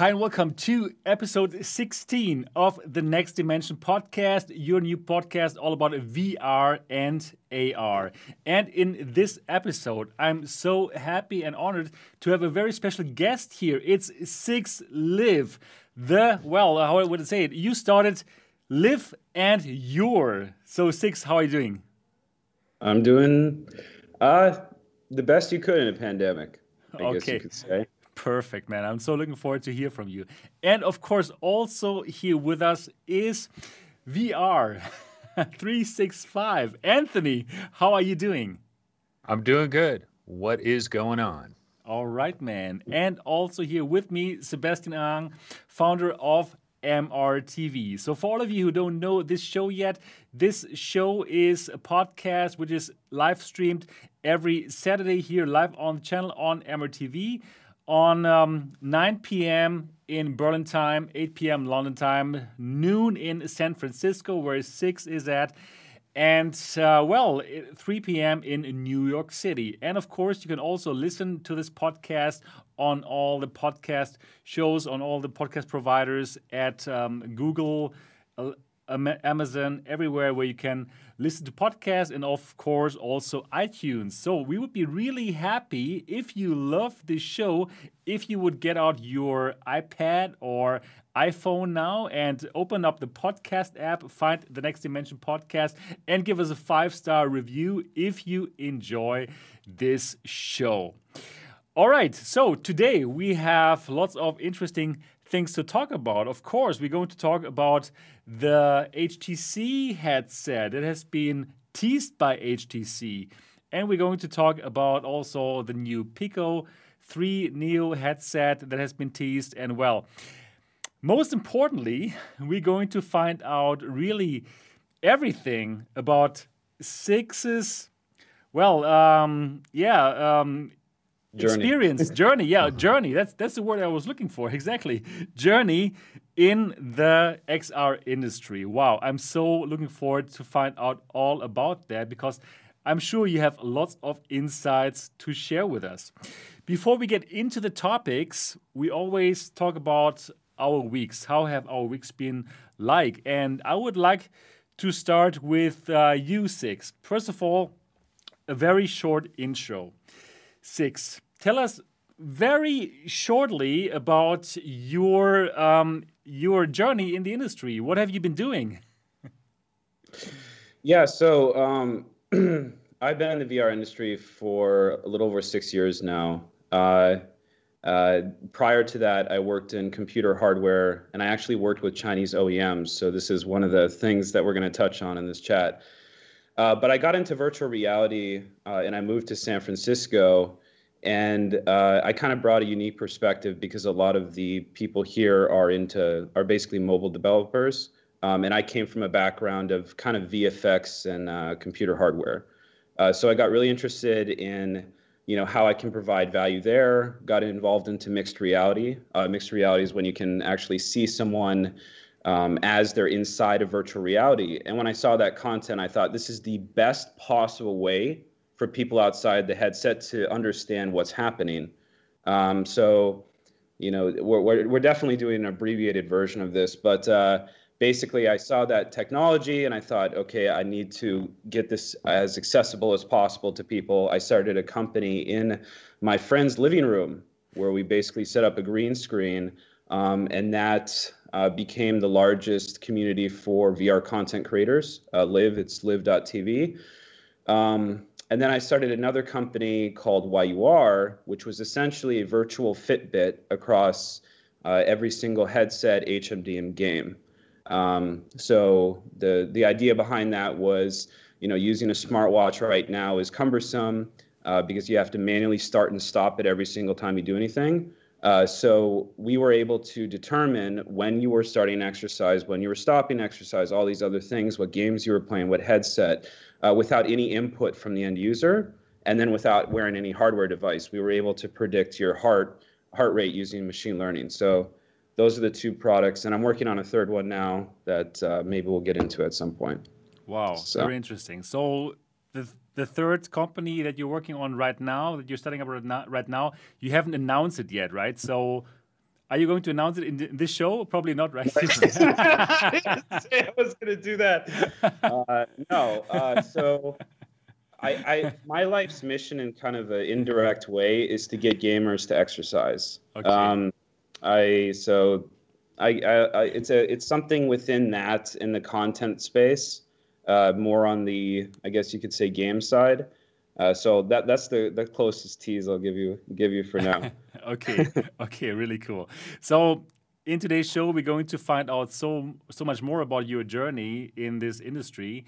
Hi, and welcome to episode 16 of the Next Dimension podcast, your new podcast all about VR and AR. And in this episode, I'm so happy and honored to have a very special guest here. It's Cix Liv, the, well, how would I say it? You started LIV and YUR. So, Cix, how are you doing? I'm doing uh, the best you could in a pandemic, I okay. guess you could say. Perfect, man. I'm so looking forward to hear from you. And of course, also here with us is VR 365. Anthony, how are you doing? I'm doing good. What is going on? All right, man. And also here with me, Sebastian Ang, founder of MRTV. So, for all of you who don't know this show yet, this show is a podcast which is live streamed every Saturday here live on the channel on MRTV on um, 9 p.m. in Berlin time, 8 p.m. London time, noon in San Francisco, where 6 is at, and uh, well, 3 p.m. in New York City. And of course, you can also listen to this podcast on all the podcast shows, on all the podcast providers at um, Google. Amazon, everywhere where you can listen to podcasts, and of course also iTunes. So we would be really happy if you love this show, if you would get out your iPad or iPhone now and open up the podcast app, find the Next Dimension podcast, and give us a five star review if you enjoy this show. All right, so today we have lots of interesting things to talk about. Of course, we're going to talk about the HTC headset It has been teased by HTC. And we're going to talk about also the new Pico 3 Neo headset that has been teased. And well, most importantly, we're going to find out really everything about Cix's, well, um, yeah, um, journey. experience journey yeah journey. That's that's the word i was looking for. Exactly. Journey in the xr industry. Wow i'm so looking forward to find out all about that because i'm sure you have lots of insights to share with us. Before we get into the topics we always talk about our weeks. How have our weeks been like? And i would like to start with uh, you Cix. First of all a very short intro Cix, tell us very shortly about your um, your journey in the industry. What have you been doing? yeah, so um, I've been in the VR industry for a little over six years now. Uh, uh, prior to that, I worked in computer hardware, and I actually worked with Chinese OEMs. So this is one of the things that we're going to touch on in this chat. Uh, but I got into virtual reality uh, and I moved to San Francisco. And uh, I kind of brought a unique perspective because a lot of the people here are into are basically mobile developers, um, and I came from a background of kind of VFX and uh, computer hardware. Uh, so I got really interested in you know how I can provide value there. Got involved into mixed reality. Uh, mixed reality is when you can actually see someone um, as they're inside of virtual reality. And when I saw that content, I thought this is the best possible way for people outside the headset to understand what's happening. Um, so, you know, we're, we're, we're, definitely doing an abbreviated version of this, but uh, basically, I saw that technology and I thought, okay, I need to get this as accessible as possible to people. I started a company in my friend's living room where we basically set up a green screen, um, and that uh, became the largest community for VR content creators. Uh, LIV, it's liv.tv. Um, and then I started another company called YUR, which was essentially a virtual Fitbit across uh, every single headset, HMD, and game. Um, so the the idea behind that was, you know, using a smartwatch right now is cumbersome uh, because you have to manually start and stop it every single time you do anything. Uh, so we were able to determine when you were starting exercise, when you were stopping exercise, all these other things, what games you were playing, what headset, uh, without any input from the end user, and then without wearing any hardware device. We were able to predict your heart heart rate using machine learning. So those are the two products, and I'm working on a third one now that uh, maybe we'll get into at some point. Wow, so. very interesting. So the the third company that you're working on right now, that you're starting up right now, you haven't announced it yet, right? So, are you going to announce it in, this show? Probably not, right? I was going to do that. Uh, no. Uh, so, I, I, my life's mission in kind of an indirect way is to get gamers to exercise. Okay. Um, I so I, I, I, it's a it's something within that in the content space uh, more on the, I guess you could say, game side. Uh, so that that's the the closest tease I'll give you give you for now. okay, okay, really cool. So in today's show, we're going to find out so so much more about your journey in this industry.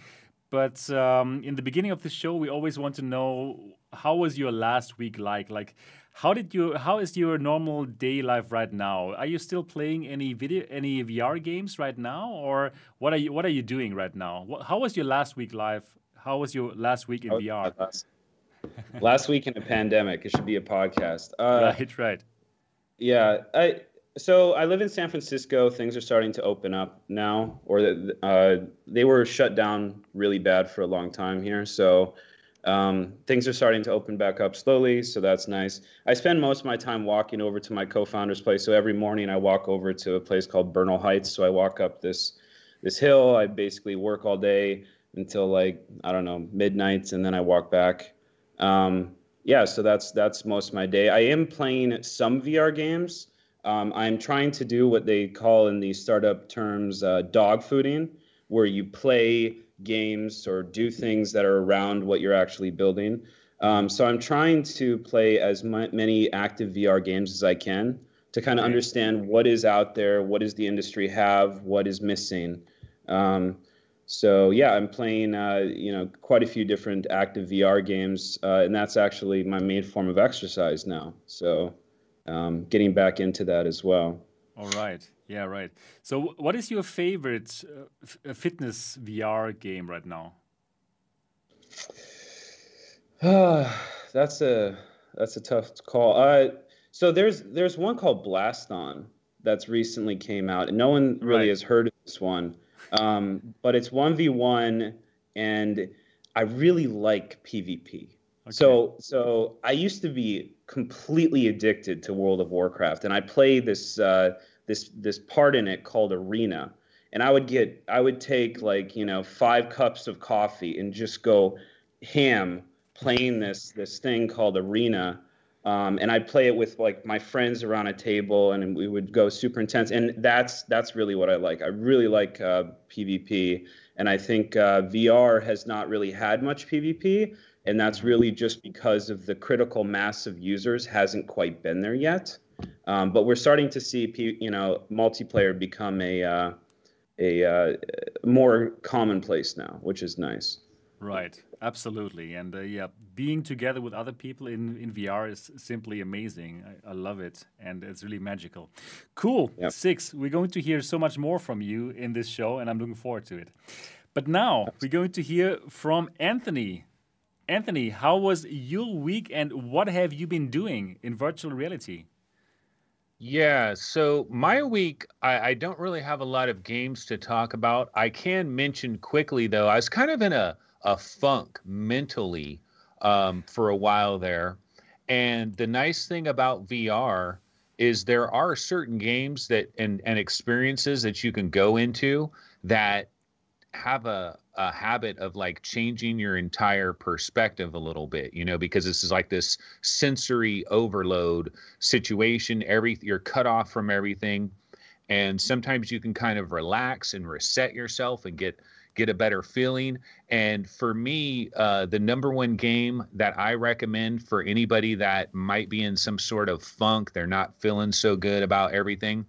But um, in the beginning of the show, we always want to know how was your last week like? Like, how did you? How is your normal day life right now? Are you still playing any video, any VR games right now, or what are you? What are you doing right now? how was your last week life? How was your last week in VR? Last, last week in a pandemic. It should be a podcast. Uh, right, right. Yeah, I. So I live in San Francisco. Things are starting to open up now, or uh, they were shut down really bad for a long time here. So um, things are starting to open back up slowly, so that's nice. I spend most of my time walking over to my co-founder's place. So every morning I walk over to a place called Bernal Heights. So I walk up this this hill. I basically work all day until like I don't know midnight, and then I walk back. Um, yeah, so that's that's most of my day. I am playing some VR games. Um, I'm trying to do what they call in the startup terms uh, dog fooding, where you play games or do things that are around what you're actually building. Um, so I'm trying to play as many active VR games as I can to kind of understand what is out there, what does the industry have, what is missing. Um, so yeah, I'm playing uh, you know quite a few different active VR games, uh, and that's actually my main form of exercise now. So um, getting back into that as well. All right. Yeah, right. So, what is your favorite uh, uh fitness VR game right now? that's a that's a tough call. Uh, so there's there's one called Blaston that's recently came out, and no one really right. has heard of this one. Um, but it's one v one, and I really like PvP. Okay. So so I used to be completely addicted to World of Warcraft, and I play this. Uh, this this part in it called arena. And i would get i would take like you know five cups of coffee and just go ham playing this this thing called arena. Um, and i'd play it with like my friends around a table and we would go super intense. And that's that's really what i like. I really like uh, pvp and i think uh, vr has not really had much pvp and that's really just because of the critical mass of users hasn't quite been there yet um, but we're starting to see, you know, multiplayer become a uh, a uh, more commonplace now, which is nice. Right, absolutely, and uh, yeah, being together with other people in in VR is simply amazing. I, I love it, and it's really magical. Cool. Yep. Cix. We're going to hear so much more from you in this show, and I'm looking forward to it. But now we're going to hear from Anthony. Anthony, how was your week, and what have you been doing in virtual reality? Yeah, so my week, I, I, don't really have a lot of games to talk about. I can mention quickly, though, I was kind of in a, a funk mentally um, for a while there. And the nice thing about VR is there are certain games that and, and experiences that you can go into that have a, a habit of like changing your entire perspective a little bit, you know, because this is like this sensory overload situation. Every you're cut off from everything. And sometimes you can kind of relax and reset yourself and get get a better feeling. And for me, uh, the number one game that I recommend for anybody that might be in some sort of funk, they're not feeling so good about everything,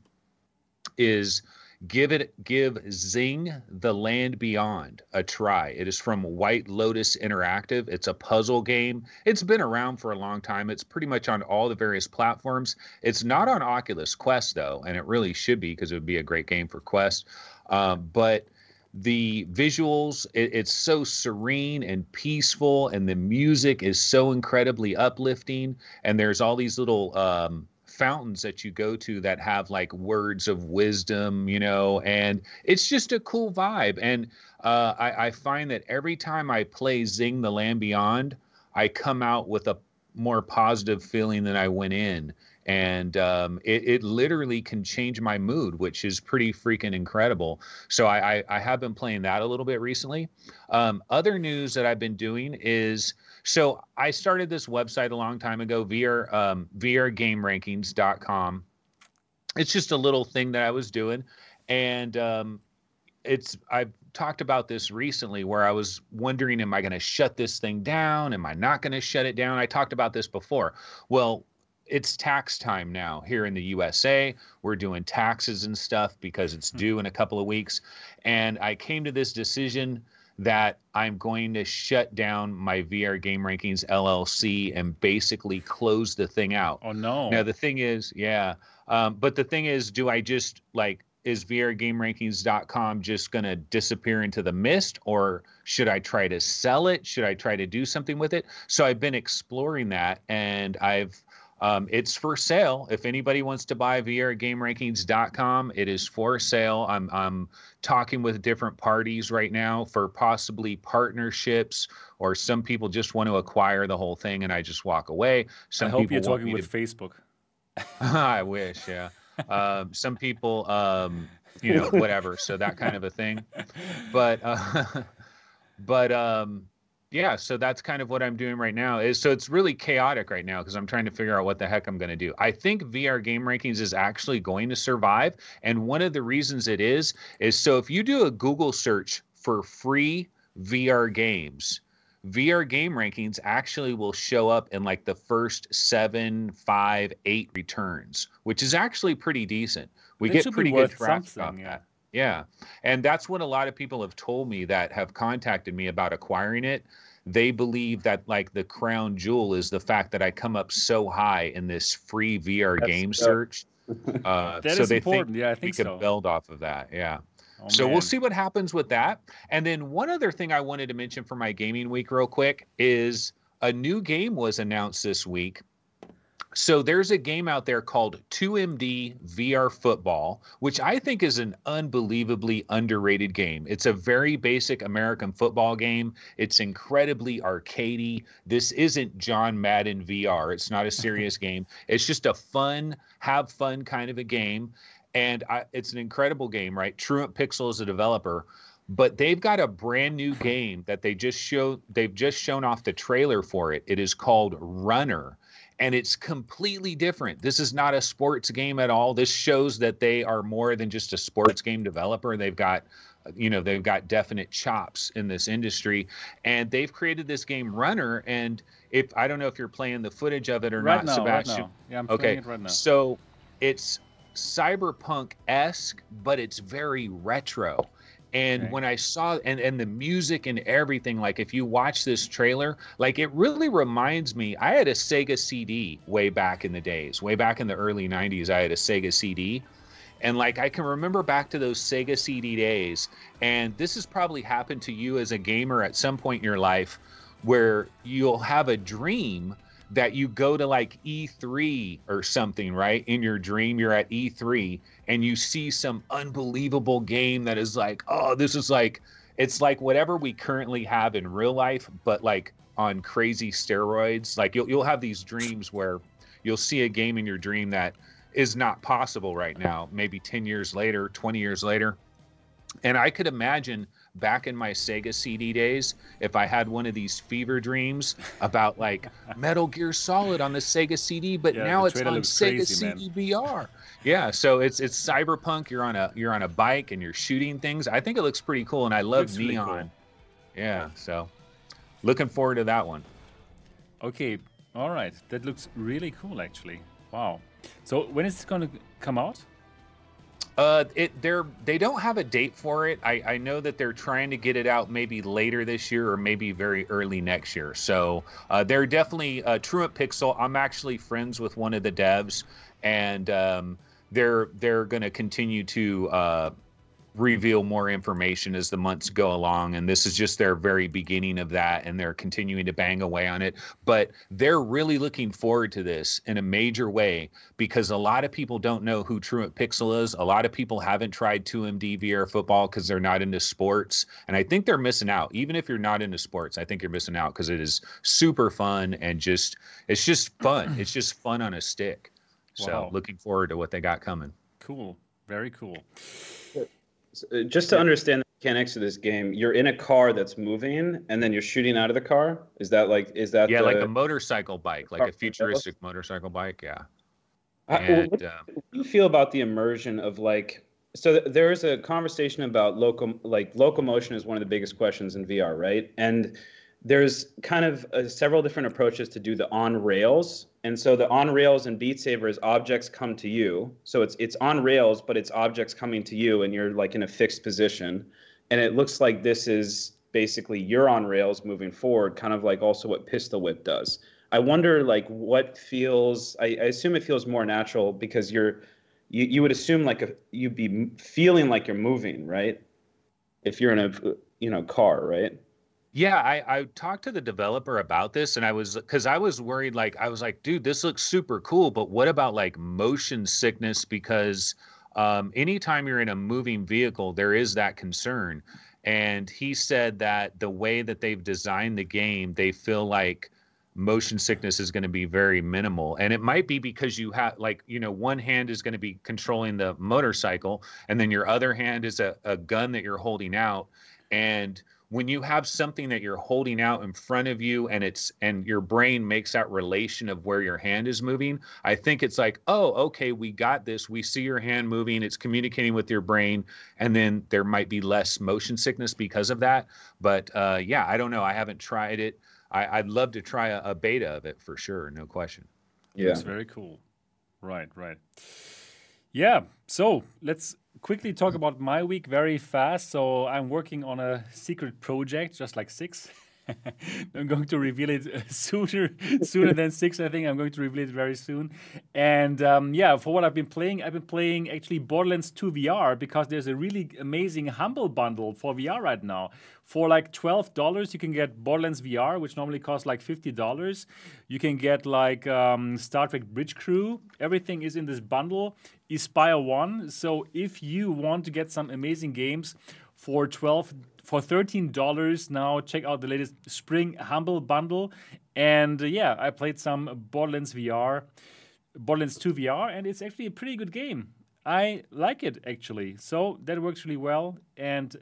is give it give Xing the Land Beyond a try. It is from White Lotus Interactive. It's a puzzle game. It's been around for a long time. It's pretty much on all the various platforms. It's not on Oculus Quest though, and it really should be because it would be a great game for Quest. Um, but the visuals it, it's so serene and peaceful and the music is so incredibly uplifting and there's all these little um, fountains that you go to that have like words of wisdom, you know, and it's just a cool vibe. And uh, I, I find that every time I play Xing the Land Beyond, I come out with a more positive feeling than I went in. And um, it, it literally can change my mood, which is pretty freaking incredible. So I, I, I have been playing that a little bit recently. Um, other news that I've been doing is so I started this website a long time ago, VR, um, VRGameRankings.com. It's just a little thing that I was doing, and um, it's I've talked about this recently where I was wondering, am I going to shut this thing down? Am I not going to shut it down? I talked about this before. Well, it's tax time now here in the USA. We're doing taxes and stuff because it's hmm. due in a couple of weeks. And I came to this decision that I'm going to shut down my VR Game Rankings LLC and basically close the thing out. Oh no! Now the thing is, yeah, um, but the thing is, do I just like is VRGameRankings.com just going to disappear into the mist, or should I try to sell it? Should I try to do something with it? So I've been exploring that, and I've um, it's for sale. If anybody wants to buy VRGameRankings.com, it is for sale. I'm, I'm talking with different parties right now for possibly partnerships, or some people just want to acquire the whole thing and I just walk away. Some I hope you're talking with to... Facebook. I wish, yeah. um, some people, um, you know, whatever. So that kind of a thing. But, uh, but, um, yeah so that's kind of what i'm doing right now is so it's really chaotic right now because i'm trying to figure out what the heck i'm going to do i think vr game rankings is actually going to survive and one of the reasons it is is so if you do a google search for free vr games VR game rankings actually will show up in like the first seven, five, eight returns, which is actually pretty decent. We get pretty good on yeah. that. Yeah. And that's what a lot of people have told me that have contacted me about acquiring it. They believe that like the crown jewel is the fact that I come up so high in this free VR that's game search. Uh, that so is they important. Think yeah, I think we so. can build off of that. Yeah. Oh, so man. we'll see what happens with that. And then one other thing I wanted to mention for my gaming week real quick is a new game was announced this week so there's a game out there called 2MD VR Football, which I think is an unbelievably underrated game. It's a very basic American football game. It's incredibly arcadey. This isn't John Madden VR. It's not a serious game. It's just a fun, have fun kind of a game. And I, it's an incredible game, right? Truant Pixel is a developer but they've got a brand new game that they just showed they've just shown off the trailer for it it is called runner and it's completely different. This is not a sports game at all. This shows that they are more than just a sports game developer. They've got you know they've got definite chops in this industry and they've created this game runner and if i don't know if you're playing the footage of it or right not now, sebastian right yeah i'm okay it right now. so it's cyberpunk-esque but it's very retro and okay. when I saw and and the music and everything, like if you watch this trailer, like it really reminds me. I had a Sega CD way back in the days, way back in the early '90s. I had a Sega CD, and like I can remember back to those Sega CD days. And this has probably happened to you as a gamer at some point in your life, where you'll have a dream that you go to like E3 or something, right? In your dream, you're at E3 and you see some unbelievable game that is like, oh, this is like, it's like whatever we currently have in real life, but like on crazy steroids. Like you'll you'll have these dreams where you'll see a game in your dream that is not possible right now. Maybe ten years later, twenty years later, and I could imagine back in my Sega CD days, if I had one of these fever dreams about like Metal Gear Solid on the Sega CD, but yeah, now it's on Sega crazy, CD man. VR. Yeah, so it's it's cyberpunk. You're on a you're on a bike and you're shooting things. I think it looks pretty cool, and I love neon. Really cool. Yeah, so looking forward to that one. Okay, all right, that looks really cool, actually. Wow. So when is it going to come out? Uh, it they're they don't have a date for it. I I know that they're trying to get it out maybe later this year or maybe very early next year. So uh, they're definitely uh, Truant Pixel. I'm actually friends with one of the devs, and um, they're they're going to continue to uh, reveal more information as the months go along and this is just their very beginning of that and they're continuing to bang away on it. But they're really looking forward to this in a major way because a lot of people don't know who truant pixel is. A lot of people haven't tried 2md vr football because they're not into sports and i think they're missing out. Even if you're not into sports i think you're missing out because it is super fun and just it's just fun. It's just fun on a stick so wow. looking forward to what they got coming cool very cool uh, just to understand the mechanics of this game, you're in a car that's moving, and then you're shooting out of the car. Is that like? Is that? Yeah, the, like a motorcycle bike, like a futuristic motorcycle bike. Yeah. And, what, uh, what do you feel about the immersion of like? So there is a conversation about local, like locomotion is one of the biggest questions in VR, right? And there's kind of uh, several different approaches to do the on rails. And so the on rails in beat saber is objects come to you. So it's it's on rails but it's objects coming to you and you're like in a fixed position. And it looks like this is basically you're on rails moving forward kind of like also what pistol whip does. I wonder like what feels i, I assume it feels more natural because you're you, you would assume like a, you'd be feeling like you're moving right? If you're in a you know car right yeah, I, I talked to the developer about this and I was because I was worried like I was like, dude, this looks super cool, but what about like motion sickness? Because um, anytime you're in a moving vehicle, there is that concern. And he said that the way that they've designed the game, they feel like motion sickness is going to be very minimal and it might be because you have like you know one hand is going to be controlling the motorcycle and then your other hand is a, a gun that you're holding out and when you have something that you're holding out in front of you and it's and your brain makes that relation of where your hand is moving i think it's like oh okay we got this. We see your hand moving. It's communicating with your brain. And then there might be less motion sickness because of that. But uh, yeah i don't know. I haven't tried it. I, would love to try a, a beta of it for sure no question. Yeah. It's very cool. Right right. Yeah. So let's quickly talk about my week very fast. So I'm working on a secret project, just like Cix. I'm going to reveal it sooner sooner than Cix. I think I'm going to reveal it very soon. And um, yeah, for what I've been playing, I've been playing actually Borderlands 2 VR because there's a really amazing Humble bundle for VR right now. For like twelve dollars, you can get Borderlands VR, which normally costs like fifty dollars. You can get like um, Star Trek Bridge Crew. Everything is in this bundle. Espire One. So if you want to get some amazing games for twelve for $13 now. Check out the latest Spring Humble Bundle. And uh, yeah, I played some Borderlands VR, Borderlands 2 VR, and it's actually a pretty good game. I like it actually. So that works really well. And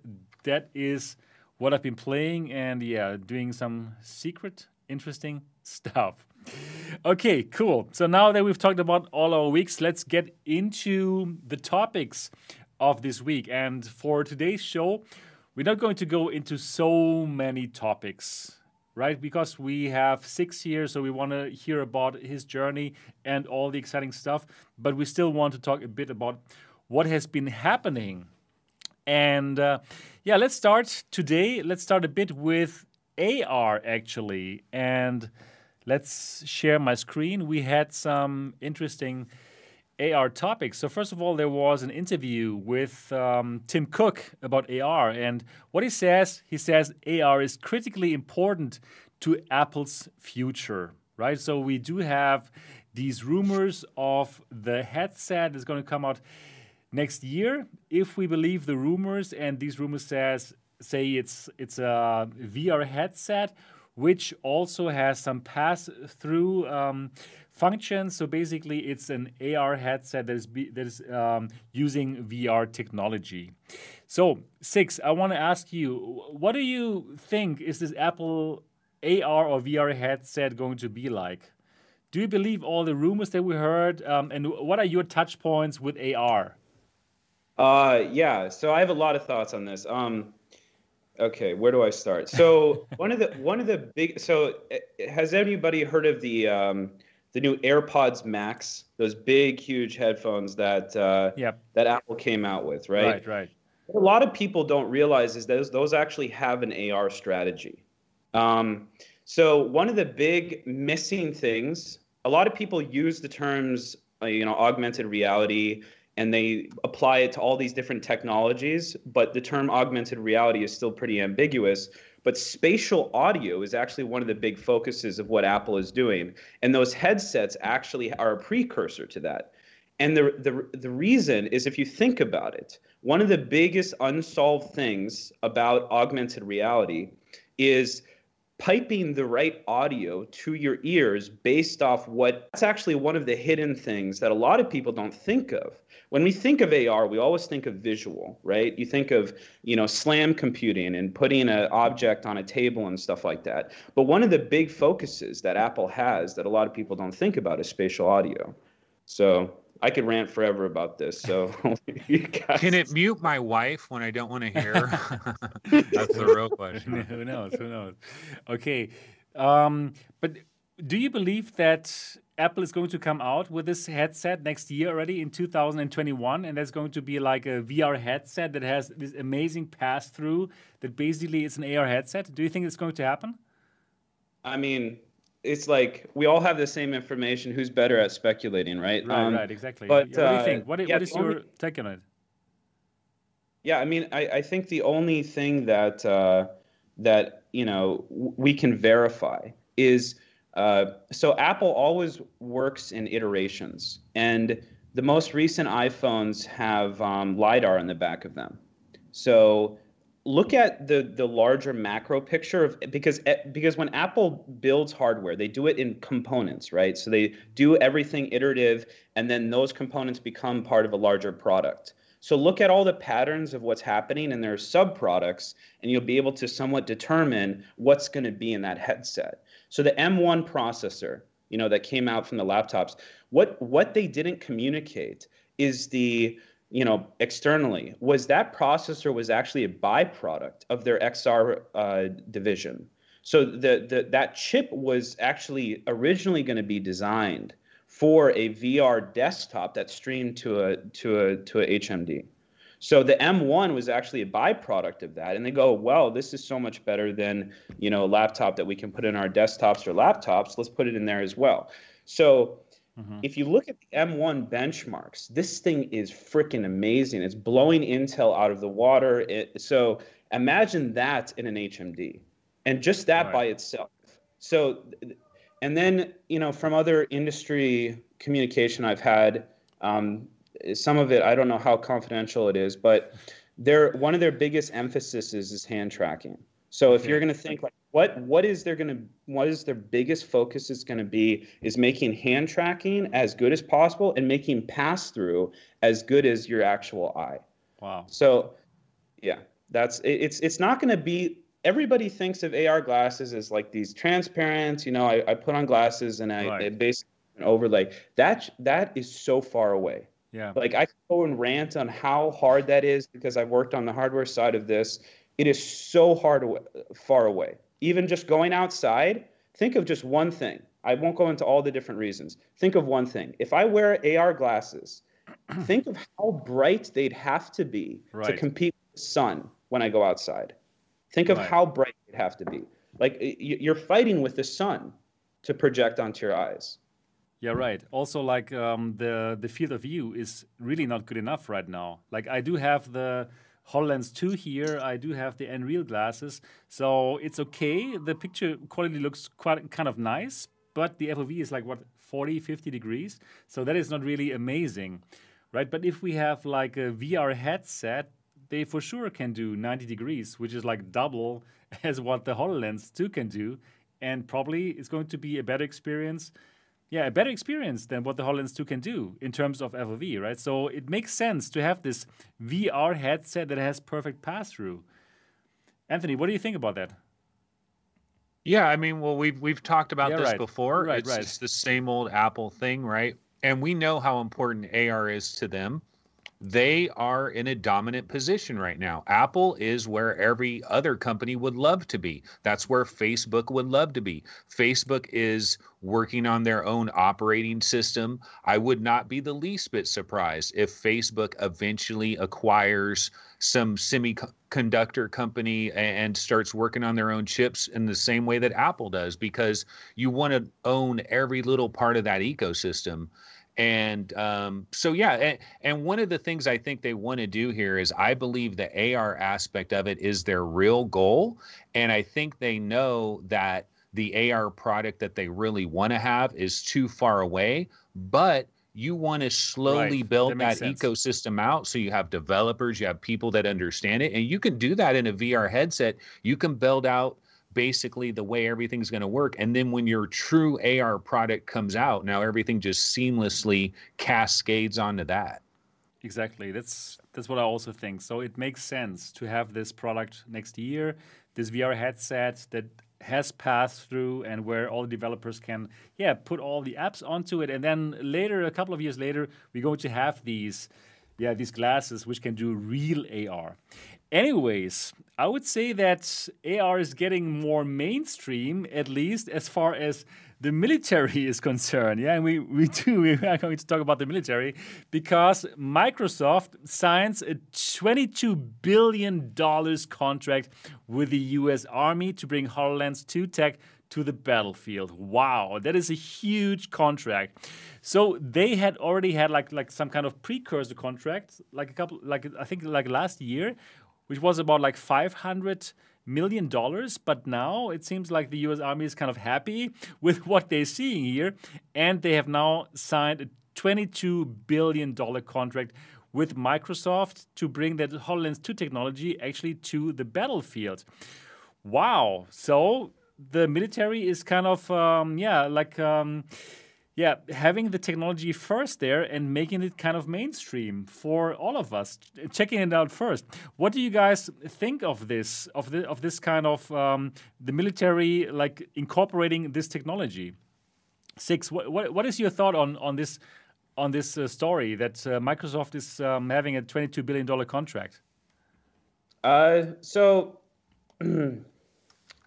that is what I've been playing and yeah, doing some secret, interesting stuff. Okay, cool. So now that we've talked about all our weeks, let's get into the topics of this week. And for today's show, we're not going to go into so many topics, right? Because we have six years, so we want to hear about his journey and all the exciting stuff. But we still want to talk a bit about what has been happening. And uh, yeah, let's start today. Let's start a bit with AR actually. And let's share my screen. We had some interesting AR topics. So, first of all, there was an interview with um, Tim Cook about AR. And what he says, he says AR is critically important to Apple's future, right? So, we do have these rumors of the headset that's going to come out next year. If we believe the rumors, and these rumors says, say it's, it's a VR headset, which also has some pass through. Um, functions. So basically, it's an AR headset that is, be, that is um, using VR technology. So, Cix, I want to ask you, what do you think is this Apple AR or VR headset going to be like? Do you believe all the rumors that we heard? Um, and what are your touch points with AR? Uh, yeah, so I have a lot of thoughts on this. Um, okay, where do I start? So one of the one of the big so eh, has anybody heard of the um, the new AirPods Max, those big, huge headphones that uh, Yep. that Apple came out with, right? Right, right. What a lot of people don't realize is those those actually have an AR strategy. Um, so one of the big missing things, a lot of people use the terms, uh, you know, augmented reality, and they apply it to all these different technologies. But the term augmented reality is still pretty ambiguous. But spatial audio is actually one of the big focuses of what Apple is doing, and those headsets actually are a precursor to that. And the, the, the reason is if you think about it, one of the biggest unsolved things about augmented reality is piping the right audio to your ears based off what that's actually one of the hidden things that a lot of people don't think of. When we think of AR, we always think of visual, right? You think of, you know, slam computing and putting an object on a table and stuff like that. But one of the big focuses that Apple has that a lot of people don't think about is spatial audio. So I could rant forever about this. So you guys, Can it mute my wife when I don't want to hear? That's the real question. who knows? Who knows? Okay, um, but do you believe that Apple is going to come out with this headset next year already in 2021, and that's going to be like a VR headset that has this amazing pass through that basically is an AR headset? Do you think it's going to happen? I mean, it's like we all have the same information. Who's better at speculating, right? Right, Um, right, exactly. but, what do you uh, think? What, yeah, what is the your only- take on it? Yeah, I mean, I, I think the only thing that uh, that you know w- we can verify is uh, so Apple always works in iterations, and the most recent iPhones have um, lidar in the back of them. So look at the the larger macro picture of because eh, because when Apple builds hardware, they do it in components, right? So they do everything iterative, and then those components become part of a larger product. So look at all the patterns of what's happening in their sub products, and you'll be able to somewhat determine what's going to be in that headset. So the M1 processor, you know, that came out from the laptops, what what they didn't communicate is the you know externally was that processor was actually a byproduct of their XR uh, division. So the, the that chip was actually originally going to be designed for a VR desktop that streamed to a to a to a HMD. So the M1 was actually a byproduct of that, and they go, well, this is so much better than you know a laptop that we can put in our desktops or laptops. Let's put it in there as well. So if you look at the M1 benchmarks, this thing is freaking amazing. It's blowing Intel out of the water. It, so imagine that in an HMD, and just that Right. by itself. So, and then you know from other industry communication I've had, um, some of it I don't know how confidential it is, but their one of their biggest emphasis is, is hand tracking. So if you're going to think like what what is their going to what is their biggest focus is going to be is making hand tracking as good as possible and making pass through as good as your actual eye. Wow. So yeah, that's it, it's it's not going to be everybody thinks of AR glasses as like these transparent, you know, I, I put on glasses and I, Right. I basically an overlay. That that is so far away. Yeah. Like I go and rant on how hard that is because I've worked on the hardware side of this. It is so hard away, far away. Even just going outside, think of just one thing. I won't go into all the different reasons. Think of one thing. If I wear AR glasses, think of how bright they'd have to be to compete with the sun when I go outside. Think of Right. how bright they'd have to be. Like you're fighting with the sun to project onto your eyes. Yeah, right. Also, like um, the the field of view is really not good enough right now. Like I do have the HoloLens 2 here. I do have the Nreal glasses, so it's okay. The picture quality looks quite kind of nice, but the FOV is like what 40, 50 degrees. So that is not really amazing, right? But if we have like a VR headset, they for sure can do 90 degrees, which is like double as what the HoloLens 2 can do, and probably it's going to be a better experience yeah, a better experience than what the HoloLens 2 can do in terms of FOV, right? So it makes sense to have this VR headset that has perfect pass through. Anthony, what do you think about that? Yeah, I mean, well, we've we've talked about Yeah, this right. before. Right, it's right. just the same old Apple thing, right? And we know how important AR is to them. They are in a dominant position right now. Apple is where every other company would love to be. That's where Facebook would love to be. Facebook is working on their own operating system. I would not be the least bit surprised if Facebook eventually acquires some semiconductor company and starts working on their own chips in the same way that Apple does because you want to own every little part of that ecosystem and um, so yeah and, and, one of the things i think they want to do here is i believe the ar aspect of it is their real goal. And i think they know that the ar product that they really want to have is too far away but you want to slowly right. build that, that ecosystem out so you have developers you have people that understand it. And you can do that in a vr headset. You can build out basically the way everything's going to work. And then when your true AR product comes out, now everything just seamlessly cascades onto that. Exactly. That's that's what I also think. So it makes sense to have this product next year, this VR headset that has passed through and where all the developers can yeah put all the apps onto it and then later a couple of years later we're going to have these yeah these glasses which can do real AR Anyways, I would say that AR is getting more mainstream, at least as far as the military is concerned. Yeah, and we, we do, we are going to talk about the military because Microsoft signs a $22 billion contract with the US Army to bring HoloLens 2 tech to the battlefield. Wow, that is a huge contract. So they had already had like like some kind of precursor contract, like a couple, like I think like last year, which was about like 500 million dollars but now it seems like the US army is kind of happy with what they're seeing here and they have now signed a 22 billion dollar contract with Microsoft to bring that HoloLens 2 technology actually to the battlefield. Wow. So the military is kind of um, yeah, like um, yeah, having the technology first there and making it kind of mainstream for all of us, checking it out first. What do you guys think of this? Of the of this kind of um, the military like incorporating this technology? Cix. What, what what is your thought on on this on this uh, story that uh, Microsoft is um, having a twenty two billion dollar contract? Uh, so.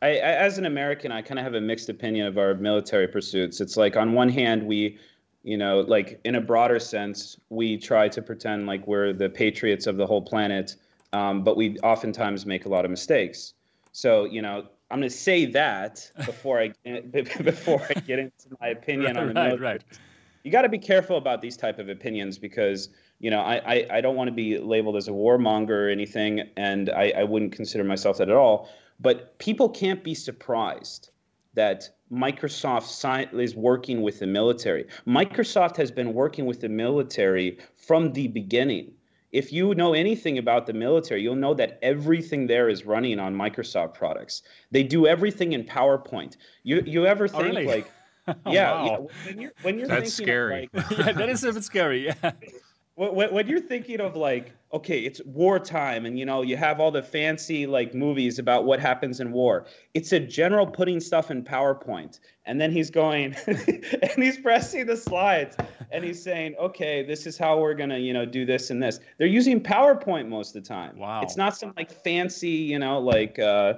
I, I, as an American, I kind of have a mixed opinion of our military pursuits. It's like on one hand, we, you know, like in a broader sense, we try to pretend like we're the patriots of the whole planet, um, but we oftentimes make a lot of mistakes. So, you know, I'm going to say that before I before I get into my opinion on the military. Right, right. You got to be careful about these type of opinions because you know I, I, I don't want to be labeled as a warmonger or anything, and I, I wouldn't consider myself that at all. But people can't be surprised that Microsoft is working with the military. Microsoft has been working with the military from the beginning. If you know anything about the military, you'll know that everything there is running on Microsoft products. They do everything in PowerPoint. You you ever oh, think oh, really? like oh, yeah, wow. yeah, when you're when you're That's scary. Like, yeah, that is a bit scary. Yeah. when, when you're thinking of like okay it's wartime and you know you have all the fancy like movies about what happens in war. It's a general putting stuff in powerpoint. And then he's going and he's pressing the slides and he's saying okay this is how we're gonna you know do this and this. They're using powerpoint most of the time. Wow. It's not some like fancy you know like uh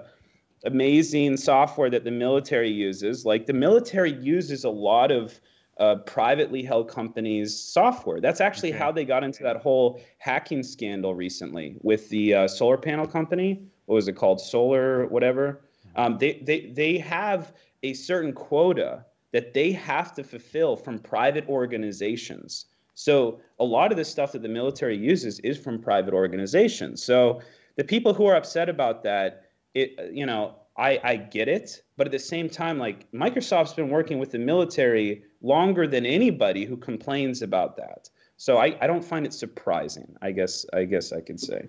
amazing software that the military uses. Like the military uses a lot of uh, privately held companies' software. That's actually okay. how they got into that whole hacking scandal recently with the uh, solar panel company. What was it called? Solar, whatever. Um, they, they, they have a certain quota that they have to fulfill from private organizations. So a lot of the stuff that the military uses is from private organizations. So the people who are upset about that, it, you know, I, I get it, but at the same time, like Microsoft's been working with the military longer than anybody who complains about that. So I, I don't find it surprising. I guess I guess I could say.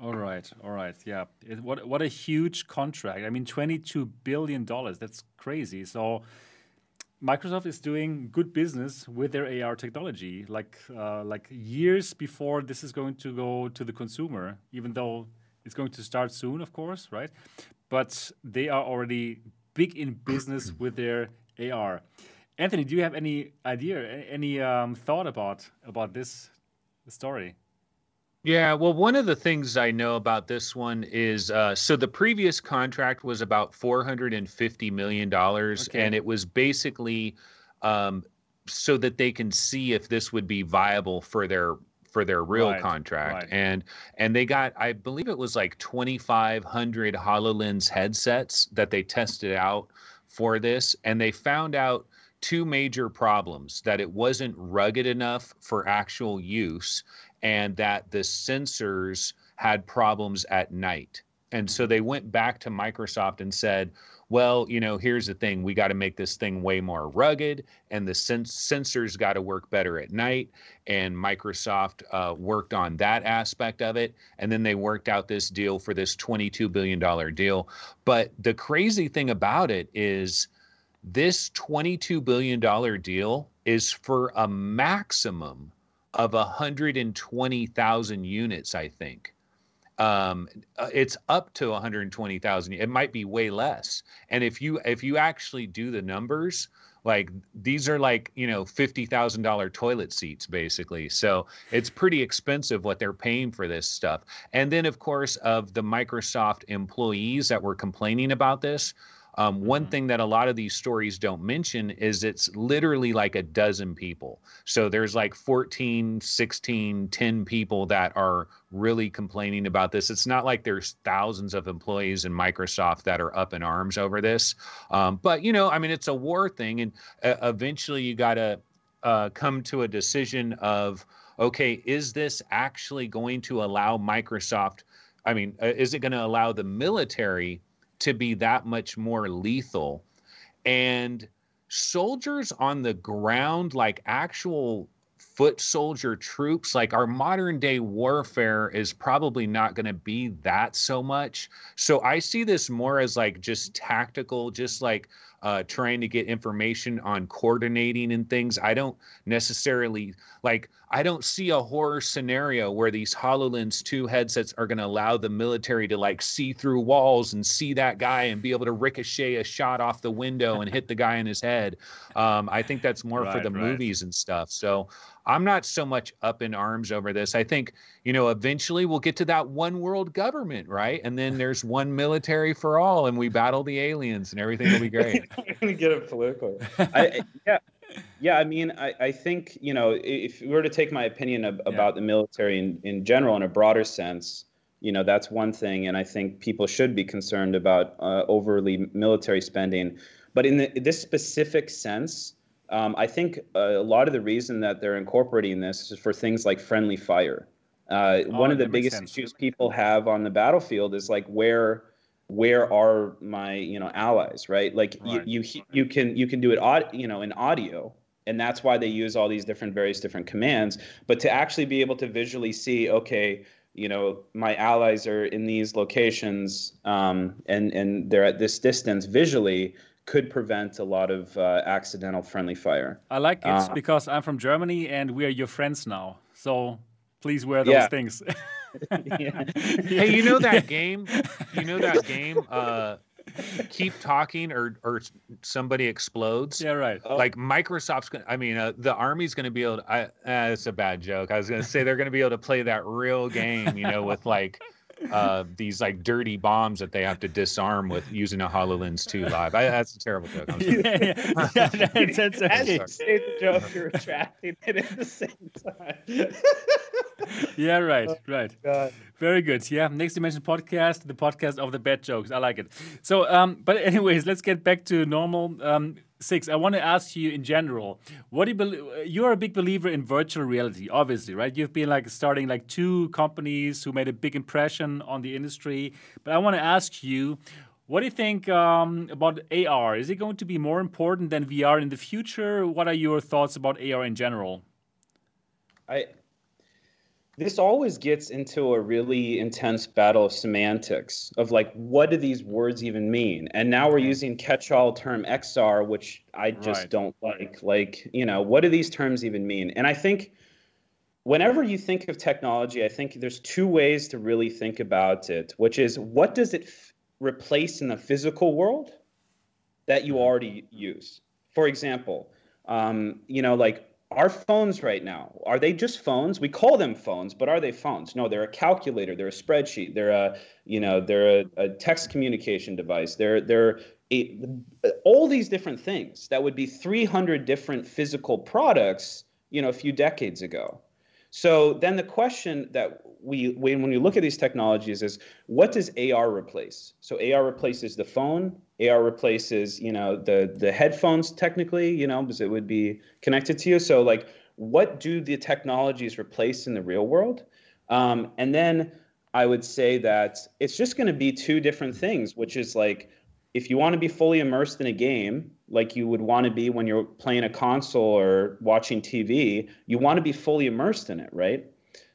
All right, all right, yeah. It, what what a huge contract! I mean, twenty two billion dollars. That's crazy. So Microsoft is doing good business with their AR technology, like uh, like years before this is going to go to the consumer. Even though it's going to start soon, of course, right? But they are already big in business with their AR. Anthony, do you have any idea, any um, thought about about this story? Yeah, well, one of the things I know about this one is uh, so the previous contract was about four hundred and fifty million dollars, Okay. and it was basically um, so that they can see if this would be viable for their for their real Right, contract, right. and and they got I believe it was like twenty five hundred Hololens headsets that they tested out for this, and they found out two major problems that it wasn't rugged enough for actual use and that the sensors had problems at night. And so mm. they went back to Microsoft and said, well, you know, here's the thing. We got to make this thing way more rugged, and the sens- sensors got to work better at night. And Microsoft uh, worked on that aspect of it. And then they worked out this deal for this $22 billion deal. But the crazy thing about it is this $22 billion deal is for a maximum of 120,000 units, I think. Um, uh, it's up to 120,000. It might be way less. And if you if you actually do the numbers, like these are like you know fifty thousand dollar toilet seats basically. So it's pretty expensive what they're paying for this stuff. And then of course of the Microsoft employees that were complaining about this, um, one Mhm. thing that a lot of these stories don't mention is it's literally like a dozen people. So there's like 14, 16, 10 people that are really complaining about this. It's not like there's thousands of employees in Microsoft that are up in arms over this. Um, but, you know, I mean, it's a war thing. And uh, eventually you got to uh, come to a decision of, okay, is this actually going to allow Microsoft? I mean, uh, is it going to allow the military to be that much more lethal? And soldiers on the ground, like actual foot soldier troops, like our modern day warfare is probably not going to be that so much. So I see this more as like just tactical, just like uh, trying to get information on coordinating and things. I don't necessarily like, I don't see a horror scenario where these HoloLens 2 headsets are going to allow the military to like see through walls and see that guy and be able to ricochet a shot off the window and hit the guy in his head. Um, I think that's more for the right. movies and stuff. So I'm not so much up in arms over this. I think, you know, eventually we'll get to that one world government, right? And then there's one military for all and we battle the aliens and everything will be great. I'm gonna get it political. I, I- yeah, yeah. I mean, I, I think you know, if we were to take my opinion ab- about the military in, in general, in a broader sense, you know, that's one thing, and I think people should be concerned about uh, overly military spending. But in, the, this specific sense, um, I think uh, a lot of the reason that they're incorporating this is for things like friendly fire. Uh, one of the biggest sense. issues people have on the battlefield is like where where are my you know allies right like Right. you, you you can you can do it aud- you know in audio and that's why they use all these different various different commands but to actually be able to visually see okay you know my allies are in these locations um, and and they're at this distance visually could prevent a lot of uh, accidental friendly fire I like it Uh, because I'm from Germany and we are your friends now. So please wear those Yeah. things. Yeah. hey, you know that game? You know that game? Uh, keep talking or or somebody explodes. yeah, right. Oh. Like Microsoft's gonna. I mean, uh, the army's gonna be able. to... I, uh, it's a bad joke. I was gonna say they're gonna be able to play that real game. You know, with like uh, these like dirty bombs that they have to disarm with using a Hololens 2 live. I, that's a terrible joke. I'm sorry. yeah, yeah, yeah, that's, that's As okay. you the joke, you're retracting it at the same time. Yeah, right, Oh, right. God. Very good. Yeah, Next Dimension podcast, the podcast of the bad jokes. I like it. So, um, but anyways, let's get back to normal. Um, Cix. I want to ask you in general. What do you believe? You're a big believer in virtual reality, obviously, right? You've been like starting like two companies who made a big impression on the industry. But I want to ask you. What do you think um, about AR? Is it going to be more important than VR in the future? What are your thoughts about AR in general? I this always gets into a really intense battle of semantics of like what do these words even mean? And now we're using catch-all term xr which i just Right. don't like. Like you know what do these terms even mean? And i think whenever you think of technology i think there's two ways to really think about it which is what does it f- replace in the physical world that you already use? For example um, you know like our phones right now are they just phones? We call them phones but are they phones? No they're a calculator they're a spreadsheet they're a you know they're a, a text communication device they're they're a, all these different things that would be 300 different physical products you know a few decades ago so then the question that we when, when we look at these technologies is what does AR replace? So AR replaces the phone, AR replaces, you know, the the headphones technically, you know, because it would be connected to you. So like what do the technologies replace in the real world? Um, and then I would say that it's just going to be two different things, which is like if you want to be fully immersed in a game, like you would want to be when you're playing a console or watching TV, you want to be fully immersed in it, right?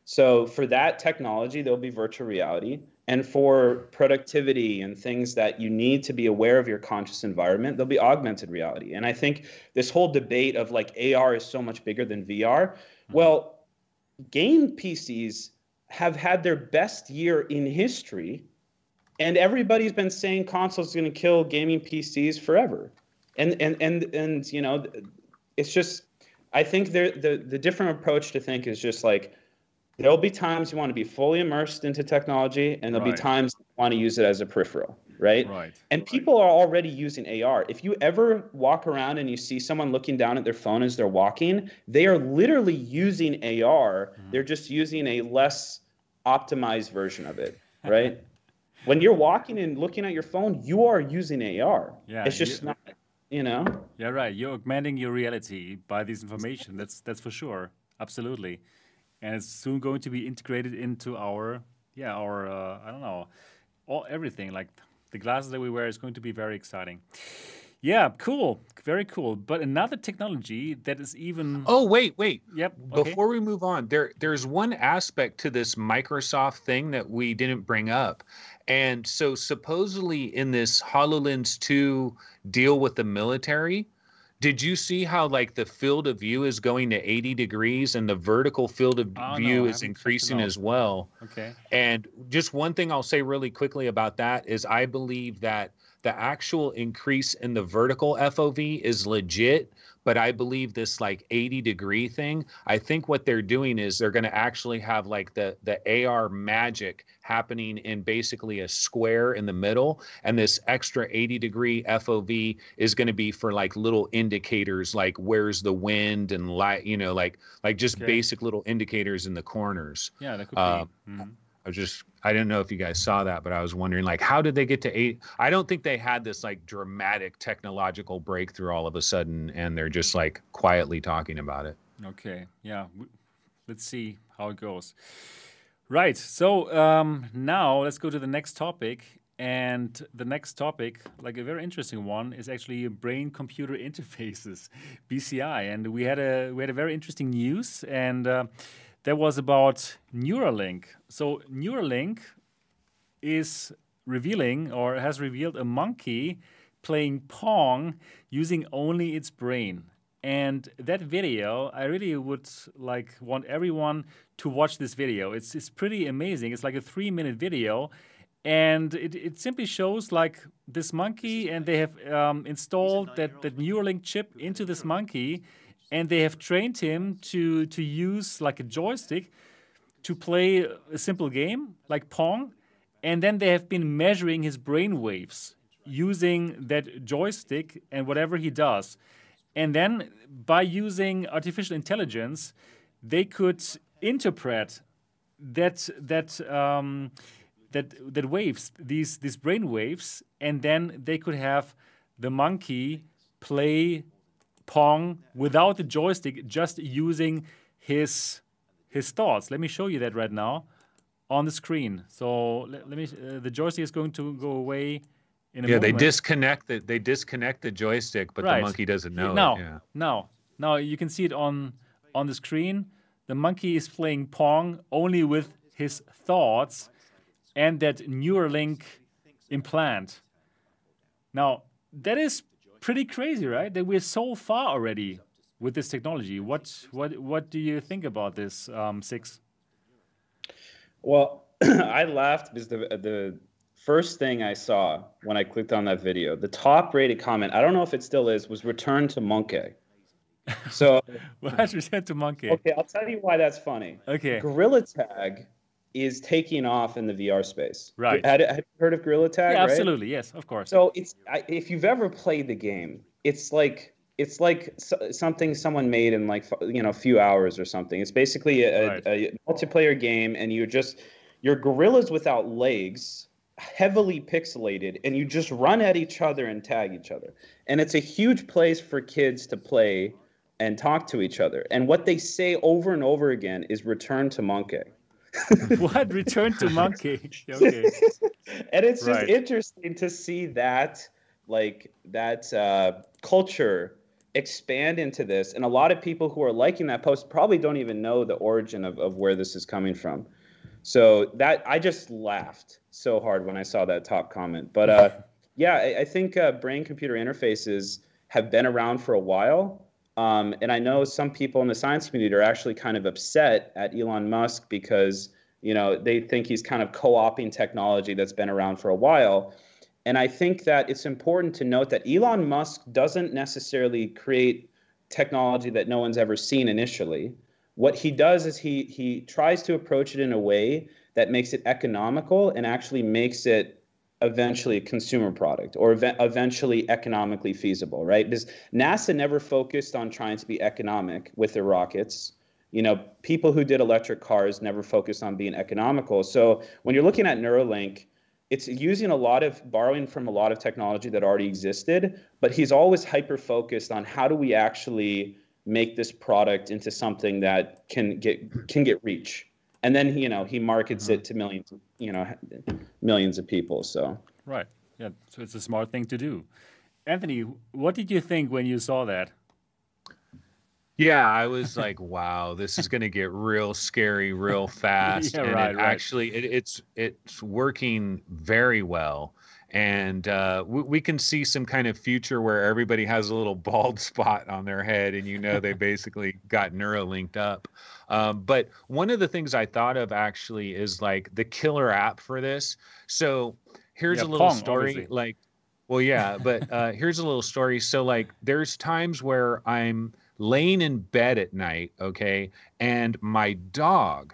So for that technology, there'll be virtual reality. And for productivity and things that you need to be aware of your conscious environment, there'll be augmented reality. And I think this whole debate of like AR is so much bigger than VR. Mm-hmm. Well, game PCs have had their best year in history and everybody's been saying consoles are going to kill gaming PCs forever, and and and and you know, it's just I think the the different approach to think is just like there'll be times you want to be fully immersed into technology, and there'll right. be times you want to use it as a peripheral, right? Right. And people are already using AR. If you ever walk around and you see someone looking down at their phone as they're walking, they are literally using AR. Mm-hmm. They're just using a less optimized version of it, right? when you're walking and looking at your phone, you are using AR. Yeah, it's just you, not, you know. Yeah, right. You're augmenting your reality by this information. That's that's for sure. Absolutely, and it's soon going to be integrated into our yeah our uh, I don't know all everything like the glasses that we wear is going to be very exciting. Yeah, cool. Very cool. But another technology that is even Oh, wait, wait. Yep. Okay. Before we move on, there there's one aspect to this Microsoft thing that we didn't bring up. And so supposedly in this HoloLens 2 deal with the military, did you see how like the field of view is going to 80 degrees and the vertical field of oh, view no, is increasing as well? Okay. And just one thing I'll say really quickly about that is I believe that the actual increase in the vertical FOV is legit, but I believe this like 80 degree thing, I think what they're doing is they're going to actually have like the the AR magic happening in basically a square in the middle and this extra 80 degree FOV is going to be for like little indicators like where's the wind and light, you know, like like just okay. basic little indicators in the corners. Yeah, that could be. Mm-hmm. I was just I didn't know if you guys saw that, but I was wondering like how did they get to eight? I don't think they had this like dramatic technological breakthrough all of a sudden, and they're just like quietly talking about it. Okay, yeah, let's see how it goes. Right. So um, now let's go to the next topic. And the next topic, like a very interesting one, is actually brain computer interfaces, BCI. And we had a we had a very interesting news and. Uh, that was about Neuralink. So Neuralink is revealing or has revealed a monkey playing Pong using only its brain. And that video, I really would like want everyone to watch this video. It's it's pretty amazing. It's like a three minute video, and it, it simply shows like this monkey, and they have um, installed that that Neuralink chip into this monkey, and they have trained him to to use like a joystick to play a simple game like Pong, and then they have been measuring his brain waves using that joystick and whatever he does. And then by using artificial intelligence, they could interpret that that um, that that waves these these brain waves, and then they could have the monkey play Pong without the joystick, just using his his thoughts. Let me show you that right now on the screen. So let, let me. Uh, the joystick is going to go away. In a yeah, moment. they disconnect the they disconnect the joystick, but right. the monkey doesn't know now, it. Yeah. Now, now you can see it on on the screen. The monkey is playing Pong only with his thoughts and that Neuralink implant. Now, that is pretty crazy, right? That we're so far already with this technology. What what what do you think about this, um, Cix? Well, I laughed because the the first thing I saw when I clicked on that video, the top rated comment, I don't know if it still is, was return to monkey. So what return to monkey? Okay, I'll tell you why that's funny. Okay. Gorilla Tag is taking off in the VR space. Right. Had, had you heard of Gorilla Tag? Yeah, right? absolutely. Yes, of course. So it's I, if you've ever played the game, it's like it's like so, something someone made in like you know a few hours or something. It's basically a, Right. a, multiplayer game, and you're just you're gorillas without legs, heavily pixelated, and you just run at each other and tag each other. And it's a huge place for kids to play and talk to each other. And what they say over and over again is "Return to Monkey." what return to monkey? Okay. and it's just Right. interesting to see that like that uh, culture expand into this and a lot of people who are liking that post probably don't even know the origin of, of where this is coming from so that i just laughed so hard when i saw that top comment but uh, yeah i, I think uh, brain computer interfaces have been around for a while um, and i know some people in the science community are actually kind of upset at elon musk because you know they think he's kind of co-opting technology that's been around for a while and I think that it's important to note that Elon Musk doesn't necessarily create technology that no one's ever seen initially. What he does is he he tries to approach it in a way that makes it economical and actually makes it eventually a consumer product or ev- eventually economically feasible, right? Because NASA never focused on trying to be economic with their rockets. You know, people who did electric cars never focused on being economical. So when you're looking at Neuralink, it's using a lot of borrowing from a lot of technology that already existed, but he's always hyper focused on how do we actually make this product into something that can get can get reach. And then you know he markets it uh-huh. to millions, you know, millions of people. So Right. Yeah. So it's a smart thing to do. Anthony, what did you think when you saw that? Yeah, I was like, wow, this is going to get real scary real fast. Yeah, and right, it right. actually it, it's it's working very well. And uh, we, we can see some kind of future where everybody has a little bald spot on their head, and you know they basically got neuro linked up. Um, but one of the things I thought of actually is like the killer app for this. So here's Yeah, a little Pong, story. obviously. Like, well, yeah, but uh, here's a little story. So like, there's times where I'm laying in bed at night, okay, and my dog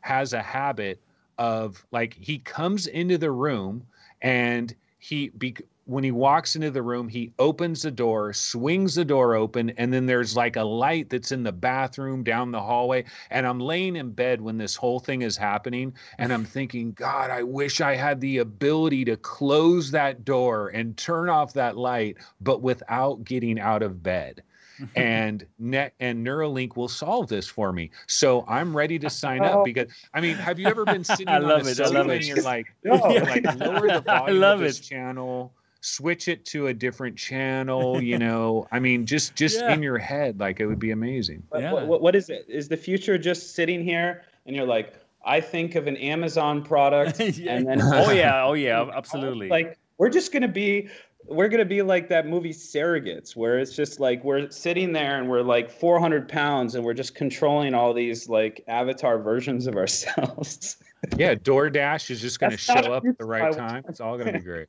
has a habit of like he comes into the room and he be, when he walks into the room he opens the door swings the door open and then there's like a light that's in the bathroom down the hallway. And i'm laying in bed when this whole thing is happening and i'm thinking god i wish i had the ability to close that door and turn off that light but without getting out of bed and net and Neuralink will solve this for me. So I'm ready to sign up oh. because I mean, have you ever been sitting I on love a it, I sofa love and it. you're like, No. like lower the I love of this it. channel, switch it to a different channel, you know? I mean, just just Yeah. in your head, like it would be amazing. What, Yeah. what, what is it? Is the future just sitting here and you're like, I think of an Amazon product, Yeah. and then oh yeah, oh yeah, absolutely. like we're just gonna be, we're gonna be like that movie Surrogates, where it's just like we're sitting there and we're like 400 pounds and we're just controlling all these like avatar versions of ourselves. Yeah, DoorDash is just going to show up at the right time. It's all going to be great.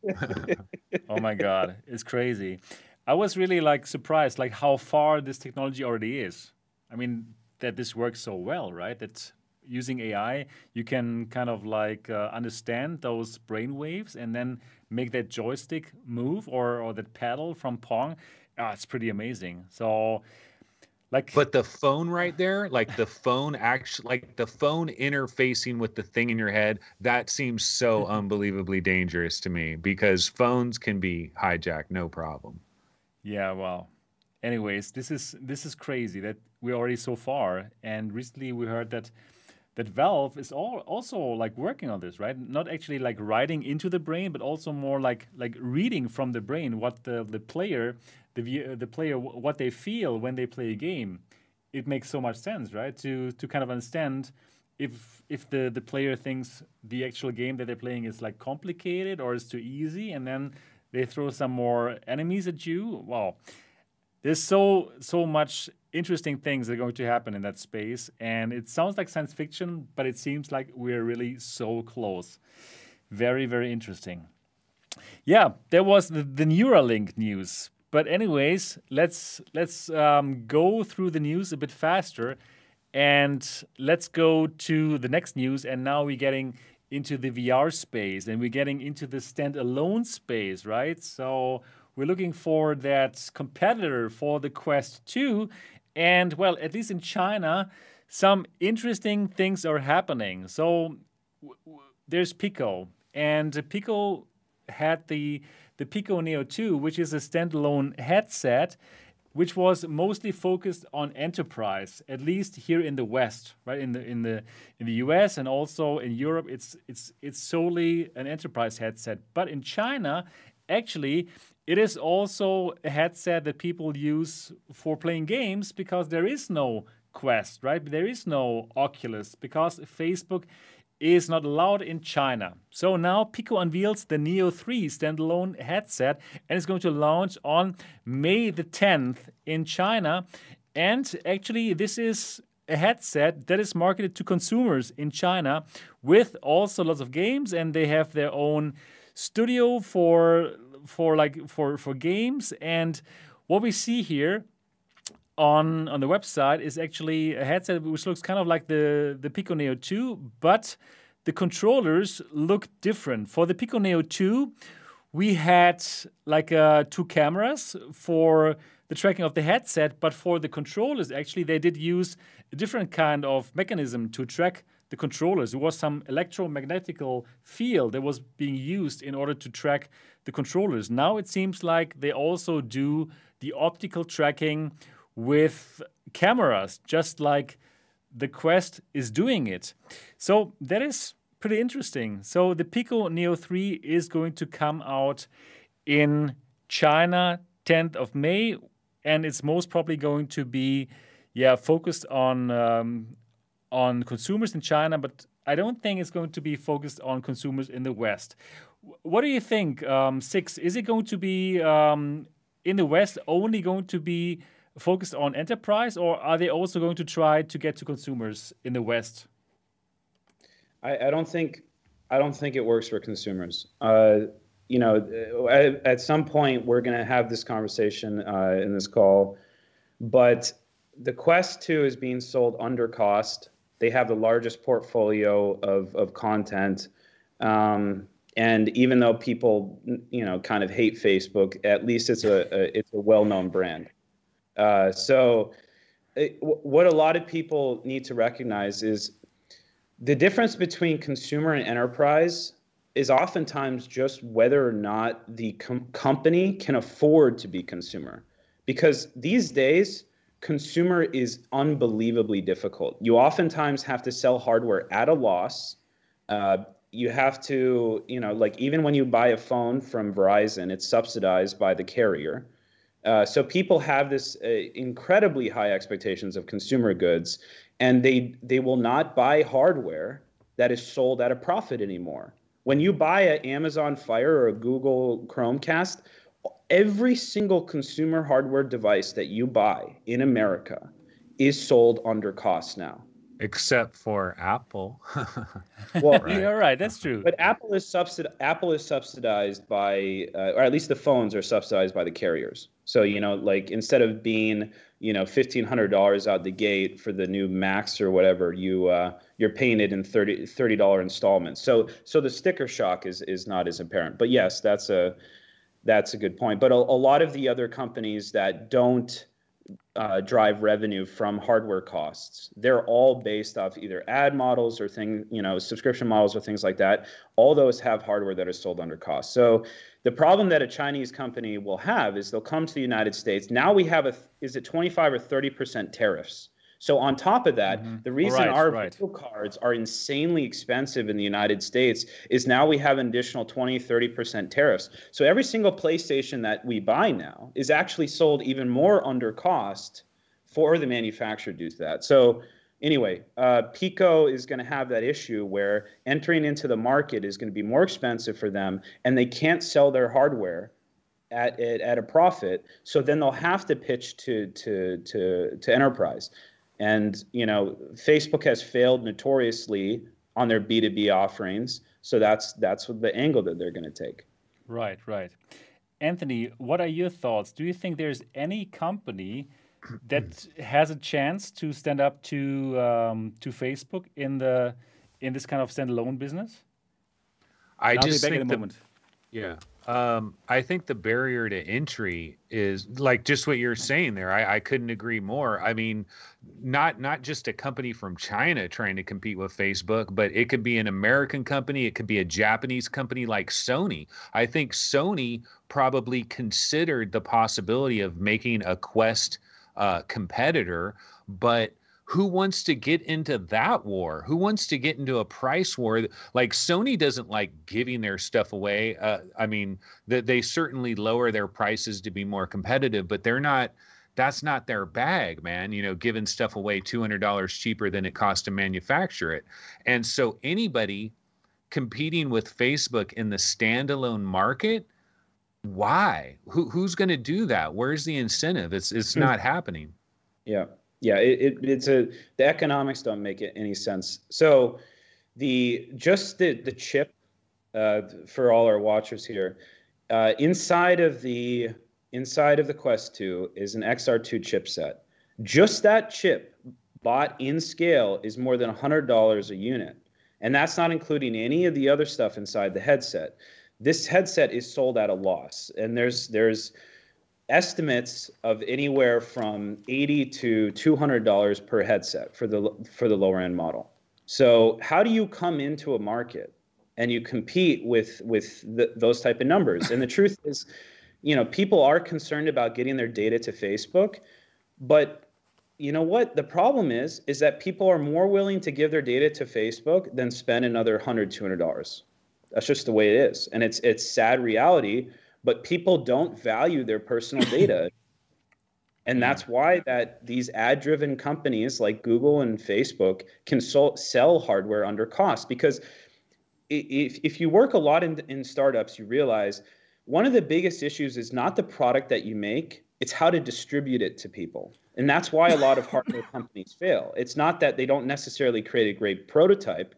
oh my god, it's crazy. I was really like surprised like how far this technology already is. I mean that this works so well, right? That using AI you can kind of like uh, understand those brain waves and then make that joystick move or or that paddle from Pong. Ah, it's pretty amazing. So like But the phone right there, like the phone actually, like the phone interfacing with the thing in your head, that seems so unbelievably dangerous to me because phones can be hijacked, no problem. Yeah, well. Anyways, this is this is crazy that we're already so far. And recently we heard that that Valve is all also like working on this, right? Not actually like writing into the brain, but also more like like reading from the brain what the the player the uh, the player what they feel when they play a game. It makes so much sense, right? To to kind of understand if if the the player thinks the actual game that they're playing is like complicated or is too easy, and then they throw some more enemies at you. Wow, there's so so much interesting things that are going to happen in that space, and it sounds like science fiction, but it seems like we're really so close. Very very interesting. Yeah, there was the, the Neuralink news. But anyways, let's let's um, go through the news a bit faster, and let's go to the next news. And now we're getting into the VR space, and we're getting into the standalone space, right? So we're looking for that competitor for the Quest 2, and well, at least in China, some interesting things are happening. So there's Pico, and Pico had the the Pico Neo 2, which is a standalone headset, which was mostly focused on enterprise, at least here in the West, right? In the in the in the US and also in Europe, it's it's it's solely an enterprise headset. But in China, actually, it is also a headset that people use for playing games because there is no Quest, right? There is no Oculus because Facebook is not allowed in China. So now Pico unveils the Neo 3 standalone headset and is going to launch on May the 10th in China. And actually, this is a headset that is marketed to consumers in China with also lots of games, and they have their own studio for for like for for games. And what we see here on on the website is actually a headset which looks kind of like the the Pico Neo 2, but the controllers look different. For the Pico Neo 2, we had like uh, two cameras for the tracking of the headset, but for the controllers, actually, they did use a different kind of mechanism to track the controllers. There was some electromagnetical field that was being used in order to track the controllers. Now it seems like they also do the optical tracking with cameras, just like the Quest is doing it. So that is pretty interesting. So the Pico Neo 3 is going to come out in China 10th of May, and it's most probably going to be yeah focused on um, on consumers in China, but I don't think it's going to be focused on consumers in the West. What do you think, um, Cix? Is it going to be um, in the West only going to be focused on enterprise, or are they also going to try to get to consumers in the West? I, I don't think I don't think it works for consumers. Uh, you know, at, at, some point we're going to have this conversation uh, in this call, but the Quest 2 is being sold under cost. They have the largest portfolio of, of content. Um, and even though people, you know, kind of hate Facebook, at least it's a, a it's a well-known brand. Uh, so, it, what a lot of people need to recognize is the difference between consumer and enterprise is oftentimes just whether or not the com- company can afford to be consumer. Because these days, consumer is unbelievably difficult. You oftentimes have to sell hardware at a loss. Uh, you have to, you know, like even when you buy a phone from Verizon, it's subsidized by the carrier. Uh, so people have this uh, incredibly high expectations of consumer goods, and they they will not buy hardware that is sold at a profit anymore. When you buy an Amazon Fire or a Google Chromecast, every single consumer hardware device that you buy in America is sold under cost now except for Apple. well, right. you're right. That's true. But Apple is subsid- Apple is subsidized by, uh, or at least the phones are subsidized by the carriers. So you know, like instead of being you know fifteen hundred dollars out the gate for the new Max or whatever, you uh, you're paying it in 30 dollar installments. So so the sticker shock is is not as apparent. But yes, that's a that's a good point. But a, a lot of the other companies that don't uh, drive revenue from hardware costs. They're all based off either ad models or thing, you know, subscription models or things like that. All those have hardware that is sold under cost. So the problem that a Chinese company will have is they'll come to the United States. Now we have a is it 25 or 30 percent tariffs so on top of that, mm-hmm. the reason right, our right. video cards are insanely expensive in the United States is now we have an additional 20, 30% tariffs. So every single PlayStation that we buy now is actually sold even more under cost for the manufacturer due to that. So anyway, uh, Pico is going to have that issue where entering into the market is going to be more expensive for them, and they can't sell their hardware at, at, at a profit. So then they'll have to pitch to to to to enterprise. And you know, Facebook has failed notoriously on their B2B offerings. So that's that's the angle that they're going to take. Right, right. Anthony, what are your thoughts? Do you think there's any company that has a chance to stand up to um, to Facebook in the in this kind of standalone business? I just think the, moment. Yeah. Um, I think the barrier to entry is like just what you're saying there. I, I couldn't agree more. I mean, not not just a company from China trying to compete with Facebook, but it could be an American company, it could be a Japanese company like Sony. I think Sony probably considered the possibility of making a Quest uh, competitor, but who wants to get into that war? Who wants to get into a price war? Like Sony doesn't like giving their stuff away. Uh, I mean, that they certainly lower their prices to be more competitive, but they're not. That's not their bag, man. You know, giving stuff away two hundred dollars cheaper than it costs to manufacture it, and so anybody competing with Facebook in the standalone market, why? Who who's going to do that? Where's the incentive? It's it's hmm. not happening. Yeah yeah, it, it, it's a the economics don't make it any sense. So the just the the chip uh, for all our watchers here uh, inside of the inside of the Quest 2 is an XR2 chipset. Just that chip bought in scale is more than $100 a unit. And that's not including any of the other stuff inside the headset. This headset is sold at a loss. And there's there's estimates of anywhere from 80 to 200 dollars per headset for the for the lower end model. So how do you come into a market and you compete with with the, those type of numbers? And the truth is you know people are concerned about getting their data to facebook but you know what? The problem is is that people are more willing to give their data to facebook than spend another 100 200 dollars. That's just the way it is. And it's it's sad reality but people don't value their personal data. And hmm. that's why that these ad driven companies like google and facebook can so, sell hardware under cost because if, if you work a lot in, in startups you realize one of the biggest issues is not the product that you make it's how to distribute it to people. And that's why a lot of hardware companies fail. It's not that they don't necessarily create a great prototype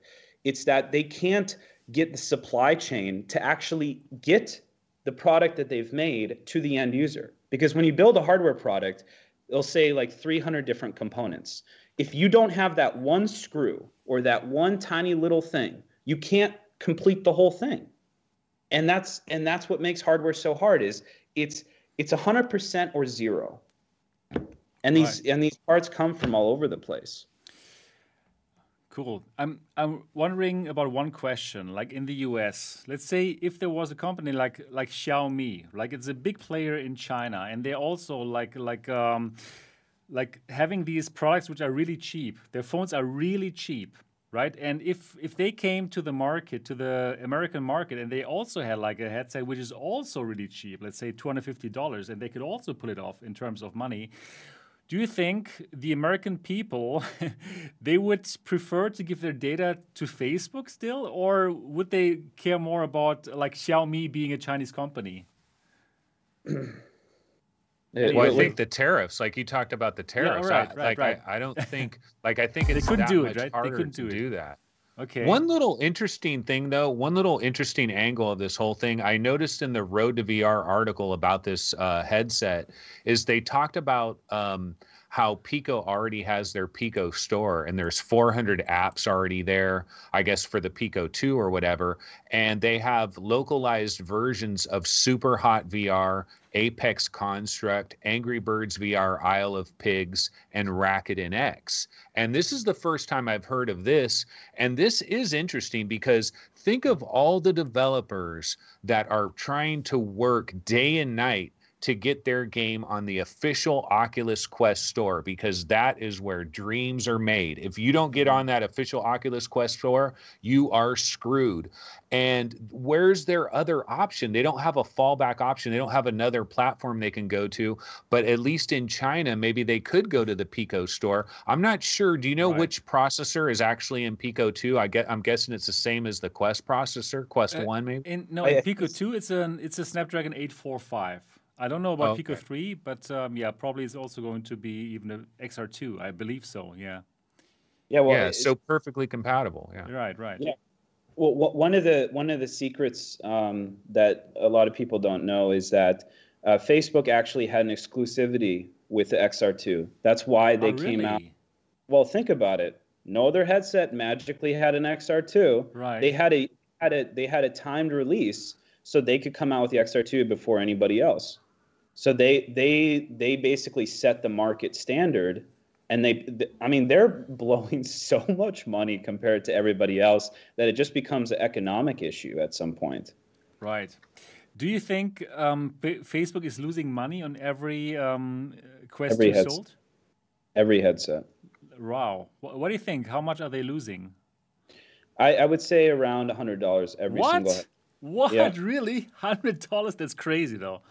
it's that they can't get the supply chain to actually get the product that they've made to the end user. Because when you build a hardware product, they'll say like 300 different components. If you don't have that one screw or that one tiny little thing, you can't complete the whole thing. And that's and that's what makes hardware so hard is it's it's 100% or zero. And these right. and these parts come from all over the place. Cool. I'm I'm wondering about one question. Like in the US, let's say if there was a company like like Xiaomi, like it's a big player in China, and they also like like um, like having these products which are really cheap. Their phones are really cheap, right? And if if they came to the market, to the American market, and they also had like a headset which is also really cheap, let's say two hundred fifty dollars, and they could also pull it off in terms of money do you think the American people they would prefer to give their data to Facebook still, or would they care more about like Xiaomi being a Chinese company? well, I think the tariffs, like you talked about the tariffs. Yeah, right, I, right, like right. I, I, don't think, like I think it's they couldn't do it, right? They couldn't do, do that. Okay. One little interesting thing, though, one little interesting angle of this whole thing, I noticed in the Road to VR article about this uh, headset is they talked about um, how Pico already has their Pico store and there's 400 apps already there, I guess, for the Pico 2 or whatever. And they have localized versions of Super Hot VR Apex Construct, Angry Birds VR, Isle of Pigs, and Racket NX. And this is the first time I've heard of this. And this is interesting because think of all the developers that are trying to work day and night to get their game on the official Oculus Quest store because that is where dreams are made. If you don't get on that official Oculus Quest store, you are screwed. And where's their other option? They don't have a fallback option. They don't have another platform they can go to. But at least in China, maybe they could go to the Pico store. I'm not sure. Do you know right. which processor is actually in Pico 2? I get I'm guessing it's the same as the Quest processor, Quest uh, 1 maybe. In, no, in Pico 2 it's an it's a Snapdragon 845. I don't know about okay. Pico 3, but um, yeah, probably it's also going to be even an XR2. I believe so. Yeah. Yeah. Well, yeah. So perfectly compatible. Yeah. Right. Right. Yeah. well, one of the one of the secrets um, that a lot of people don't know is that uh, Facebook actually had an exclusivity with the XR2. That's why they Oh, came out. really? Well, think about it. No other headset magically had an XR2. Right. They had a had a they had a timed release so they could come out with the XR2 before anybody else. So they they they basically set the market standard and they th- I mean they're blowing so much money compared to everybody else that it just becomes an economic issue at some point. Right. Do you think um, Fa- Facebook is losing money on every um, Quest Every 2 headset. sold? Every headset. Wow. What do you think? How much are they losing? I, I would say around hundred dollars every single. What? What? Yeah. Really? Hundred dollars? That's crazy, though.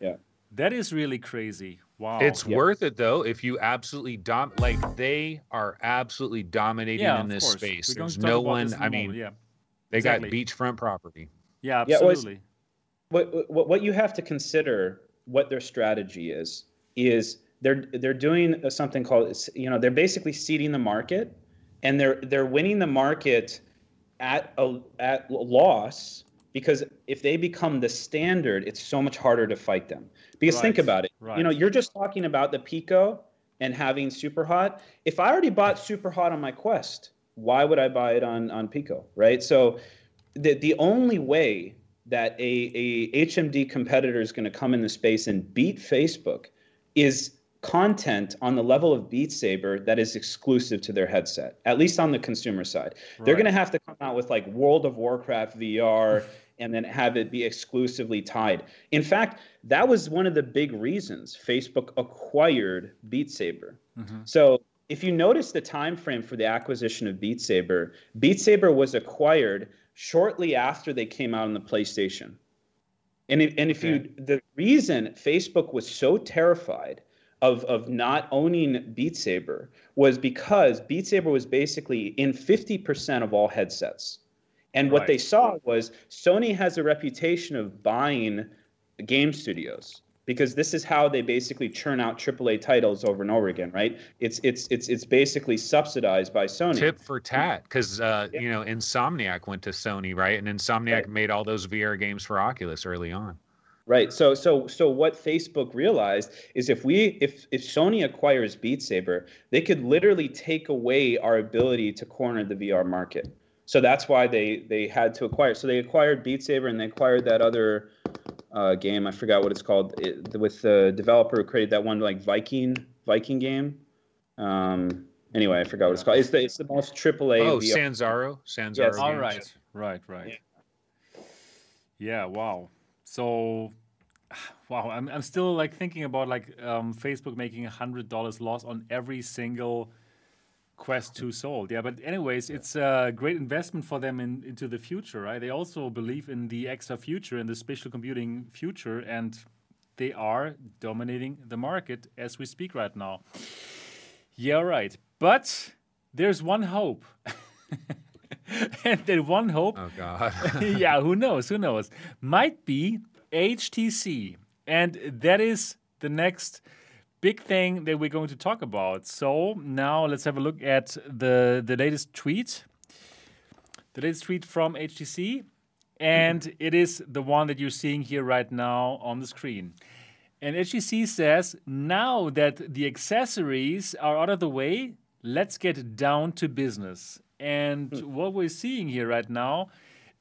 Yeah. That is really crazy. Wow. It's yeah. worth it though if you absolutely dom like they are absolutely dominating yeah, in this course. space. We're There's no one. I in moment, mean, yeah, they exactly. got beachfront property. yeah, Yeah, well, absolutely. what, what what you have to consider what their strategy is is they're they're doing something called you know they're basically seeding the market and they're they're winning the market at a at loss because if they become the standard it's so much harder to fight them because think about it. You know you're just talking about the pico and having super hot. If i already bought super hot on my quest why would i buy it on on pico right? So the the only way that a, a HMD competitor is going to come in the space and beat Facebook is content on the level of Beat Saber that is exclusive to their headset, at least on the consumer side. They're going to have to come out with like World of Warcraft VR and then have it be exclusively tied. In fact, that was one of the big reasons Facebook acquired Beat Saber. Mm-hmm. So if you notice the time frame for the acquisition of Beat Saber, Beat Saber was acquired shortly after they came out on the PlayStation. And if, and if you the reason Facebook was so terrified of of not owning Beat Saber was because Beat Saber was basically in 50% of all headsets. And what Right. they saw was Sony has a reputation of buying game studios because this is how they basically churn out AAA titles over and over again, right? It's it's it's it's basically subsidized by Sony. Tip for tat, because uh, you know Insomniac went to Sony, right? And Insomniac Right. made all those VR games for Oculus early on. Right. So so so what Facebook realized is if we if if Sony acquires Beat Saber, they could literally take away our ability to corner the VR market. So that's why they they had to acquire. So they acquired Beat Saber and they acquired that other uh, game. I forgot what it's called. It, with the developer who created that one like Viking Viking game. Um, anyway, I forgot what it's called. It's the it's the most AAA. Oh, VR. Sanzaru, Sanzaru. Yes. All games. right, right, right. Yeah. Wow. So, wow. I'm I'm still like thinking about like um, Facebook making a hundred dollars loss on every single Quest 2 sold. Yeah, but anyways, it's a great investment for them in, into the future, right? They also believe in the XR future and the spatial computing future, and they are dominating the market as we speak right now. Yeah, right. But there's one hope. and that one hope Oh God. yeah, who knows? Who knows? Might be HTC. And that is the next big thing that we're going to talk about. So now let's have a look at the, the latest tweet. The latest tweet from HTC. And it is the one that you're seeing here right now on the screen. And HTC says, now that the accessories are out of the way, let's get down to business. And hmm. what we're seeing here right now,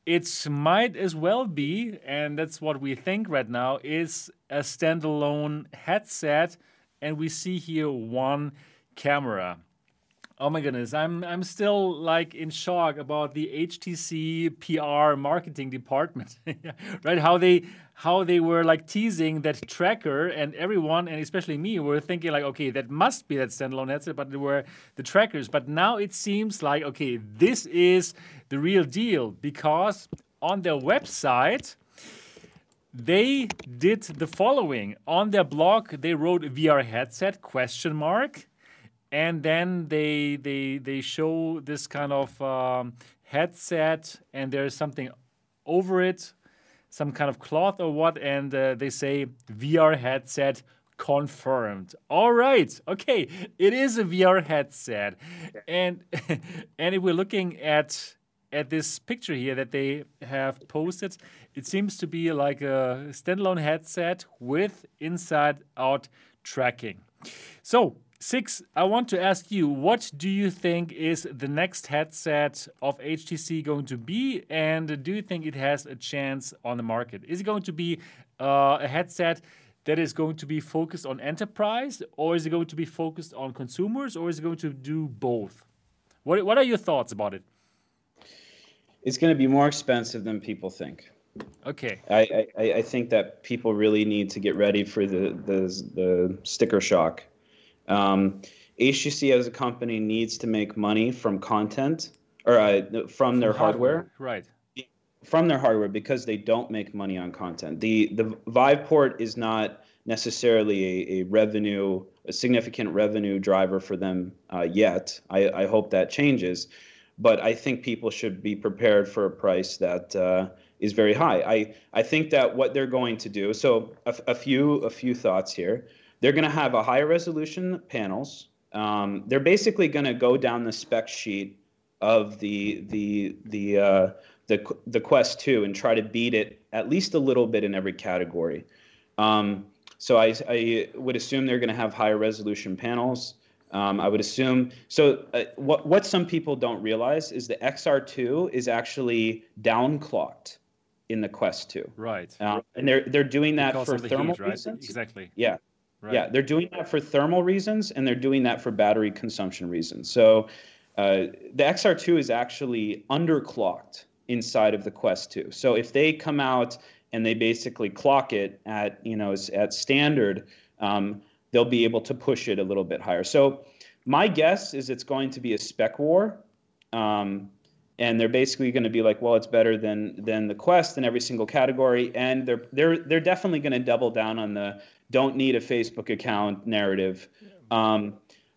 it might as well be, and that's what we think right now, is a standalone headset. And we see here one camera. Oh my goodness, I'm I'm still like in shock about the HTC PR marketing department, right? How they how they were like teasing that tracker, and everyone, and especially me, were thinking like, okay, that must be that standalone headset, but they were the trackers. But now it seems like, okay, this is the real deal because on their website they did the following. On their blog they wrote vr headset question mark and then they they they show this kind of um, headset and there's something over it some kind of cloth or what and uh, they say vr headset confirmed. All right. Okay. It is a vr headset. And and if we're looking at at this picture here that they have posted, it seems to be like a standalone headset with inside out tracking. So, Cix, I want to ask you, what do you think is the next headset of HTC going to be? And do you think it has a chance on the market? Is it going to be uh, a headset that is going to be focused on enterprise, or is it going to be focused on consumers, or is it going to do both? What, what are your thoughts about it? It's going to be more expensive than people think. Okay. I, I, I think that people really need to get ready for the, the, the sticker shock um, HTC as a company needs to make money from content or uh, from their hardware, hardware, right? From their hardware because they don't make money on content. The the Vive port is not necessarily a, a revenue, a significant revenue driver for them uh, yet. I, I hope that changes, but I think people should be prepared for a price that uh, is very high. I I think that what they're going to do. So a, a few a few thoughts here. They're going to have a higher resolution panels. Um, they're basically going to go down the spec sheet of the the the uh, the the Quest 2 and try to beat it at least a little bit in every category. Um, so I, I would assume they're going to have higher resolution panels. Um, I would assume. So uh, what what some people don't realize is the XR2 is actually downclocked in the Quest 2. Right. Um, and they're they're doing that because for thermal heat, right? reasons. Exactly. Yeah. Right. Yeah, they're doing that for thermal reasons and they're doing that for battery consumption reasons. So uh, the XR2 is actually underclocked inside of the Quest 2. So if they come out and they basically clock it at you know at standard, um, they'll be able to push it a little bit higher. So my guess is it's going to be a spec war. Um, and they're basically going to be like, well, it's better than than the Quest in every single category, and they're they're they're definitely going to double down on the don't need a Facebook account narrative. Um,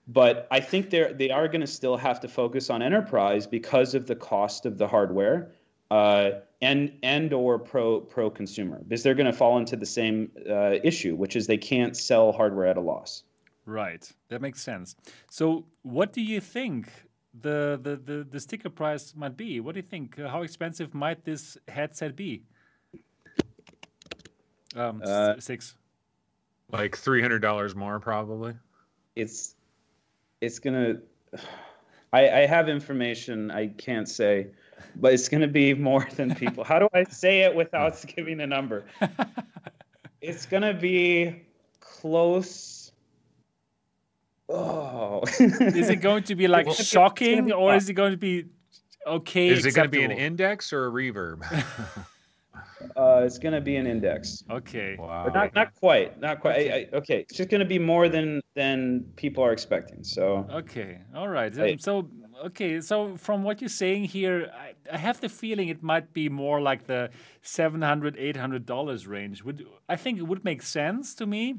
but I think they're they are going to still have to focus on enterprise because of the cost of the hardware uh, and and or pro pro consumer because they're going to fall into the same uh, issue, which is they can't sell hardware at a loss. Right, that makes sense. So, what do you think the the the, the sticker price might be? What do you think? Uh, how expensive might this headset be? Um, Uh, six. Like three hundred dollars more, probably. It's it's gonna. I, I have information I can't say, but it's gonna be more than people. How do I say it without giving a number? it's gonna be close. Oh, Is it going to be like Well, shocking, be or is it going to be okay? Is it going to be an index or a reverb? uh, it's gonna be an index, Okay. wow. but not not quite, not quite. I, I, okay, it's just gonna be more than than people are expecting. So Okay, all right. Hey. So, okay, so from what you're saying here, I, I have the feeling it might be more like the 700 800 dollars range. Would I think it would make sense to me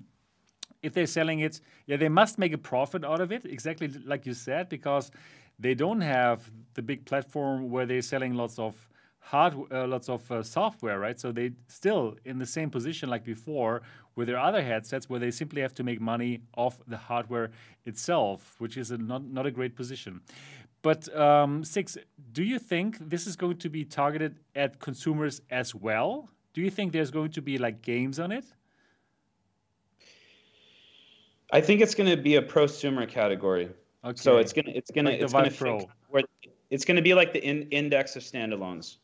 if they're selling it? Yeah, they must make a profit out of it, exactly like you said, because they don't have the big platform where they're selling lots of hard, uh, lots of uh, software, right? So they still in the same position like before with their other headsets, where they simply have to make money off the hardware itself, which is a not not a great position. But um, Cix, do you think this is going to be targeted at consumers as well? Do you think there's going to be like games on it? I think it's gonna be a prosumer category. Okay. So it's gonna it's gonna Like it's gonna Vive Pro. fit where it's gonna be like the in, index of standalones.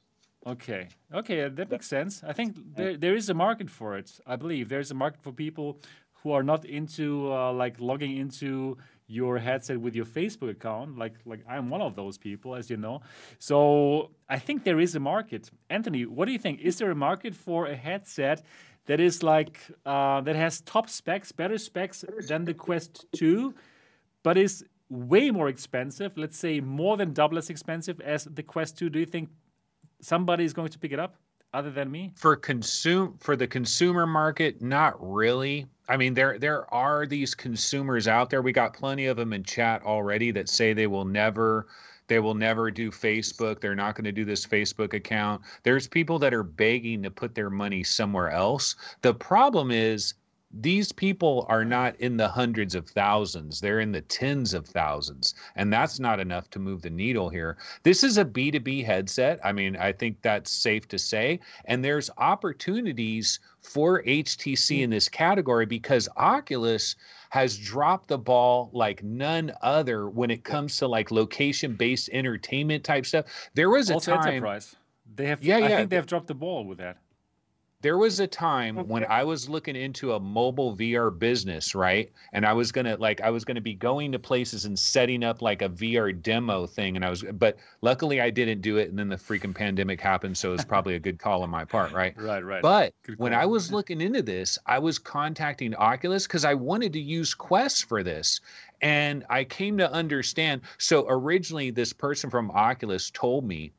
Okay. Okay, that makes sense. I think there, there is a market for it. I believe there's a market for people who are not into uh, like logging into your headset with your Facebook account. Like like I'm one of those people, as you know. So I think there is a market. Anthony, what do you think? Is there a market for a headset that is like uh, that has top specs, better specs than the Quest 2, but is way more expensive? Let's say more than double as expensive as the Quest 2. Do you think somebody is going to pick it up other than me? for consume for the consumer market not really. I mean there there are these consumers out there. We got plenty of them in chat already that say they will never they will never do facebook. They're not going to do this facebook account. There's people that are begging to put their money somewhere else. The problem is these people are not in the hundreds of thousands they're in the tens of thousands and that's not enough to move the needle here this is a b2b headset i mean i think that's safe to say and there's opportunities for htc in this category because oculus has dropped the ball like none other when it comes to like location based entertainment type stuff there was a also time enterprise. They have, Yeah, I yeah. think they have dropped the ball with that. There was a time when I was looking into a mobile VR business, right? And I was gonna like I was gonna be going to places and setting up like a VR demo thing, and I was, but luckily I didn't do it, and then the freaking pandemic happened, so it was probably a good call on my part, right? Right, right. But when. I was looking into this, I was contacting Oculus because I wanted to use Quest for this. And I came to understand. So originally, this person from Oculus told me,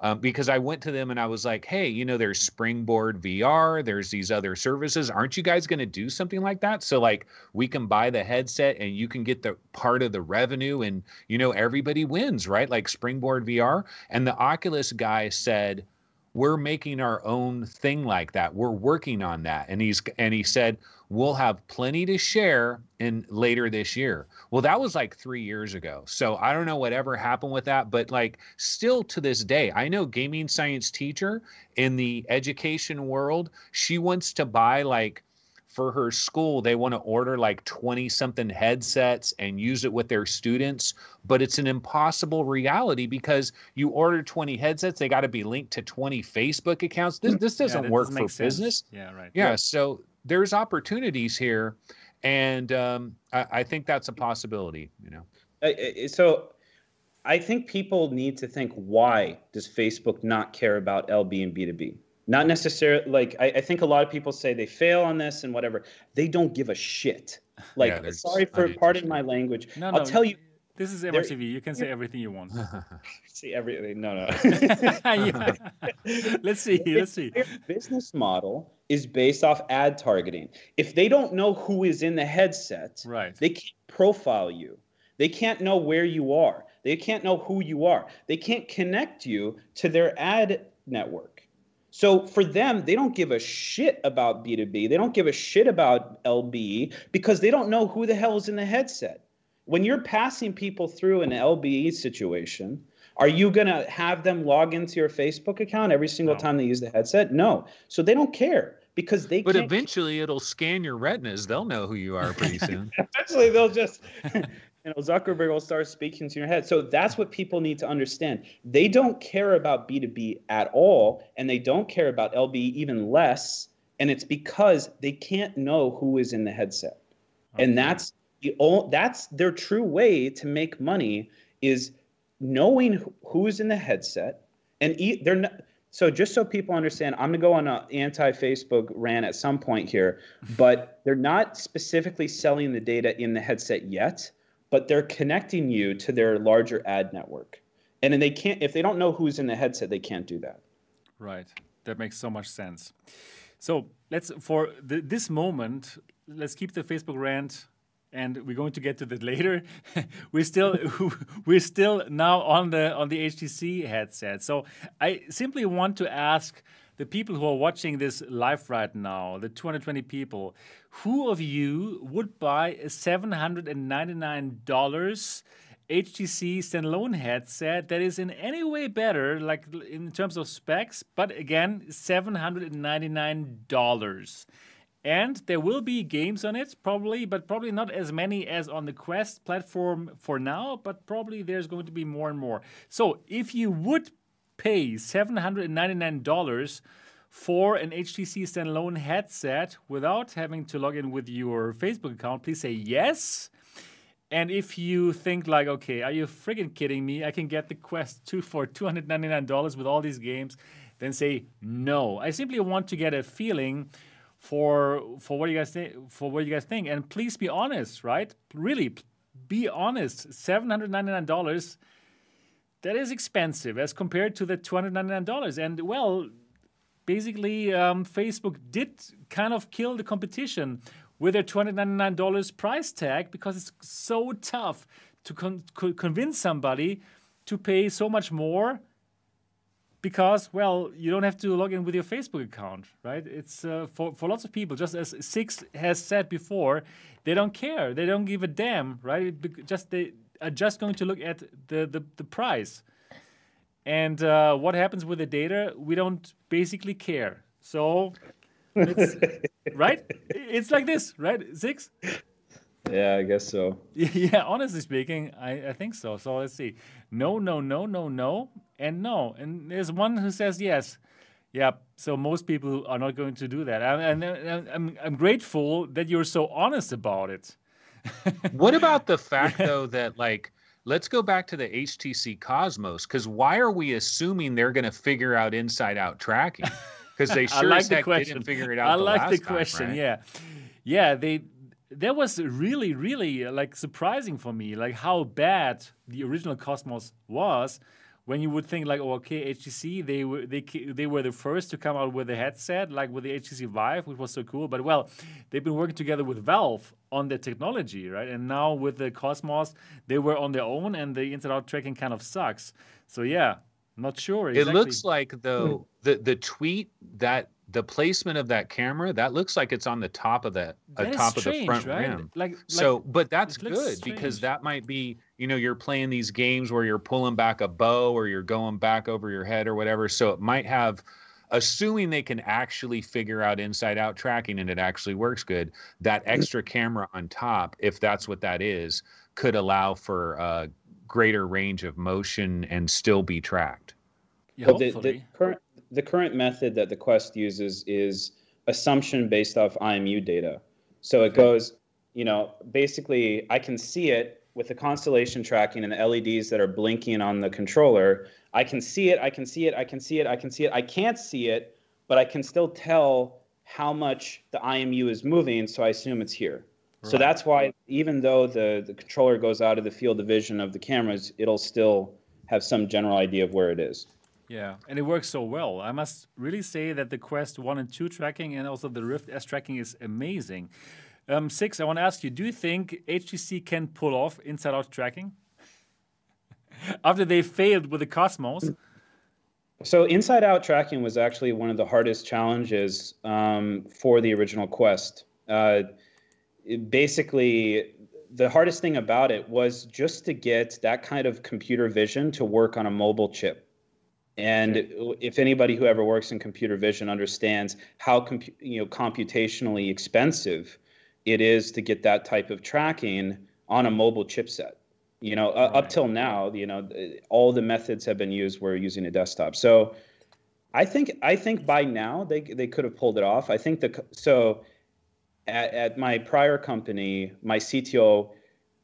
um, because I went to them and I was like, hey, you know, there's Springboard VR, there's these other services. Aren't you guys going to do something like that? So, like, we can buy the headset and you can get the part of the revenue and, you know, everybody wins, right? Like Springboard VR. And the Oculus guy said, we're making our own thing like that. We're working on that. And he's and he said we'll have plenty to share in later this year. Well, that was like 3 years ago. So I don't know whatever happened with that, but like still to this day, I know gaming science teacher in the education world, she wants to buy like for her school, they want to order like 20 something headsets and use it with their students. But it's an impossible reality because you order 20 headsets, they got to be linked to 20 Facebook accounts. This, this doesn't that work doesn't for business. Yeah, right. Yeah, so there's opportunities here. And um, I, I think that's a possibility, you know. I- I- so I think people need to think why does Facebook not care about LB and B2B? Not necessarily like I, I think a lot of people say they fail on this and whatever. They don't give a shit. Like Yeah, sorry for pardon my language. No, I'll no. tell you This is there- MRTV. You can say everything you want. see everything. No, no. Let's see. Let's see. Their business model is based off ad targeting. If they don't know who is in the headset, Right. they can't profile you. They can't know where you are. They can't know who you are. They can't connect you to their ad network. So for them, they don't give a shit about B2B. They don't give a shit about LBE because they don't know who the hell is in the headset. When you're passing people through an LBE situation, are you going to have them log into your Facebook account every single No. time they use the headset? No. So they don't care because they But eventually it'll scan your retinas. They'll know who you are pretty soon. eventually they'll just you know zuckerberg will start speaking to your head so that's what people need to understand they don't care about b2b at all and they don't care about lb even less and it's because they can't know who is in the headset and that's the o- that's their true way to make money is knowing who's in the headset and e- they're not so just so people understand i'm going to go on an anti-facebook rant at some point here but they're not specifically selling the data in the headset yet but they're connecting you to their larger ad network and then they can't if they don't know who's in the headset they can't do that Right. That makes so much sense. So let's for this moment, let's keep the Facebook rant, and we're going to get to that later. we're still we're still now on the on the HTC headset. So I simply want to ask the people who are watching this live right now, the 220 people, who of you would buy a $799 HTC standalone headset that is in any way better, like in terms of specs, but again, $799. And there will be games on it, probably, but probably not as many as on the Quest platform for now, but probably there's going to be more and more. So if you would pay $799 for an HTC standalone headset without having to log in with your Facebook account, please say yes. And if you think like, okay, are you friggin' kidding me? I can get the Quest 2 for $299 with all these games, then say no. I simply want to get a feeling for for what you guys think for what you guys think. And please be honest, right? Really, be honest. $799 that is expensive as compared to the $299. And well, basically, um, Facebook did kind of kill the competition with their $299 price tag because it's so tough to con- convince somebody to pay so much more because well you don't have to log in with your facebook account right? It's uh, for, for lots of people just as Cix has said before they don't care. They don't give a damn right? Just they are just going to look at the the, the price. And uh, what happens with the data? We don't basically care. So it's, right? It's like this right Cix yeah i guess so yeah honestly speaking I, I think so so let's see no no no no no and no. And there's one who says yes. Yeah, so most people are not going to do that. And, and, I'm, I'm grateful that you're so honest about it. what about the fact, though, that like, let's go back to the HTC Cosmos, because why are we assuming they're going to figure out inside out tracking? Because they sure like as the heck question. didn't figure it out. I the like the time, question, right? yeah. Yeah, they that was really, really uh, like surprising for me, like how bad the original Cosmos was when you would think like, oh, okay, HTC, they were they they were the first to come out with a headset, like with the HTC Vive, which was so cool. But well, they've been working together with Valve on the technology, right? And now with the Cosmos, they were on their own, and the inside-out tracking kind of sucks. So yeah, not sure. Exactly. It looks like though hmm. the the tweet that the placement of that camera that looks like it's on the top of the uh, top strange, of the front right? rim. Like, like so, but that's good strange. because that might be you know you're playing these games where you're pulling back a bow or you're going back over your head or whatever. So it might have. Assuming they can actually figure out inside out tracking and it actually works good, that extra camera on top, if that's what that is, could allow for a greater range of motion and still be tracked. Yeah, well, the, the, current the current method that the Quest uses is assumption based off IMU data. So it goes, you know, basically I can see it with the constellation tracking and the LEDs that are blinking on the controller. I can see it, I can see it, I can see it, I can see it. I can't see it, but I can still tell how much the IMU is moving, so I assume it's here. Right. So that's why even though the, the controller goes out of the field of vision of the cameras, it'll still have some general idea of where it is. Yeah, and it works so well. I must really say that the Quest 1 and 2 tracking and also the Rift S tracking is amazing. Um, Cix, I want to ask you do you think HTC can pull off inside out tracking? After they failed with the Cosmos? So, inside out tracking was actually one of the hardest challenges um, for the original Quest. Uh, basically, the hardest thing about it was just to get that kind of computer vision to work on a mobile chip. And if anybody who ever works in computer vision understands how compu- you know computationally expensive it is to get that type of tracking on a mobile chipset. You know, right. up till now, you know, all the methods have been used where using a desktop. So I think I think by now they they could have pulled it off. I think the so at, at my prior company, my CTO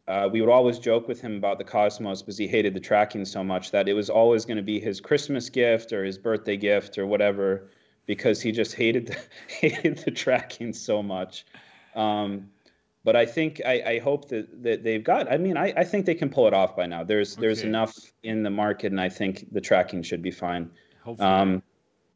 uh, we would always joke with him about the Cosmos because he hated the tracking so much that it was always going to be his Christmas gift or his birthday gift or whatever because he just hated the, hated the tracking so much. Um, but I think I, I, hope that, that they've got. I mean, I, I think they can pull it off by now. There's okay. there's enough in the market, and I think the tracking should be fine. Hopefully. Um,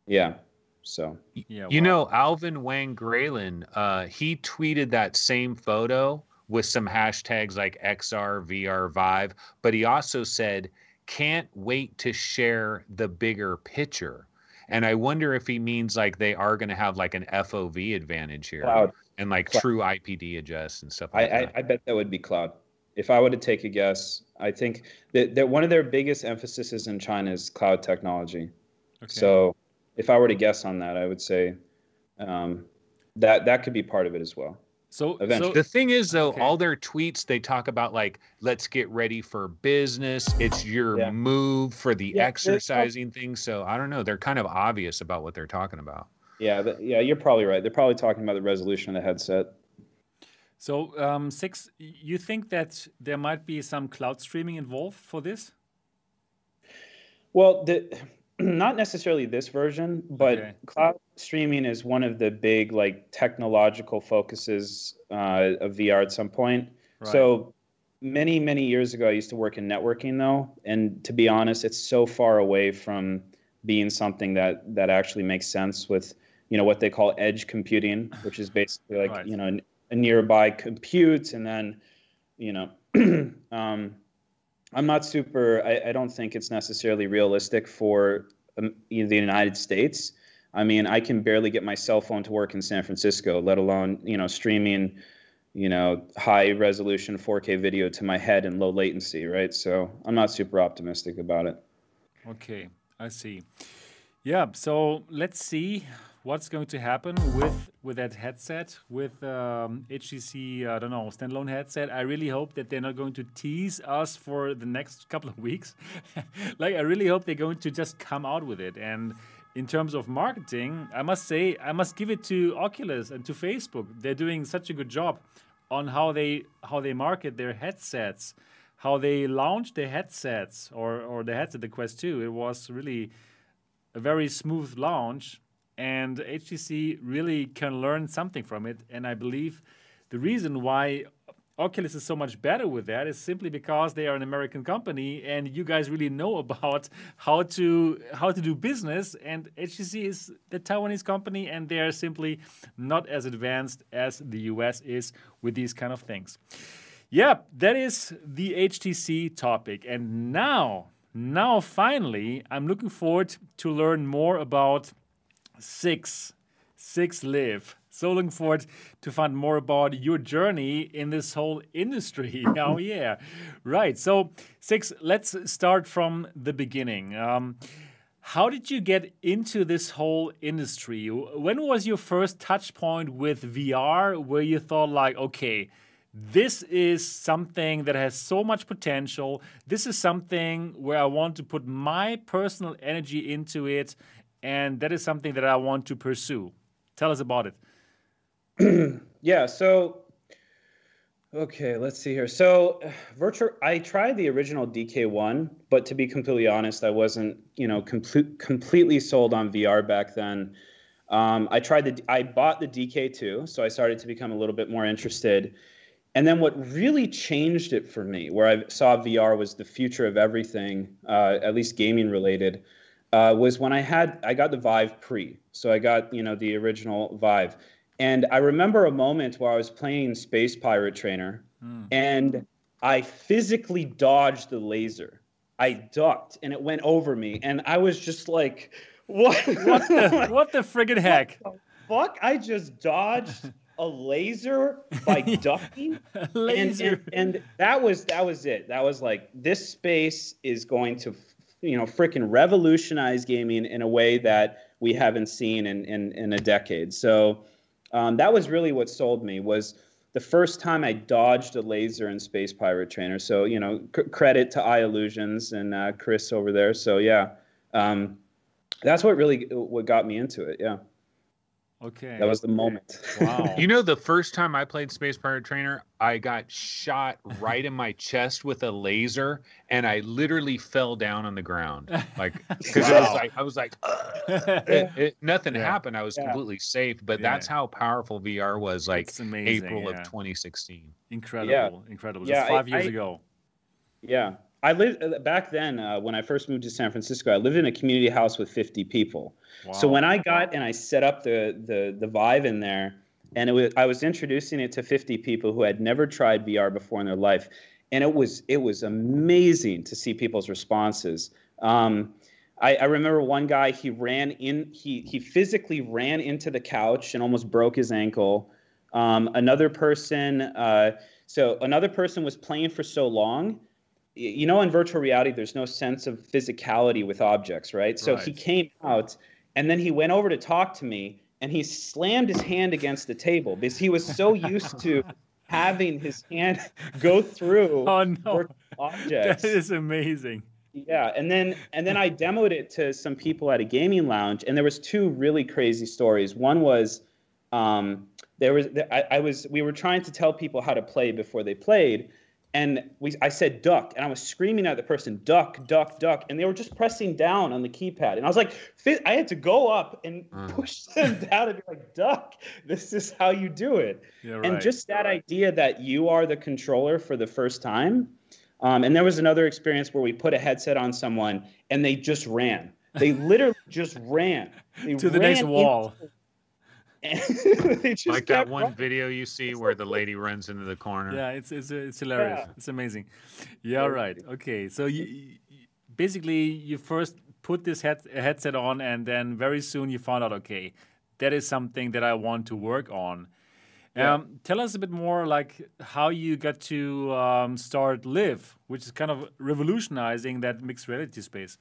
yeah. So yeah, you wow. know, Alvin Wang Graylin, uh, he tweeted that same photo with some hashtags like XR, VR, Vive. But he also said, can't wait to share the bigger picture. And I wonder if he means like they are going to have like an FOV advantage here cloud. and like cloud. true IPD adjust and stuff like I, that. I, I, bet that would be cloud. If I were to take a guess, I think that, that one of their biggest emphases in China is cloud technology. Okay. So if I were to guess on that, I would say um, that that could be part of it as well. So, so the thing is, though, okay. all their tweets they talk about like, let's get ready for business. It's your yeah. move for the yeah, exercising thing. So I don't know. They're kind of obvious about what they're talking about. Yeah, the, yeah, you're probably right. They're probably talking about the resolution of the headset. So, um, Cix, you think that there might be some cloud streaming involved for this? Well, the not necessarily this version, but okay. cloud streaming is one of the big like technological focuses uh, of VR at some point. Right. So many many years ago, I used to work in networking though, and to be honest, it's so far away from being something that that actually makes sense with you know what they call edge computing, which is basically like right. you know a nearby compute, and then you know. um, I'm not super. I, I, don't think it's necessarily realistic for um, the United States. I mean, I can barely get my cell phone to work in San Francisco, let alone you know streaming, you know, high resolution 4K video to my head and low latency, right? So I'm not super optimistic about it. Okay, I see. Yeah, so let's see what's going to happen with with that headset with um, HTC I don't know standalone headset. I really hope that they're not going to tease us for the next couple of weeks. like I really hope they're going to just come out with it. And in terms of marketing, I must say I must give it to Oculus and to Facebook. They're doing such a good job on how they how they market their headsets, how they launch their headsets or or the headset the Quest 2. It was really a very smooth launch and HTC really can learn something from it. And I believe the reason why Oculus is so much better with that is simply because they are an American company and you guys really know about how to how to do business and HTC is the Taiwanese company and they are simply not as advanced as the US is with these kind of things. Yeah, that is the HTC topic and now now finally I'm looking forward to learn more about Cix, Cix Liv. So looking forward to find more about your journey in this whole industry. oh yeah, right. So Cix, let's start from the beginning. Um, how did you get into this whole industry? When was your first touch point with VR where you thought like, okay, this is something that has so much potential. This is something where I want to put my personal energy into it and that is something that I want to pursue. Tell us about it. yeah, so okay, let's see here. So, virtual I tried the original DK1, but to be completely honest, I wasn't, you know, complete, completely sold on VR back then. Um, I tried the I bought the DK2, so I started to become a little bit more interested. And then what really changed it for me, where I saw VR was the future of everything, uh, at least gaming related, uh, was when I had I got the Vive Pre, so I got you know the original Vive, and I remember a moment where I was playing Space Pirate Trainer, mm. and I physically dodged the laser. I ducked, and it went over me, and I was just like, "What? what the what the friggin' heck? The fuck! I just dodged." a laser by ducking laser. And, and, and, that was that was it that was like this space is going to you know freaking revolutionize gaming in a way that we haven't seen in in, in a decade. So um, that was really what sold me was the first time I dodged a laser in Space Pirate Trainer. So you know c- credit to I-Illusions and uh, Chris over there. So yeah, um, that's what really what got me into it. Yeah. Okay. That was the moment. Wow. you know, the first time I played Space Pirate Trainer, I got shot right in my chest with a laser, and I literally fell down on the ground, like because wow. it was like I was like, it, it, nothing yeah. happened. I was yeah. completely safe. But yeah. that's how powerful VR was. Like amazing, April of 2016. Incredible, incredible. Just five I, years I, ago. Yeah, I lived uh, back then uh, when I first moved to San Francisco. I lived in a community house with 50 people. Wow. So when I got and I set up the the the Vive in there, and it was I was introducing it to 50 people who had never tried VR before in their life, and it was it was amazing to see people's responses. Um, I, I, remember one guy he ran in he he physically ran into the couch and almost broke his ankle. Um, another person uh, so another person was playing for so long you know in virtual reality there's no sense of physicality with objects right so right. he came out and then he went over to talk to me and he slammed his hand against the table because he was so used to having his hand go through oh, no. objects. That is amazing. Yeah, and then and then I demoed it to some people at a gaming lounge, and there was two really crazy stories. One was um, there was I, I was we were trying to tell people how to play before they played, and we, I said duck, and I was screaming at the person, duck, duck, duck, and they were just pressing down on the keypad, and I was like, I had to go up and mm. push them down and be like, duck, this is how you do it, yeah, right. and just that idea that you are the controller for the first time. Um, and there was another experience where we put a headset on someone and they just ran. They literally just ran they to the next wall. like that one running. video you see where the lady runs into the corner. Yeah, it's it's it's hilarious. Yeah. It's amazing. Yeah, right. Okay, so you, basically you first put this head, headset on, and then very soon you found out, okay, that is something that I want to work on. Yeah. Um, tell us a bit more, like how you got to um, start Liv, which is kind of revolutionizing that mixed reality space.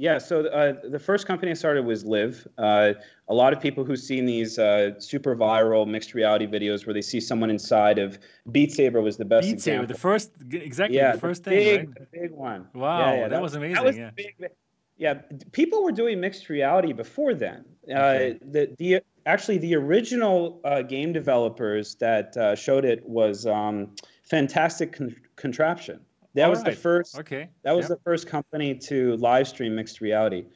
Yeah, so uh, the first company I started was Liv. Uh, a lot of people who've seen these uh, super viral mixed reality videos where they see someone inside of Beat Saber was the best Beat example. Saber, the first, exactly, yeah, the first the big, thing, right? The big one. Wow, yeah, yeah, that, that, was amazing. That was yeah. Big, yeah, people were doing mixed reality before then. Uh, okay. the the actually the original uh, game developers that uh, showed it was um, Fantastic Con- Contraption. That All was right. the first. Okay. That was yep. the first company to live stream mixed reality.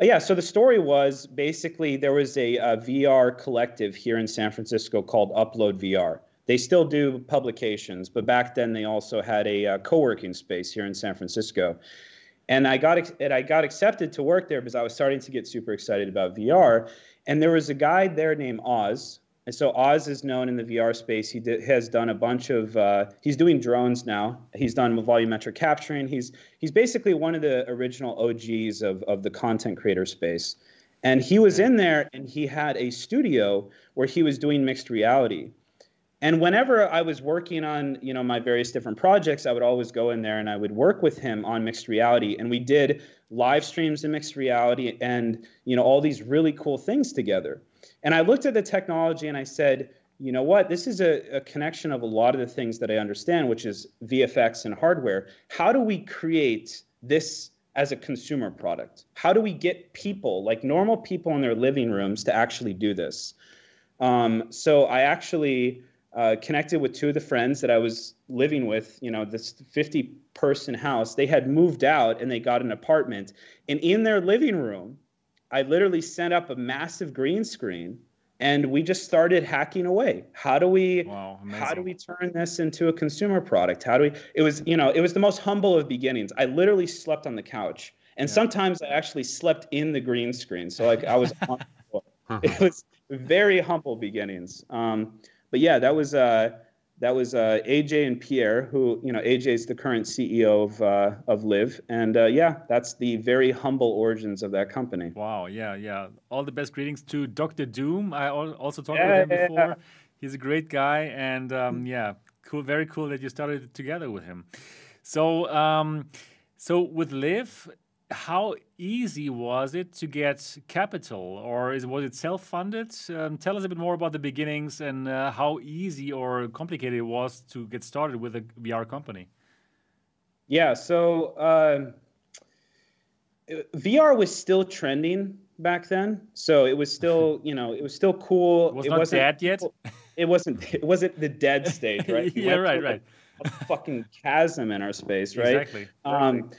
Uh, yeah. So the story was basically there was a, a, VR collective here in San Francisco called Upload VR. They still do publications, but back then they also had a uh, co-working space here in San Francisco. And I got and I got accepted to work there because I was starting to get super excited about VR. And there was a guy there named Oz, and so Oz is known in the VR space. He did, has done a bunch of. Uh, he's doing drones now. He's done volumetric capturing. He's he's basically one of the original OGs of of the content creator space. And he was in there, and he had a studio where he was doing mixed reality. And whenever I was working on, you know, my various different projects, I would always go in there and I would work with him on mixed reality. And we did live streams in mixed reality and, you know, all these really cool things together. And I looked at the technology and I said, you know what? This is a, a, connection of a lot of the things that I understand, which is VFX and hardware. How do we create this as a consumer product? How do we get people, like normal people in their living rooms, to actually do this? Um, so I actually uh, connected with two of the friends that I was living with, you know, this 50 person house. They had moved out and they got an apartment. And in their living room, I literally set up a massive green screen and we just started hacking away. How do we wow, how do we turn this into a consumer product? How do we it was, you know, it was the most humble of beginnings. I literally slept on the couch. And yeah. sometimes I actually slept in the green screen. So like I was on it was very humble beginnings. Um, but yeah, that was uh, that was uh, AJ and Pierre, who you know AJ is the current CEO of uh, of Liv, and uh, yeah, that's the very humble origins of that company. Wow, yeah, yeah. All the best greetings to Doctor Doom. I also talked yeah, with him before. Yeah. He's a great guy, and um, yeah, cool, very cool that you started together with him. So, um, so with Liv, how easy was it to get capital, or is, was it self-funded? Um, tell us a bit more about the beginnings and uh, how easy or complicated it was to get started with a VR company. Yeah, so uh, VR was still trending back then, so it was still, you know, it was still cool. It, was it not wasn't dead yet. It wasn't. It wasn't the dead stage, right? yeah, right, right. A, a fucking chasm in our space, right? Exactly. Um,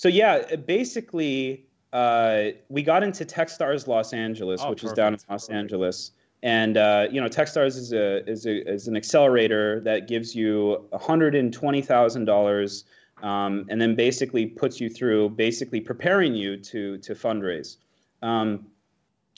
so yeah, basically, uh, we got into TechStars Los Angeles, oh, which perfect. is down in Los perfect. Angeles. And uh, you know, TechStars is a is a is an accelerator that gives you hundred and twenty thousand um, dollars, and then basically puts you through basically preparing you to to fundraise. Um,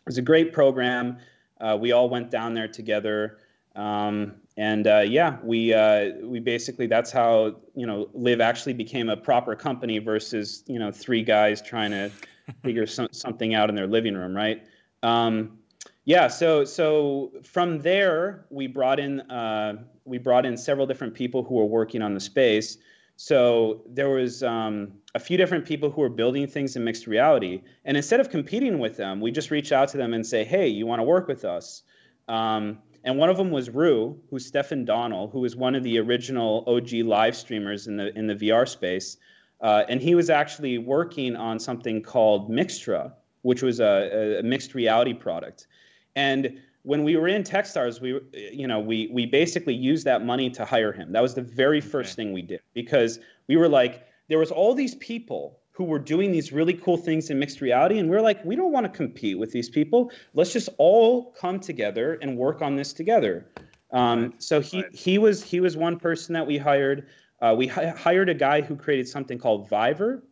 it's a great program. Uh, we all went down there together. Um, and uh, yeah, we uh, we basically that's how you know Liv actually became a proper company versus you know three guys trying to figure some, something out in their living room, right? Um, yeah, so so from there we brought in uh, we brought in several different people who were working on the space. So there was um, a few different people who were building things in mixed reality, and instead of competing with them, we just reach out to them and say, "Hey, you want to work with us?" Um, and one of them was Rue, who's Stefan Donnell, who was one of the original OG live streamers in the in the VR space. Uh, and he was actually working on something called Mixtra, which was a, a, mixed reality product. And when we were in TechStars, we you know we we basically used that money to hire him. That was the very first okay. thing we did because we were like there was all these people who were doing these really cool things in mixed reality. And we're like, we don't want to compete with these people. Let's just all come together and work on this together. Um, so he he was he was one person that we hired. Uh, we hi- hired a guy who created something called Viver,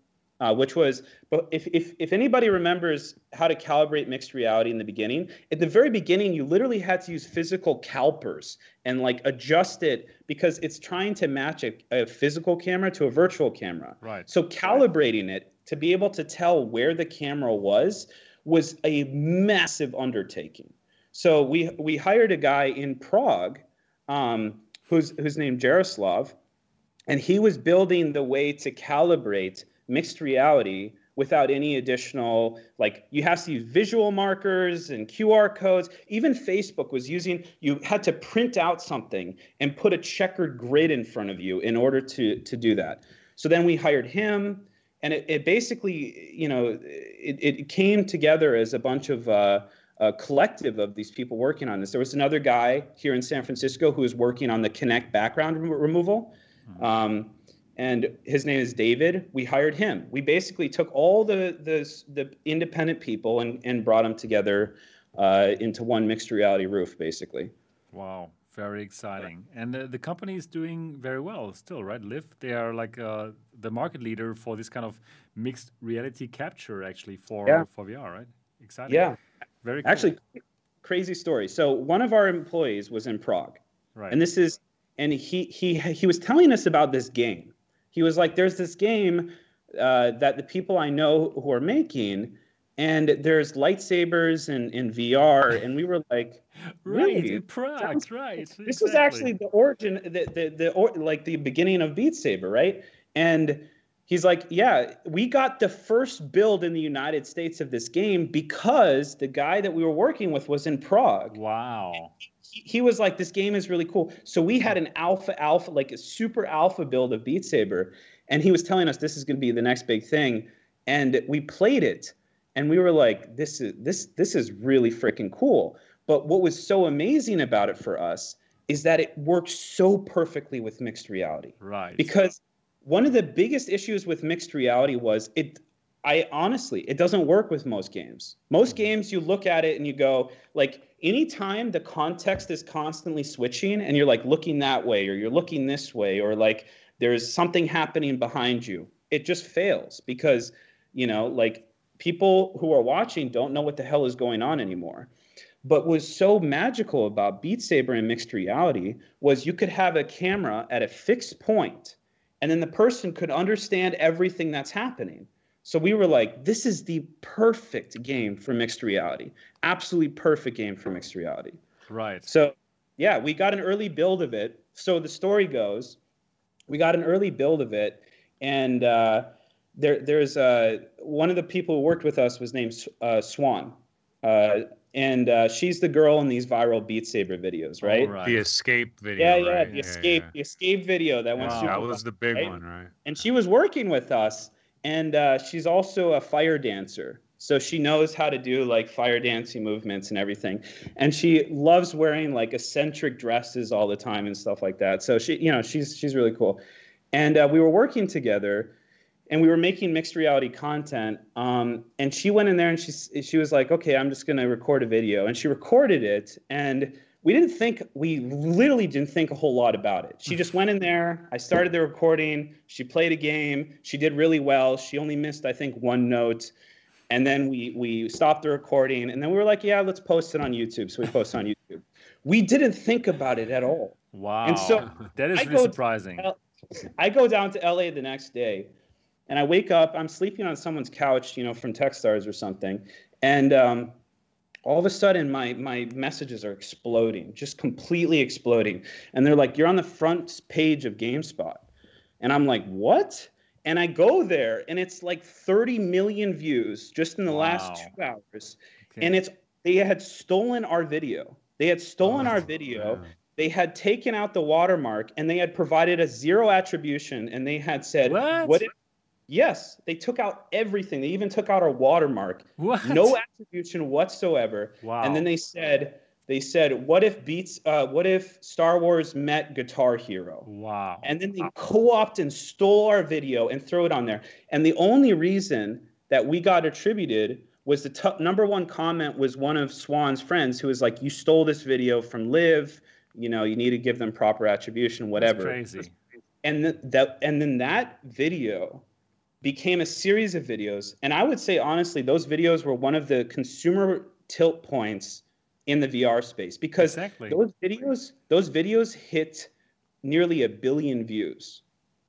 uh, which was, but if, if, if anybody remembers how to calibrate mixed reality in the beginning, at the very beginning, you literally had to use physical calipers and like adjust it because it's trying to match a, a physical camera to a virtual camera. Right. So calibrating it to be able to tell where the camera was was a massive undertaking. So we we hired a guy in Prague, um, who's who's named Jaroslav, and he was building the way to calibrate mixed reality without any additional like you have to use visual markers and QR codes. Even Facebook was using you had to print out something and put a checkered grid in front of you in order to to do that. So then we hired him, and it, it basically you know it, it came together as a bunch of uh, a collective of these people working on this. There was another guy here in San Francisco who was working on the Kinect background removal. Hmm. Um, and his name is David. We hired him. We basically took all the the, the independent people and, and brought them together uh, into one mixed reality roof, basically. Wow, very exciting. And the, the company is doing very well still, right? Liv, they are like uh, the market leader for this kind of mixed reality capture, actually for yeah. for VR, right? Exciting. Yeah, very cool. actually crazy story. So one of our employees was in Prague, right? And this is and he he he was telling us about this game he was like, "There's this game uh, that the people I know who are making." and there's lightsabers in, in VR, and we were like, really? right, Prague, right. This was actually the origin, the the, the or, like the beginning of Beat Saber, right? And he's like, yeah, we got the first build in the United States of this game because the guy that we were working with was in Prague. Wow. He, he, was like, this game is really cool. So we had an alpha, alpha, like a super alpha build of Beat Saber. And he was telling us this is going to be the next big thing. And we played it and we were like, this is this this is really freaking cool. But what was so amazing about it for us is that it works so perfectly with mixed reality. Right. Because one of the biggest issues with mixed reality was it I honestly, it doesn't work with most games. Most mm-hmm. games, you look at it and you go, like, anytime the context is constantly switching and you're like looking that way or you're looking this way or like there's something happening behind you, it just fails because, you know, like people who are watching don't know what the hell is going on anymore. But was so magical about Beat Saber and mixed reality was you could have a camera at a fixed point and then the person could understand everything that's happening. So we were like, this is the perfect game for mixed reality. Absolutely perfect game for mixed reality. Right. So, yeah, we got an early build of it. So the story goes, we got an early build of it, and uh, there, there's uh, one of the people who worked with us was named uh, Swan. And uh, she's the girl in these viral Beat Saber videos, right? right. The escape video. Yeah, yeah, right? the yeah, escape, yeah. the escape video that went. Wow. That was the big right? one, right? And she was working with us, and uh, she's also a fire dancer. So she knows how to do like fire dancing movements and everything, and she loves wearing like eccentric dresses all the time and stuff like that. So she, you know, she's she's really cool. And uh, we were working together, and we were making mixed reality content. Um, and she went in there and she she was like, "Okay, I'm just gonna record a video," and she recorded it and we didn't think we literally didn't think a whole lot about it. She just went in there i started the recording she played a game she did really well she only missed i think one note and then we we stopped the recording and then we were like yeah let's post it on youtube. So we posted on youtube. We didn't think about it at all. Wow and so that is really surprising. i go down to la the next day and i wake up i'm sleeping on someone's couch you know from techstars or something and um, all of a sudden my my messages are exploding just completely exploding and they're like you're on the front page of gamespot and i'm like what and i go there and it's like 30 million views just in the wow. last two hours okay. and it's they had stolen our video they had stolen oh, our video man. they had taken out the watermark and they had provided a zero attribution and they had said what, what if Yes, they took out everything. They even took out our watermark. What? No attribution whatsoever. Wow. And then they said, they said, what if beats, uh, what if Star Wars met Guitar Hero? Wow. And then they co-opt and stole our video and throw it on there. And the only reason that we got attributed was the t- number one comment was one of Swan's friends who was like, you stole this video from Liv. You know, you need to give them proper attribution, whatever. That's crazy. And th- that, and then that video became a series of videos. And I would say, honestly, those videos were one of the consumer tilt points in the VR space because exactly. those videos, those videos hit nearly a billion views.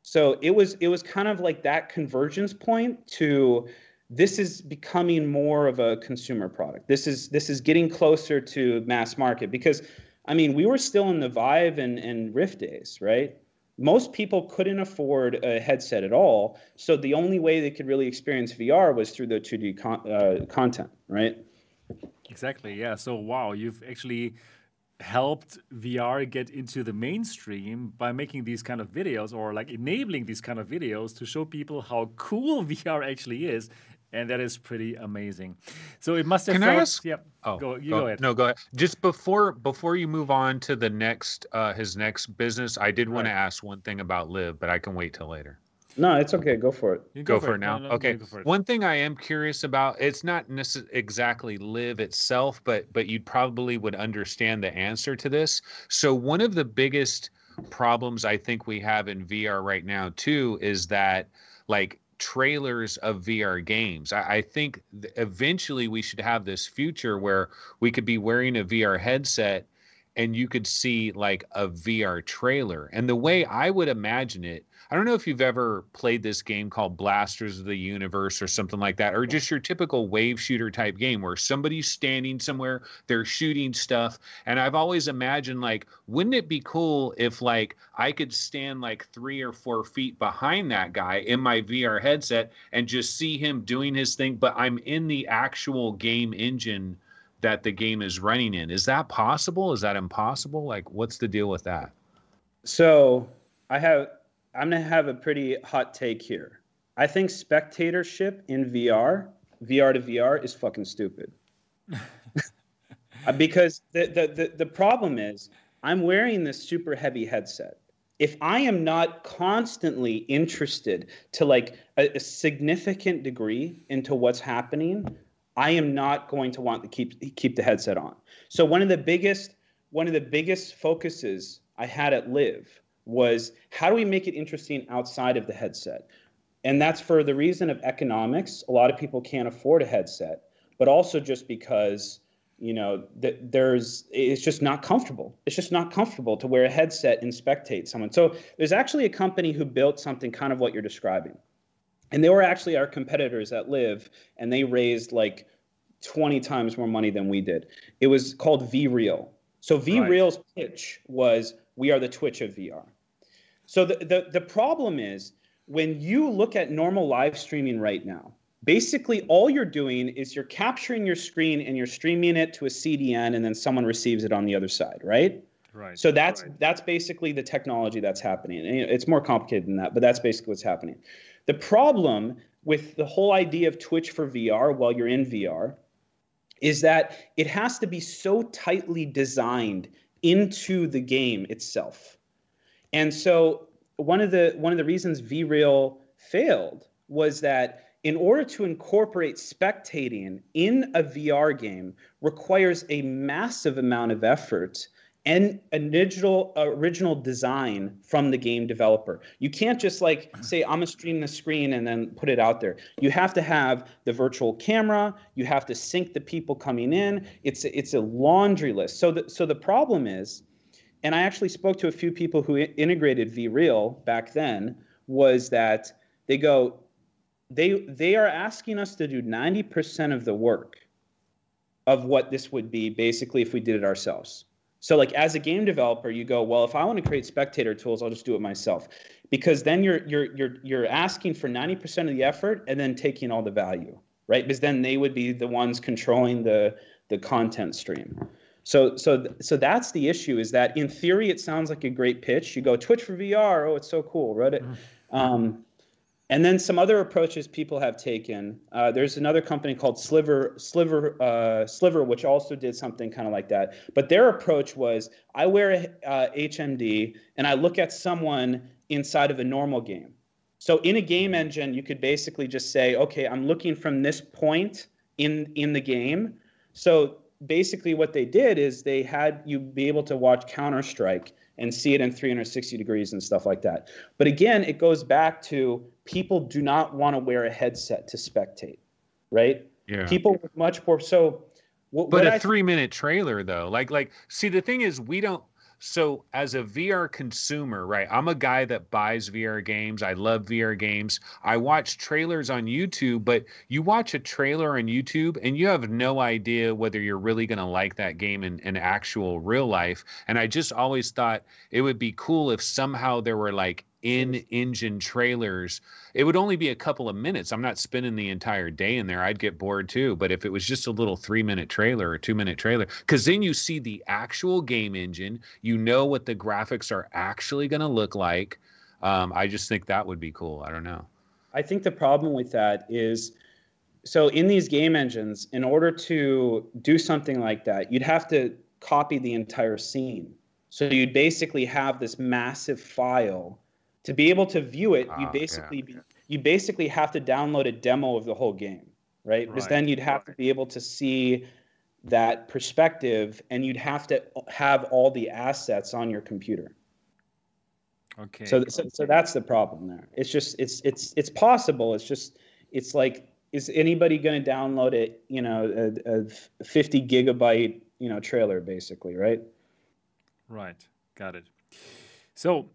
So it was it was kind of like that convergence point to this is becoming more of a consumer product. This is this is getting closer to mass market because I mean we were still in the Vive and, and Rift days, right? Most people couldn't afford a headset at all, so the only way they could really experience VR was through the 2D con- uh, content, right? Exactly. Yeah. So wow, you've actually helped VR get into the mainstream by making these kind of videos or like enabling these kind of videos to show people how cool VR actually is. And that is pretty amazing. So it must have. Can felt, I ask? Yeah. Oh, go, you go, go ahead. No, go ahead. Just before before you move on to the next uh, his next business, I did want to ask one thing about Liv, but I can wait till later. No, it's okay. Go for it. You go, for it No, now. no, okay. go for it. One thing I am curious about, it's not necess- exactly Liv itself, but but you probably would understand the answer to this. So one of the biggest problems I think we have in VR right now too is that like trailers of VR games. I, I think th- eventually we should have this future where we could be wearing a VR headset and you could see like a VR trailer. And the way I would imagine it, I don't know if you've ever played this game called Blasters of the Universe or something like that, or just your typical wave shooter type game where somebody's standing somewhere, they're shooting stuff. And I've always imagined, like, wouldn't it be cool if, like, I could stand like three or four feet behind that guy in my VR headset and just see him doing his thing, but I'm in the actual game engine that the game is running in. Is that possible? Is that impossible? Like, what's the deal with that? So I have I'm gonna have a pretty hot take here. I think spectatorship in VR, VR to VR, is fucking stupid. Because the, the the the problem is I'm wearing this super heavy headset. If I am not constantly interested to like a, a significant degree into what's happening, I am not going to want to keep keep the headset on. So one of the biggest one of the biggest focuses I had at LIV was how do we make it interesting outside of the headset? And that's for the reason of economics. A lot of people can't afford a headset, but also just because you know that there's it's just not comfortable. It's just not comfortable to wear a headset and spectate someone. So there's actually a company who built something kind of what you're describing. And they were actually our competitors at LIV, and they raised like 20 times more money than we did. It was called VReal. So VReal's pitch was we are the Twitch of VR. So the, the, the problem is when you look at normal live streaming right now, basically all you're doing is you're capturing your screen and you're streaming it to a CDN and then someone receives it on the other side, right? Right. So that's that's basically the technology that's happening. And it's more complicated than that, but that's basically what's happening. The problem with the whole idea of Twitch for VR while you're in VR is that it has to be so tightly designed into the game itself. And so one of the one of the reasons VReal failed was that in order to incorporate spectating in a VR game requires a massive amount of effort and original original design from the game developer. You can't just like say I'm gonna stream the screen and then put it out there. You have to have the virtual camera. You have to sync the people coming in. It's it's a laundry list. So the so the problem is, and I actually spoke to a few people who integrated VReal back then. Was that they go, they they are asking us to do 90% of the work of what this would be basically if we did it ourselves. So like as a game developer, you go, well, if I want to create spectator tools, I'll just do it myself. Because then you're you're you're you're asking for 90% of the effort and then taking all the value, right? Because then they would be the ones controlling the the content stream. So so so that's the issue is that in theory it sounds like a great pitch. You go Twitch for VR, oh it's so cool, Reddit. Um, and then some other approaches people have taken. Uh, there's another company called Sliver, Sliver, uh, Sliver, which also did something kind of like that. But their approach was, I wear a uh, HMD and I look at someone inside of a normal game. So in a game engine, you could basically just say, okay, I'm looking from this point in in the game. So basically, what they did is they had you be able to watch Counter Strike and see it in 360 degrees and stuff like that. But again, it goes back to people do not want to wear a headset to spectate, right? Yeah. People with much more so. What, But what a I- three minute trailer though, like like see the thing is we don't so as a VR consumer, right? I'm a guy that buys VR games. I love VR games. I watch trailers on YouTube, but you watch a trailer on YouTube and you have no idea whether you're really going to like that game in, in actual real life. And I just always thought it would be cool if somehow there were like in engine trailers, it would only be a couple of minutes. I'm not spending the entire day in there. I'd get bored too. But if it was just a little three minute trailer or two minute trailer, because then you see the actual game engine, you know what the graphics are actually going to look like. Um, I just think that would be cool. I don't know. I think the problem with that is so in these game engines, in order to do something like that, you'd have to copy the entire scene. So you'd basically have this massive file to be able to view it, you ah, basically yeah. you basically have to download a demo of the whole game, right? Because then you'd have to be able to see that perspective, and you'd have to have all the assets on your computer. Okay. So, so, so that's the problem there. It's just it's it's it's possible. It's just it's like is anybody going to download it? You know, a, a 50 gigabyte you know trailer basically, right? Right. Got it. So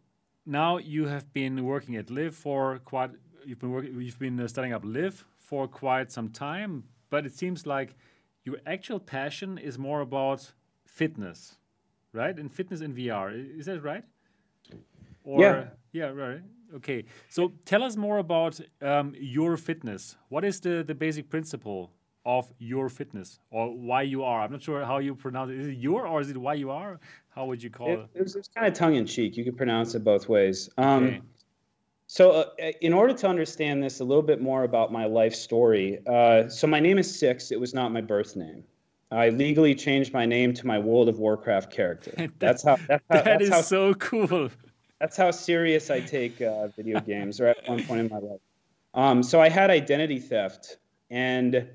now you have been working at LIV for quite. You've been working. You've been uh, starting up LIV for quite some time, but it seems like your actual passion is more about fitness, right? And fitness in VR. Is that right? Or, yeah. Yeah. Right. Okay. So tell us more about um, your fitness. What is the the basic principle of your fitness or why you are? I'm not sure how you pronounce it. Is it your or is it why you are? How would you call it? It, it was, was kind of tongue in cheek. You could pronounce it both ways. Um, okay. So, uh, in order to understand this a little bit more about my life story, uh, so my name is Cix. It was not my birth name. I legally changed my name to my World of Warcraft character. that's how. That's how, that that's is how, so cool. That's how serious I take uh, video games. Or at one point in my life, um, so I had identity theft, and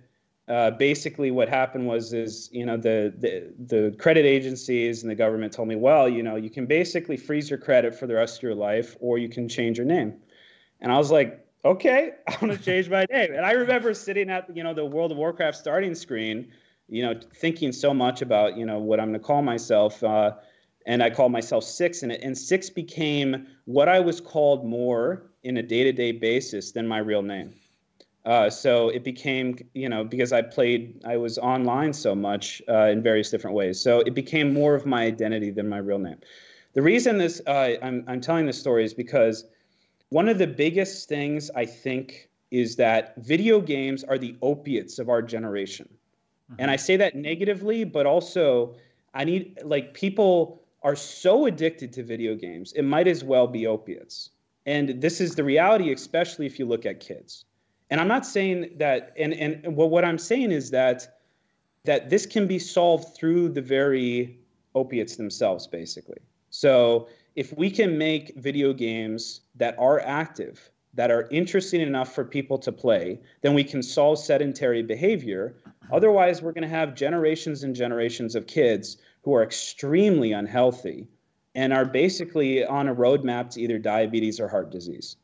uh, basically what happened was is you know the, the the credit agencies and the government told me well you know you can basically freeze your credit for the rest of your life or you can change your name. And i was like okay i want to change my name. And i remember sitting at you know the world of warcraft starting screen you know thinking so much about you know what i'm going to call myself uh, and i called myself Cix and, it and Cix became what i was called more in a day-to-day basis than my real name uh, so it became, you know, because I played, I was online so much uh, in various different ways. So it became more of my identity than my real name. The reason this, uh, I'm, I'm telling this story is because one of the biggest things I think is that video games are the opiates of our generation. Mm-hmm. And I say that negatively, but also I need, like, people are so addicted to video games, it might as well be opiates. And this is the reality, especially if you look at kids. And I'm not saying that, and, and well, what I'm saying is that that this can be solved through the very opiates themselves, basically. So if we can make video games that are active, that are interesting enough for people to play, then we can solve sedentary behavior. Otherwise, we're going to have generations and generations of kids who are extremely unhealthy and are basically on a roadmap to either diabetes or heart disease.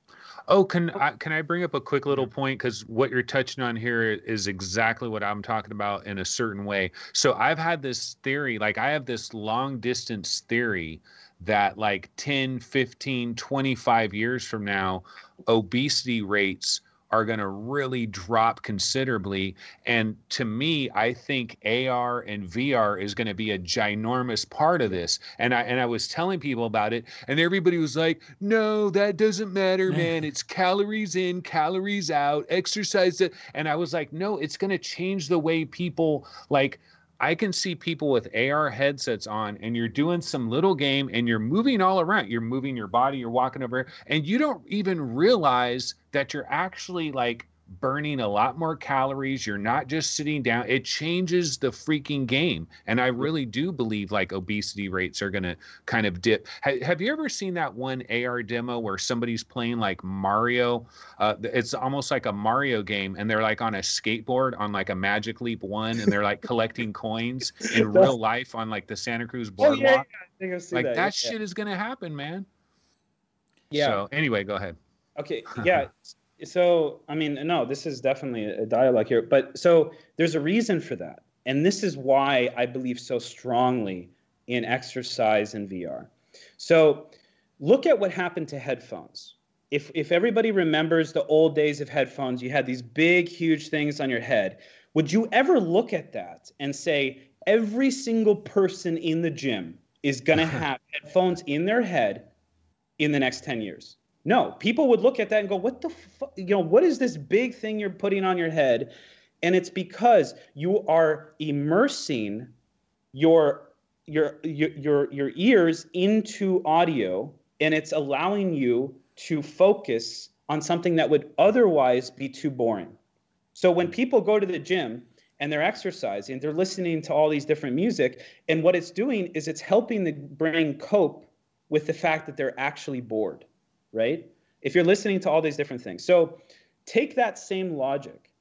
Oh, can oh. I, can I bring up a quick little point? Because what you're touching on here is exactly what I'm talking about in a certain way. So I've had this theory, like I have this long distance theory that like 10, 15, 25 years from now, obesity rates are going to really drop considerably. And to me, I think AR and VR is going to be a ginormous part of this. And I and I was telling people about it, and everybody was like, "No, that doesn't matter, man. It's calories in, calories out, exercise." It. And I was like, "No, it's going to change the way people like." I can see people with AR headsets on and you're doing some little game and you're moving all around. You're moving your body, you're walking over, and you don't even realize that you're actually like burning a lot more calories. You're not just sitting down. It changes the freaking game. And I really do believe like obesity rates are going to kind of dip. Ha- have you ever seen that one AR demo where somebody's playing like Mario? Uh, it's almost like a Mario game and they're like on a skateboard on like a Magic Leap 1 and they're like collecting coins in real life on like the Santa Cruz boardwalk. Oh, yeah, yeah. like that, that shit is going to happen, man. Yeah. So anyway, go ahead. Okay. Yeah so i mean no this is definitely a dialogue here but so there's a reason for that and this is why i believe so strongly in exercise and VR. So look at what happened to headphones. If, if everybody remembers the old days of headphones, you had these big, huge things on your head. Would you ever look at that and say, every single person in the gym is going to have headphones in their head in the next 10 years? No, people would look at that and go, "What the fuck? You know, what is this big thing you're putting on your head?" And it's because you are immersing your your your your, your ears into audio, and it's allowing you to focus on something that would otherwise be too boring. So when people go to the gym and they're exercising, they're listening to all these different music, and what it's doing is it's helping the brain cope with the fact that they're actually bored right? If you're listening to all these different things. So take that same logic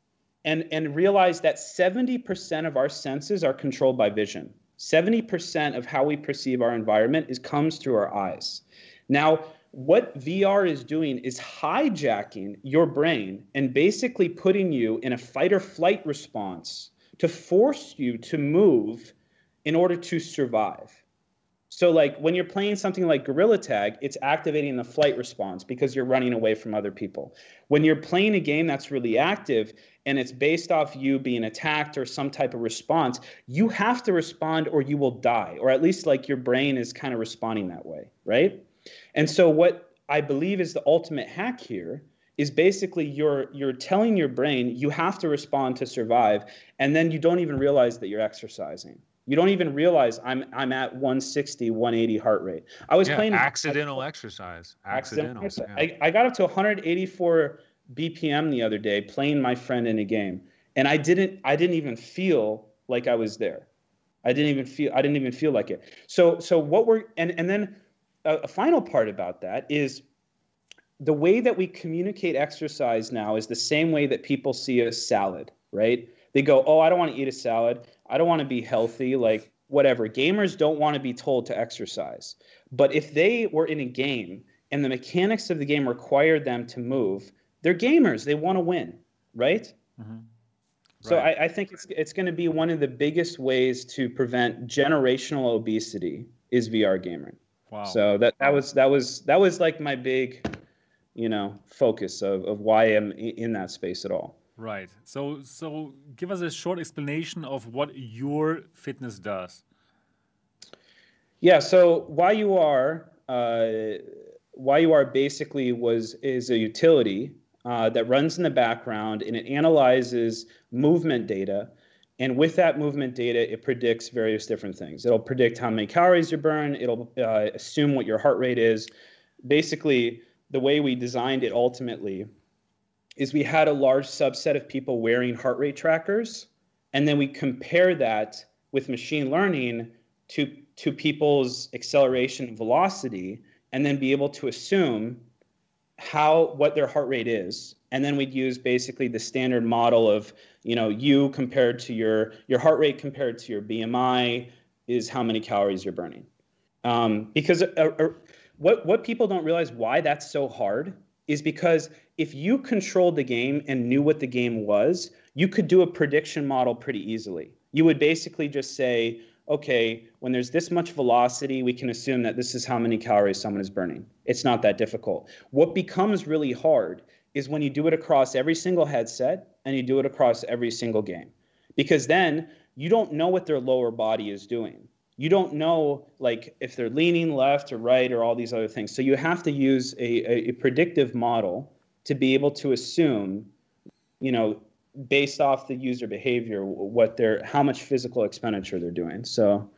and, and realize that 70% of our senses are controlled by vision. 70% of how we perceive our environment is comes through our eyes. Now, what VR is doing is hijacking your brain and basically putting you in a fight or flight response to force you to move in order to survive. So like when you're playing something like Gorilla Tag, it's activating the flight response because you're running away from other people. When you're playing a game that's really active and it's based off you being attacked or some type of response, you have to respond or you will die, or at least like your brain is kind of responding that way, right? And so what I believe is the ultimate hack here is basically you're you're telling your brain you have to respond to survive and then you don't even realize that you're exercising you don't even realize I'm I'm at 160, 180 heart rate. I was yeah, playing accidental exercise. Accidental. accidental yeah. I, I got up to 184 BPM the other day playing my friend in a game, and I didn't I didn't even feel like I was there. I didn't even feel I didn't even feel like it. So so what we're and and then a, a final part about that is the way that we communicate exercise now is the same way that people see a salad, right? They go, "Oh, I don't want to eat a salad. I don't want to be healthy, like whatever. Gamers don't want to be told to exercise. But if they were in a game and the mechanics of the game required them to move, they're gamers. They want to win, right? Mm-hmm. So right. I, I, think it's it's going to be one of the biggest ways to prevent generational obesity is VR gaming. Wow. So that that was that was that was like my big, you know, focus of of why I'm in that space at all. Right. So so give us a short explanation of what your fitness does. Yeah. So YUR, uh, are basically was is a utility uh, that runs in the background and it analyzes movement data. And with that movement data, it predicts various different things. It'll predict how many calories you burn. It'll uh, assume what your heart rate is. Basically, the way we designed it ultimately is we had a large subset of people wearing heart rate trackers, and then we compare that with machine learning to, to people's acceleration velocity, and then be able to assume how what their heart rate is. And then we'd use basically the standard model of you know you compared to your your heart rate compared to your bmi is how many calories you're burning. Um, because uh, uh, what what people don't realize why that's so hard is because if you controlled the game and knew what the game was, you could do a prediction model pretty easily. You would basically just say, okay, when there's this much velocity, we can assume that this is how many calories someone is burning. It's not that difficult. What becomes really hard is when you do it across every single headset and you do it across every single game. Because then you don't know what their lower body is doing you don't know like if they're leaning left or right or all these other things. So you have to use a, a, predictive model to be able to assume, you know, based off the user behavior, what they're how much physical expenditure they're doing. So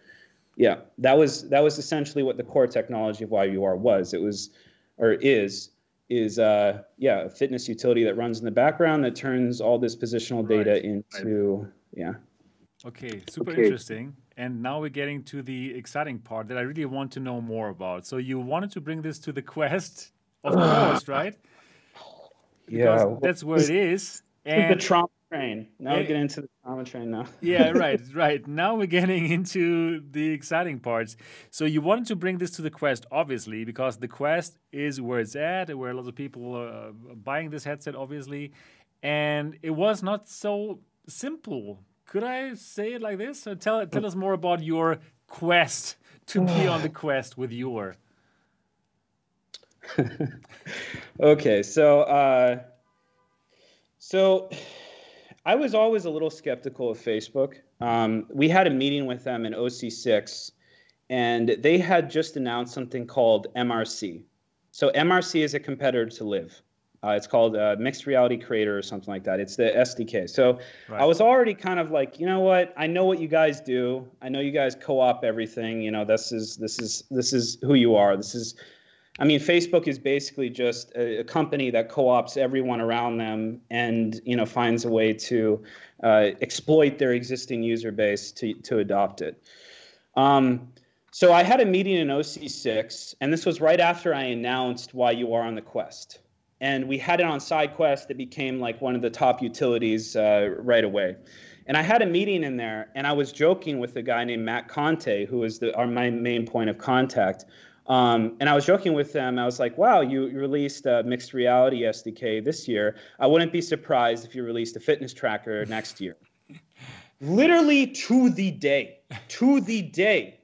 yeah, that was that was essentially what the core technology of YUR was. It was or is is uh, yeah a fitness utility that runs in the background that turns all this positional data right. into yeah Okay, super okay. interesting. And now we're getting to the exciting part that I really want to know more about. So you wanted to bring this to the Quest, of course, right? Because yeah, that's where it is. And the trauma train. Now we get into the trauma train now. yeah, right, right. Now we're getting into the exciting parts. So you wanted to bring this to the Quest, obviously, because the Quest is where it's at, where a lot of people are buying this headset, obviously. And it was not so simple could I say it like this? So tell tell us more about your quest to be on the quest with your? okay, so uh, so I was always a little skeptical of Facebook. Um, we had a meeting with them in OC6, and they had just announced something called MRC. So MRC is a competitor to LIV. Uh, it's called uh, Mixed Reality Creator or something like that. It's the SDK. So right. I was already kind of like, you know what? I know what you guys do. I know you guys co-op everything. You know, this is this is this is who you are. This is, I mean, Facebook is basically just a, a company that co-ops everyone around them and you know finds a way to uh, exploit their existing user base to to adopt it. Um, so I had a meeting in OC6, and this was right after I announced YUR on the Quest and we had it on SideQuest. It became like one of the top utilities uh, right away. And I had a meeting in there, and I was joking with a guy named Matt Conte, who is the, our, my main point of contact. Um, and I was joking with them. I was like, "Wow, you, you released a mixed reality SDK this year. I wouldn't be surprised if you released a fitness tracker next year." Literally to the day, to the day,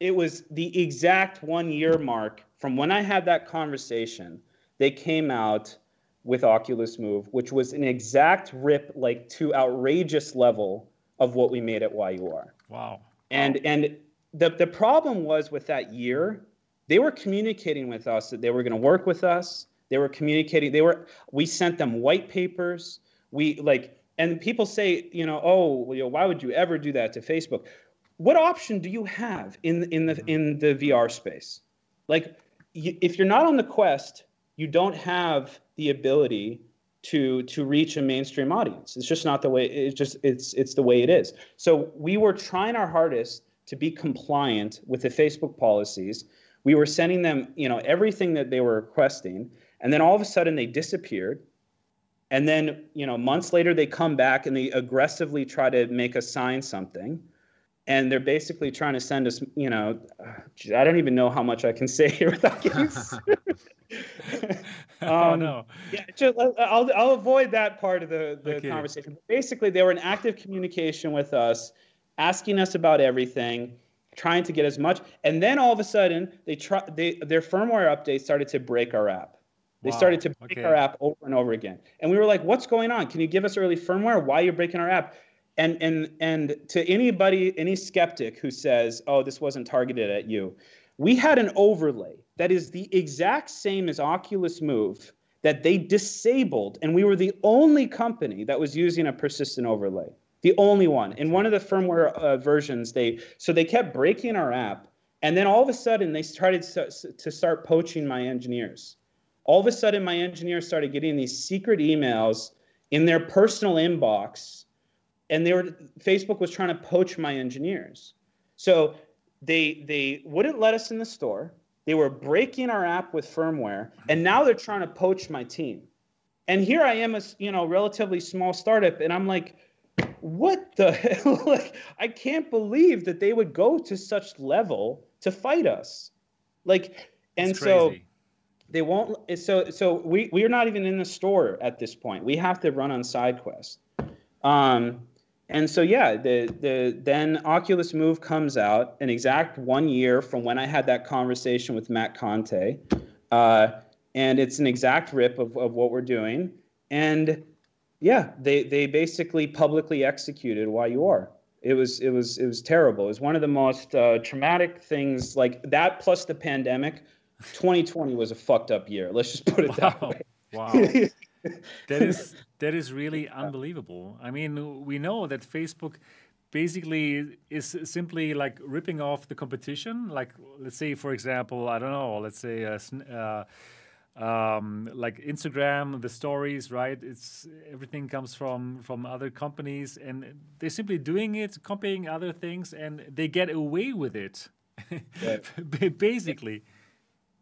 it was the exact one year mark from when I had that conversation they came out with Oculus Move, which was an exact rip, like to outrageous level of what we made at YUR. Wow. And and the the problem was with that year, they were communicating with us that they were going to work with us. They were communicating. They were. We sent them white papers. We like, and people say, you know, oh, you know, why would you ever do that to Facebook? What option do you have in in the mm-hmm. in the VR space? Like, if you're not on the Quest, you don't have the ability to to reach a mainstream audience. It's just not the way it's just it's it's the way it is. So we were trying our hardest to be compliant with the Facebook policies. We were sending them, you know, everything that they were requesting, and then all of a sudden they disappeared. And then, you know, months later they come back and they aggressively try to make us sign something. And they're basically trying to send us, you know, I don't even know how much I can say here without getting oh um, no. Yeah, just, I'll I'll avoid that part of the the okay. conversation. Basically, they were in active communication with us, asking us about everything, trying to get as much, and then all of a sudden, they try they their firmware update started to break our app. They wow. started to break okay. our app over and over again, and we were like, "What's going on? Can you give us early firmware? Why are you breaking our app?" And and and to anybody, any skeptic who says, "Oh, this wasn't targeted at you," we had an overlay that is the exact same as Oculus Move that they disabled, and we were the only company that was using a persistent overlay. The only one. In one of the firmware uh, versions, they so they kept breaking our app, and then all of a sudden they started to start poaching my engineers. All of a sudden, my engineers started getting these secret emails in their personal inbox, and they were Facebook was trying to poach my engineers. So they they wouldn't let us in the store they were breaking our app with firmware, and now they're trying to poach my team. And here I am, a you know relatively small startup, and I'm like, what the hell? like, I can't believe that they would go to such level to fight us. Like, and so they won't. So so we we are not even in the store at this point. We have to run on SideQuest. Um, and so yeah, the the then Oculus Move comes out an exact one year from when I had that conversation with Matt Conte, uh, and it's an exact rip of, of what we're doing. And yeah, they they basically publicly executed YUR. It was it was it was terrible. It was one of the most uh, traumatic things like that. Plus the pandemic. 2020 was a fucked up year. Let's just put it wow. that way. Wow. that is that is really unbelievable. I mean, we know that Facebook basically is simply like ripping off the competition. Like, let's say, for example, I don't know, let's say, uh, uh, um, like Instagram, the stories, right? It's everything comes from from other companies, and they're simply doing it, copying other things, and they get away with it, basically.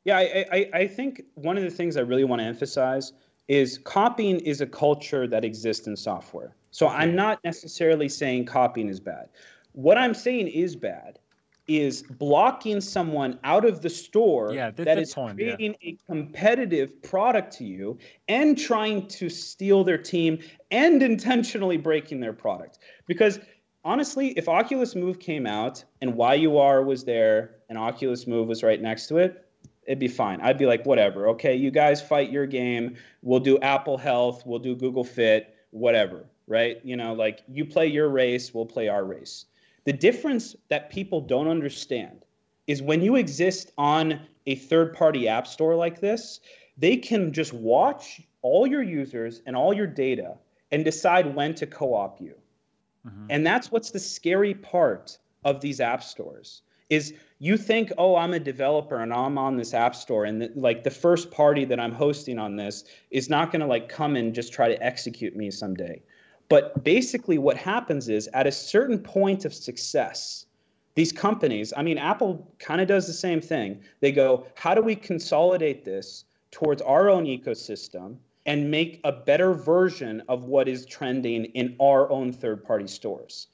Yeah, I, I, I think one of the things I really want to emphasize is copying is a culture that exists in software. So. I'm not necessarily saying copying is bad. What I'm saying is bad is blocking someone out of the store yeah, that, that is point, creating yeah. a competitive product to you and trying to steal their team and intentionally breaking their product. Because honestly, if Oculus Move came out and YUR was there and Oculus Move was right next to it, it'd be fine. I'd be like, whatever. Okay, you guys fight your game. We'll do Apple Health. We'll do Google Fit. Whatever. Right? You know, like you play your race. We'll play our race. The difference that people don't understand is when you exist on a third-party app store like this, they can just watch all your users and all your data and decide when to co-op you. Mm-hmm. And that's what's the scary part of these app stores is you think, oh, I'm a developer and I'm on this app store, and the, like the first party that I'm hosting on this is not going to like come and just try to execute me someday. But basically, what happens is at a certain point of success, these companies, I mean, Apple kind of does the same thing. They go, how do we consolidate this towards our own ecosystem and make a better version of what is trending in our own third party stores?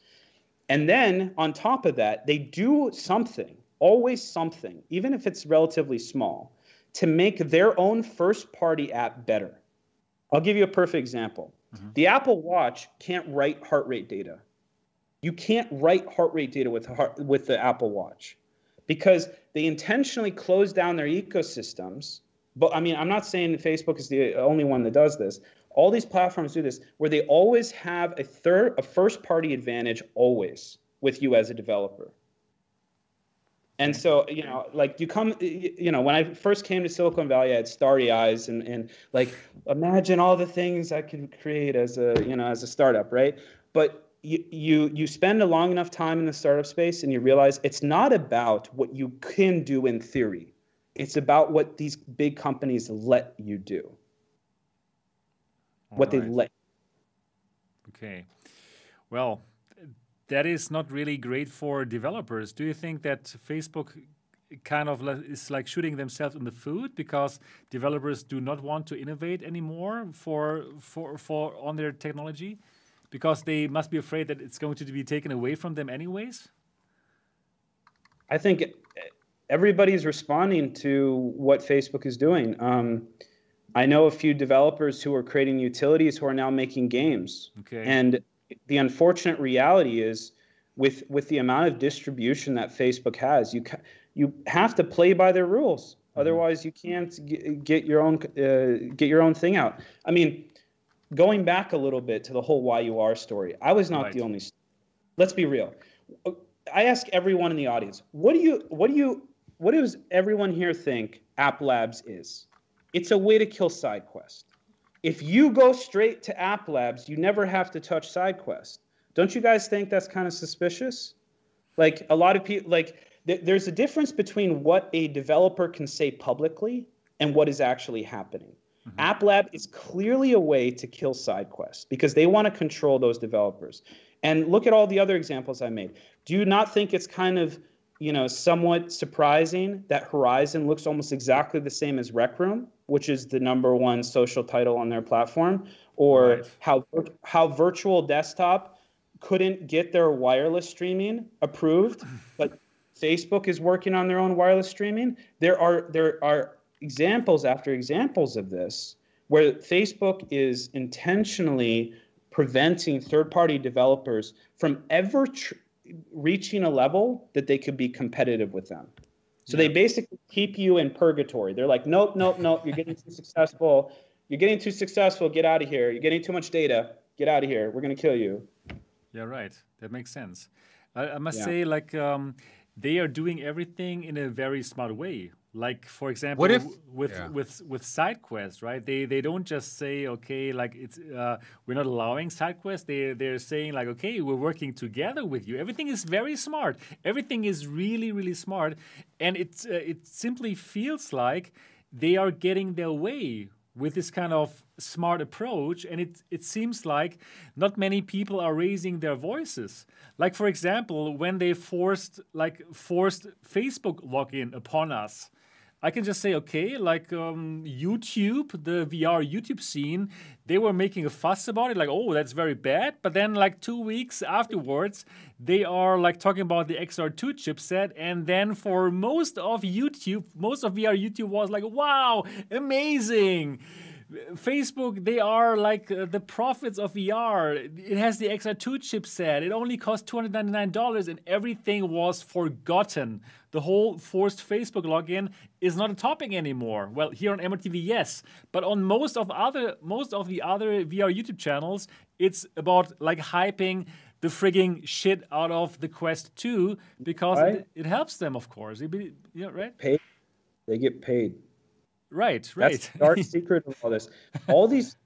And then on top of that, they do something, always something, even if it's relatively small, to make their own first party app better. I'll give you a perfect example. Mm-hmm. The Apple Watch can't write heart rate data. You can't write heart rate data with, heart, with the Apple Watch because they intentionally close down their ecosystems. But I mean, I'm not saying Facebook is the only one that does this, all these platforms do this where they always have a third a first party advantage always with you as a developer and so you know like you come you know when i first came to silicon valley i had starry eyes and, and like imagine all the things i could create as a you know as a startup right but you, you you spend a long enough time in the startup space and you realize it's not about what you can do in theory it's about what these big companies let you do what right. they let. Okay. Well, that is not really great for developers. Do you think that Facebook kind of is like shooting themselves in the foot because developers do not want to innovate anymore for for for on their technology because they must be afraid that it's going to be taken away from them anyways? I think everybody's responding to what Facebook is doing. Um, I know a few developers who are creating utilities who are now making games. Okay. And the unfortunate reality is with with the amount of distribution that Facebook has, you you have to play by their rules. Mm-hmm. Otherwise, you can't get your own uh, get your own thing out. I mean, going back a little bit to the whole YUR story, I was not right. the only. Let's be real. I ask everyone in the audience, what do you what do you what does everyone here think App Labs is? It's a way to kill SideQuest. If you go straight to App Labs, you never have to touch SideQuest. Don't you guys think that's kind of suspicious? Like a lot of people, like th- there's a difference between what a developer can say publicly and what is actually happening. Mm-hmm. App Lab is clearly a way to kill SideQuest because they want to control those developers. And look at all the other examples I made. Do you not think it's kind of you know, somewhat surprising that Horizon looks almost exactly the same as Rec Room, which is the number one social title on their platform, or right. how how Virtual Desktop couldn't get their wireless streaming approved, but Facebook is working on their own wireless streaming. There are there are examples after examples of this where Facebook is intentionally preventing third-party developers from ever tr- reaching a level that they could be competitive with them. So yeah. they basically keep you in purgatory. They're like, nope, nope, nope. You're getting too successful. You're getting too successful. Get out of here. You're getting too much data. Get out of here. We're gonna kill you. Yeah, right. That makes sense. I, I must yeah. say, like, um, they are doing everything in a very smart way like for example if, with yeah. with with SideQuests right? They they don't just say okay like it's uh, we're not allowing SideQuests. They they're saying like okay we're working together with you. Everything is very smart. Everything is really really smart. And it uh, it simply feels like they are getting their way with this kind of smart approach. And it it seems like not many people are raising their voices. Like for example when they forced like forced facebook login upon us I can just say, okay, like um, YouTube, the VR YouTube scene, they were making a fuss about it, like, oh, that's very bad. But then, like two weeks afterwards, they are like talking about the XR2 chipset, and then for most of YouTube, most of VR YouTube was like, wow, amazing Facebook, they are like uh, the prophets of VR. It has the XR2 chipset. It only cost $299 and everything was forgotten. The whole forced Facebook login is not a topic anymore. Well, here on MRTV, yes, but on most of other most of the other VR YouTube channels, it's about like hyping the frigging shit out of the Quest 2 because right. it, it, helps them, of course. It be, yeah, right? Paid. They get paid. Right, right. That's the dark secret of all this. All these,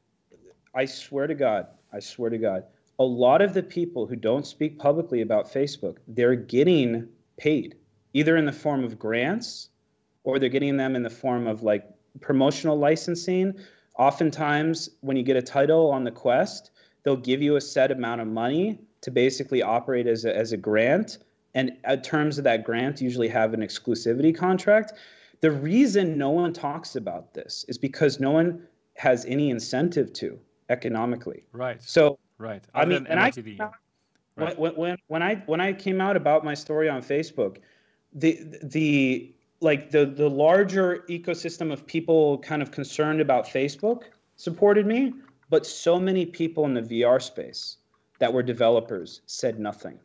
I swear to God, I swear to God, a lot of the people who don't speak publicly about Facebook, they're getting paid either in the form of grants or they're getting them in the form of like promotional licensing. Oftentimes, when you get a title on the Quest, they'll give you a set amount of money to basically operate as a, as a grant. And uh, terms of that grant usually have an exclusivity contract. The reason no one talks about this is because no one has any incentive to economically. Right. So right. Other I mean, and I right. when, when when I when I came out about my story on Facebook, the the like the the larger ecosystem of people kind of concerned about Facebook supported me, but so many people in the VR space that were developers said nothing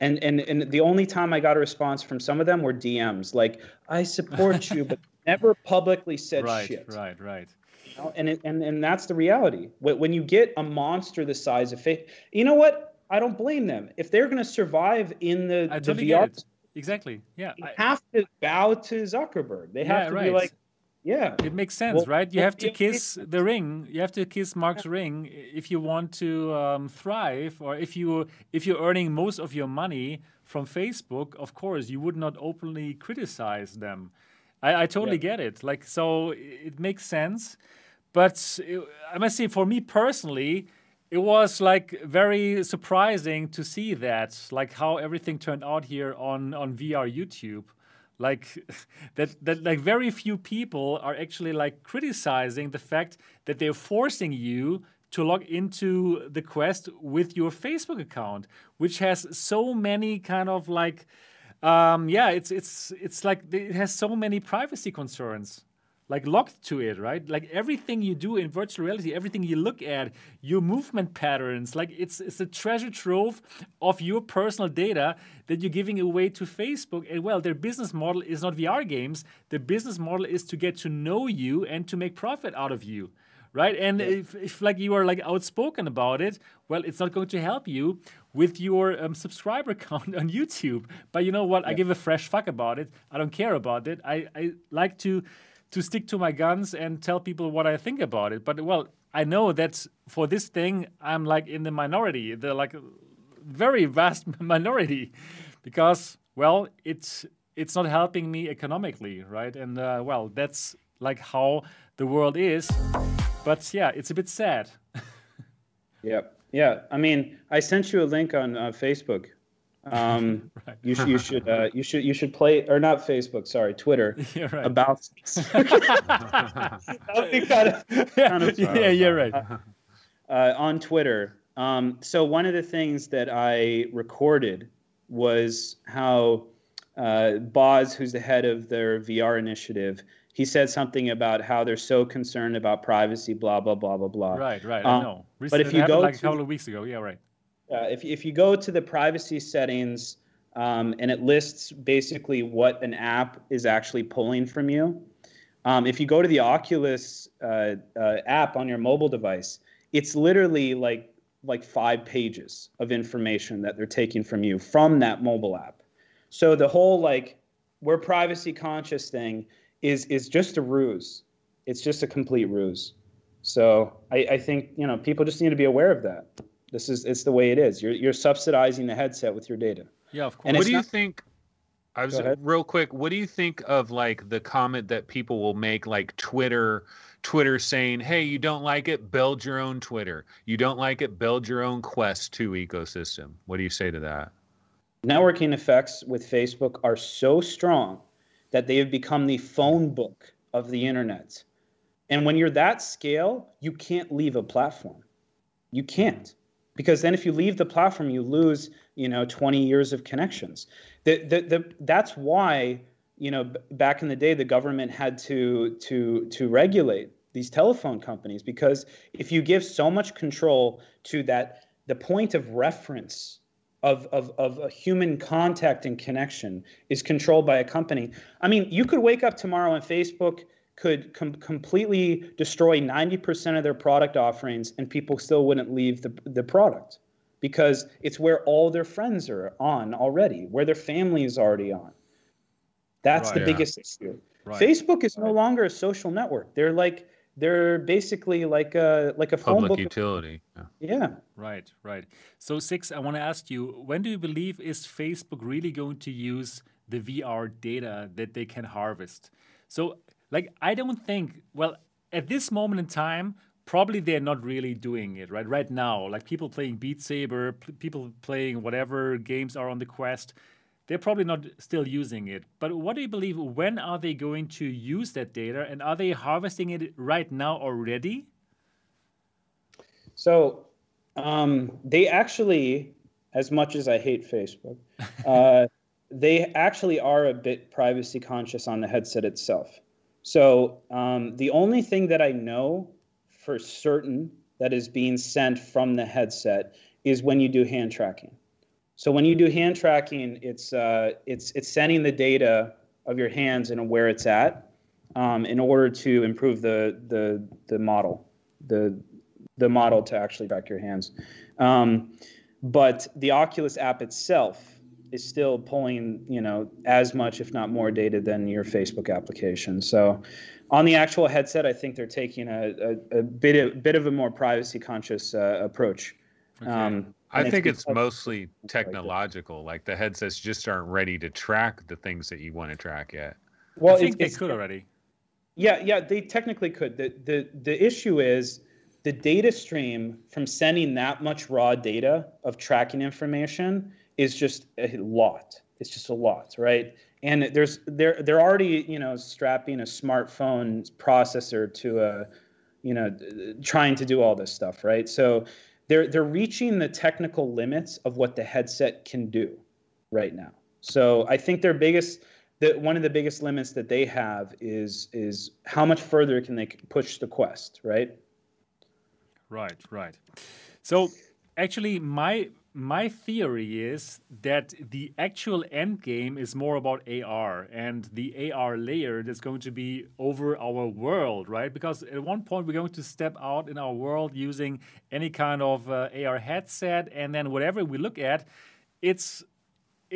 and and and the only time I got a response from some of them were DMs, like "I support you," but never publicly said right, shit. Right, right, you know? And and and that's the reality. When you get a monster the size of faith, you know what? I don't blame them if they're going to survive in the, I the totally VR. Exactly. Yeah. They have to bow to Zuckerberg. They have yeah, to right. be like, yeah. It makes sense, well, right? You have to kiss the ring. You have to kiss Mark's ring if you want to um, thrive, or if you if you're earning most of your money from Facebook. Of course, you would not openly criticize them. I, I totally yeah. get it. Like, so it makes sense. But it, I must say, for me personally, it was like very surprising to see that, like how everything turned out here on on VR YouTube like that that like very few people are actually like criticizing the fact that they're forcing you to log into the quest with your facebook account which has so many kind of like um, yeah it's it's it's like it has so many privacy concerns like locked to it, right? Like everything you do in virtual reality, everything you look at, your movement patterns, like it's it's a treasure trove of your personal data that you're giving away to Facebook. And well, their business model is not VR games. Their business model is to get to know you and to make profit out of you. Right. And yeah. if, if like you are like outspoken about it, well, it's not going to help you with your um, subscriber count on YouTube. But you know what? Yeah. I give a fresh fuck about it. I don't care about it. I, I like to to stick to my guns and tell people what I think about it. But well, I know that for this thing, I'm like in the minority, the like very vast minority, because well, it's it's not helping me economically, right? And uh, well, that's like how the world is. But yeah, it's a bit sad. yep. Yeah. I mean, I sent you a link on uh, Facebook um, right. You should you should uh, you should you should play or not Facebook, sorry, Twitter. Yeah, right. About kind of, kind of yeah, yeah, right. Uh, uh, on Twitter. Um, so one of the things that I recorded was how uh, Boz, who's the head of their VR initiative, he said something about how they're so concerned about privacy, blah blah blah blah blah. Right, right. Um, I know. Recently, but if you go like to, a couple of weeks ago, yeah, right. Uh, if, if you go to the privacy settings um, and it lists basically what an app is actually pulling from you, um, if you go to the Oculus uh, uh, app on your mobile device, it's literally like like five pages of information that they're taking from you from that mobile app. So the whole like we're privacy conscious thing is is just a ruse. It's just a complete ruse. So I, I think you know people just need to be aware of that. This is it's the way it is. You're you're subsidizing the headset with your data. Yeah, of course. And what do you not, think? I was real quick. What do you think of like the comment that people will make, like Twitter, Twitter saying, "Hey, you don't like it? Build your own Twitter. You don't like it? Build your own Quest 2 ecosystem." What do you say to that? Networking effects with Facebook are so strong that they have become the phone book of the internet. And when you're that scale, you can't leave a platform. You can't because then if you leave the platform you lose you know 20 years of connections the, the, the, that's why you know b- back in the day the government had to to to regulate these telephone companies because if you give so much control to that the point of reference of, of, of a human contact and connection is controlled by a company. I mean, you could wake up tomorrow and Facebook could com- completely destroy 90% of their product offerings and people still wouldn't leave the, the product because it's where all their friends are on already, where their family is already on. That's right, the yeah. biggest issue. Right. Facebook is no longer a social network. They're like they're basically like a like a public book. utility. Yeah. yeah. Right, right. So Cix, I want to ask you, when do you believe is Facebook really going to use the VR data that they can harvest? So, like, I don't think. Well, at this moment in time, probably they're not really doing it right right now. Like people playing Beat Saber, people playing whatever games are on the Quest they're probably not still using it. But what do you believe? When are they going to use that data, and are they harvesting it right now already? So um, they actually, as much as I hate Facebook, uh, they actually are a bit privacy conscious on the headset itself. So um, the only thing that I know for certain that is being sent from the headset is when you do hand tracking. So when you do hand tracking, it's uh, it's it's sending the data of your hands and where it's at um, in order to improve the the the model, the the model to actually track your hands. Um, but the Oculus app itself is still pulling you know as much if not more data than your Facebook application. So on the actual headset, I think they're taking a, a, a bit of, bit of a more privacy conscious uh, approach. Okay. Um, I think it's, it's mostly technological. Like, like, the headsets just aren't ready to track the things that you want to track yet. Well, I think they could already. Yeah, yeah, they technically could. The the the issue is the data stream from sending that much raw data of tracking information is just a lot. It's just a lot, right? And there's they're they're already you know strapping a smartphone processor to a you know trying to do all this stuff, right? So they're they're reaching the technical limits of what the headset can do right now. So I think their biggest that one of the biggest limits that they have is is how much further can they push the quest, right? Right, right. So actually my my theory is that the actual end game is more about AR and the AR layer that's going to be over our world, right? Because at one point we're going to step out in our world using any kind of uh, AR headset, and then whatever we look at, it's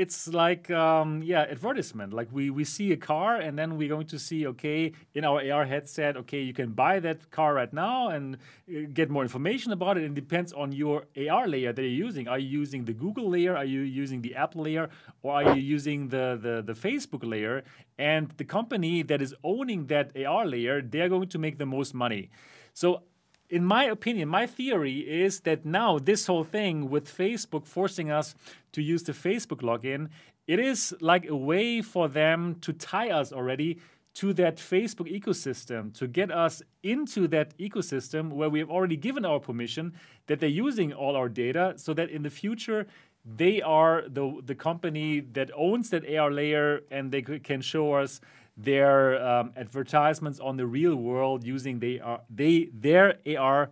it's like um, yeah advertisement. Like we we see a car and then we're going to see okay in our ar headset okay you can buy that car right now and uh, get more information about it. It depends on your ar layer that you're using. Are you using the google layer? Are you using the apple layer? Or are you using the the, the facebook layer? And the company that is owning that ar layer they're going to make the most money. So in my opinion, my theory is that now this whole thing with Facebook forcing us to use the Facebook login, it is like a way for them to tie us already to that Facebook ecosystem, to get us into that ecosystem where we have already given our permission that they're using all our data so that in the future they are the, the company that owns that AR layer and they can show us their um, advertisements on the real world using they are they their AR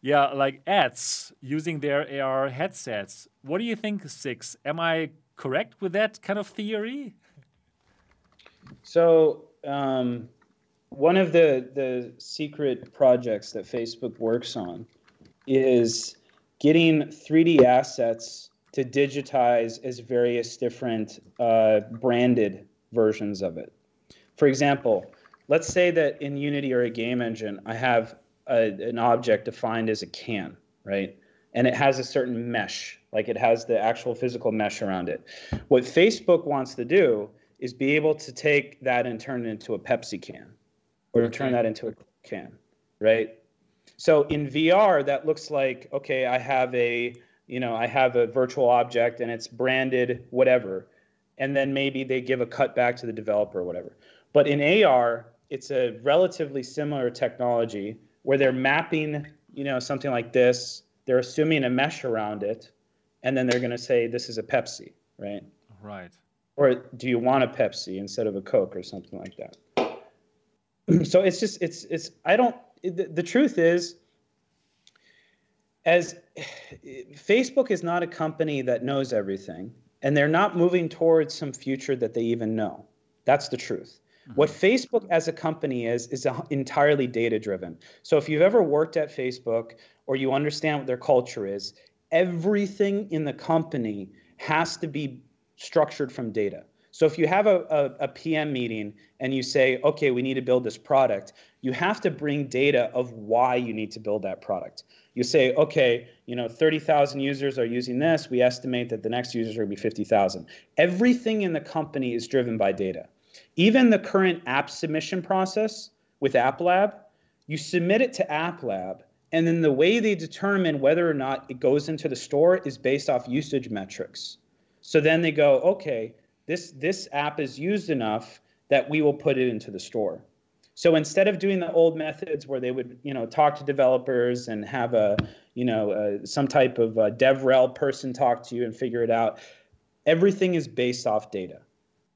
yeah like ads using their AR headsets. What do you think, Cix? Am I correct with that kind of theory? So um, one of the the secret projects that Facebook works on is getting 3D assets to digitize as various different uh, branded versions of it. For example, let's say that in Unity or a game engine, I have a, an object defined as a can, right? And it has a certain mesh, like it has the actual physical mesh around it. What Facebook wants to do is be able to take that and turn it into a Pepsi can or okay. turn that into a can, right? So in VR, that looks like, okay, I have a, you know, I have a virtual object and it's branded whatever. And then maybe they give a cut back to the developer or whatever. But in AR, it's a relatively similar technology where they're mapping, you know, something like this. They're assuming a mesh around it, and then they're going to say this is a Pepsi, right? Right. Or do you want a Pepsi instead of a Coke or something like that? so it's just it's it's I don't the, the truth is, as Facebook is not a company that knows everything, and they're not moving towards some future that they even know. That's the truth. What Facebook as a company is, is entirely data driven. So if you've ever worked at Facebook or you understand what their culture is, everything in the company has to be structured from data. So if you have a, a, a, PM meeting and you say, okay, we need to build this product, you have to bring data of why you need to build that product. You say, okay, you know, 30,000 users are using this. We estimate that the next users are going to be 50,000. Everything in the company is driven by data. Even the current app submission process with App Lab, you submit it to App Lab, and then the way they determine whether or not it goes into the store is based off usage metrics. So then they go, okay, this this app is used enough that we will put it into the store. So instead of doing the old methods where they would, you know, talk to developers and have a, you know, some type of DevRel person talk to you and figure it out, everything is based off data.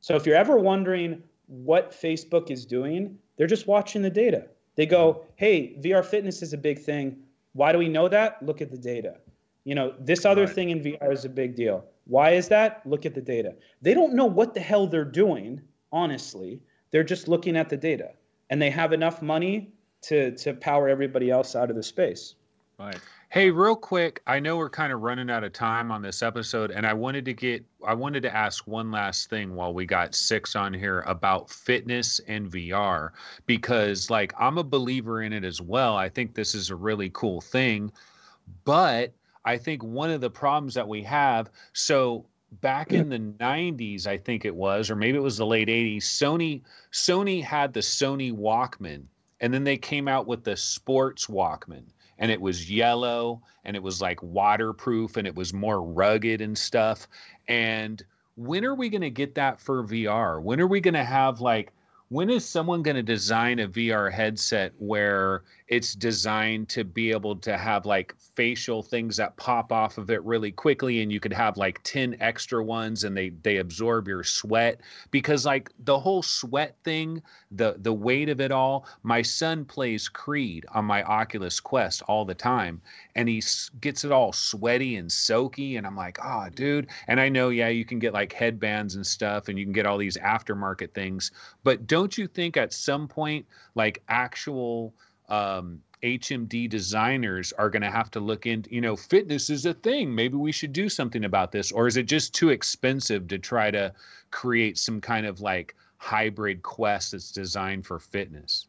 So if you're ever wondering what Facebook is doing, they're just watching the data. They go, "Hey, VR fitness is a big thing. Why do we know that? Look at the data. You know, this other right. thing in VR is a big deal. Why is that? Look at the data. They don't know what the hell they're doing, honestly. They're just looking at the data and they have enough money to to power everybody else out of the space. Right. Hey, real quick, I know we're kind of running out of time on this episode, and I wanted to get I wanted to ask one last thing while we got Cix on here about fitness and VR because like I'm a believer in it as well. I think this is a really cool thing, but I think one of the problems that we have so back in the 90s i think it was or maybe it was the late 80s sony sony had the sony walkman and then they came out with the sports walkman and it was yellow and it was like waterproof and it was more rugged and stuff. And when are we going to get that for vr when are we going to have like when is someone going to design a VR headset where it's designed to be able to have like facial things that pop off of it really quickly and you could have like 10 extra ones and they they absorb your sweat. Because like the whole sweat thing the the weight of it all my son plays creed on my oculus quest all the time and he gets it all sweaty and soaky and i'm like oh dude. And i know yeah you can get like headbands and stuff and you can get all these aftermarket things but don't you think at some point like actual um, HMD designers are going to have to look into, you know, fitness is a thing. Maybe we should do something about this. Or is it just too expensive to try to create some kind of like hybrid quest that's designed for fitness?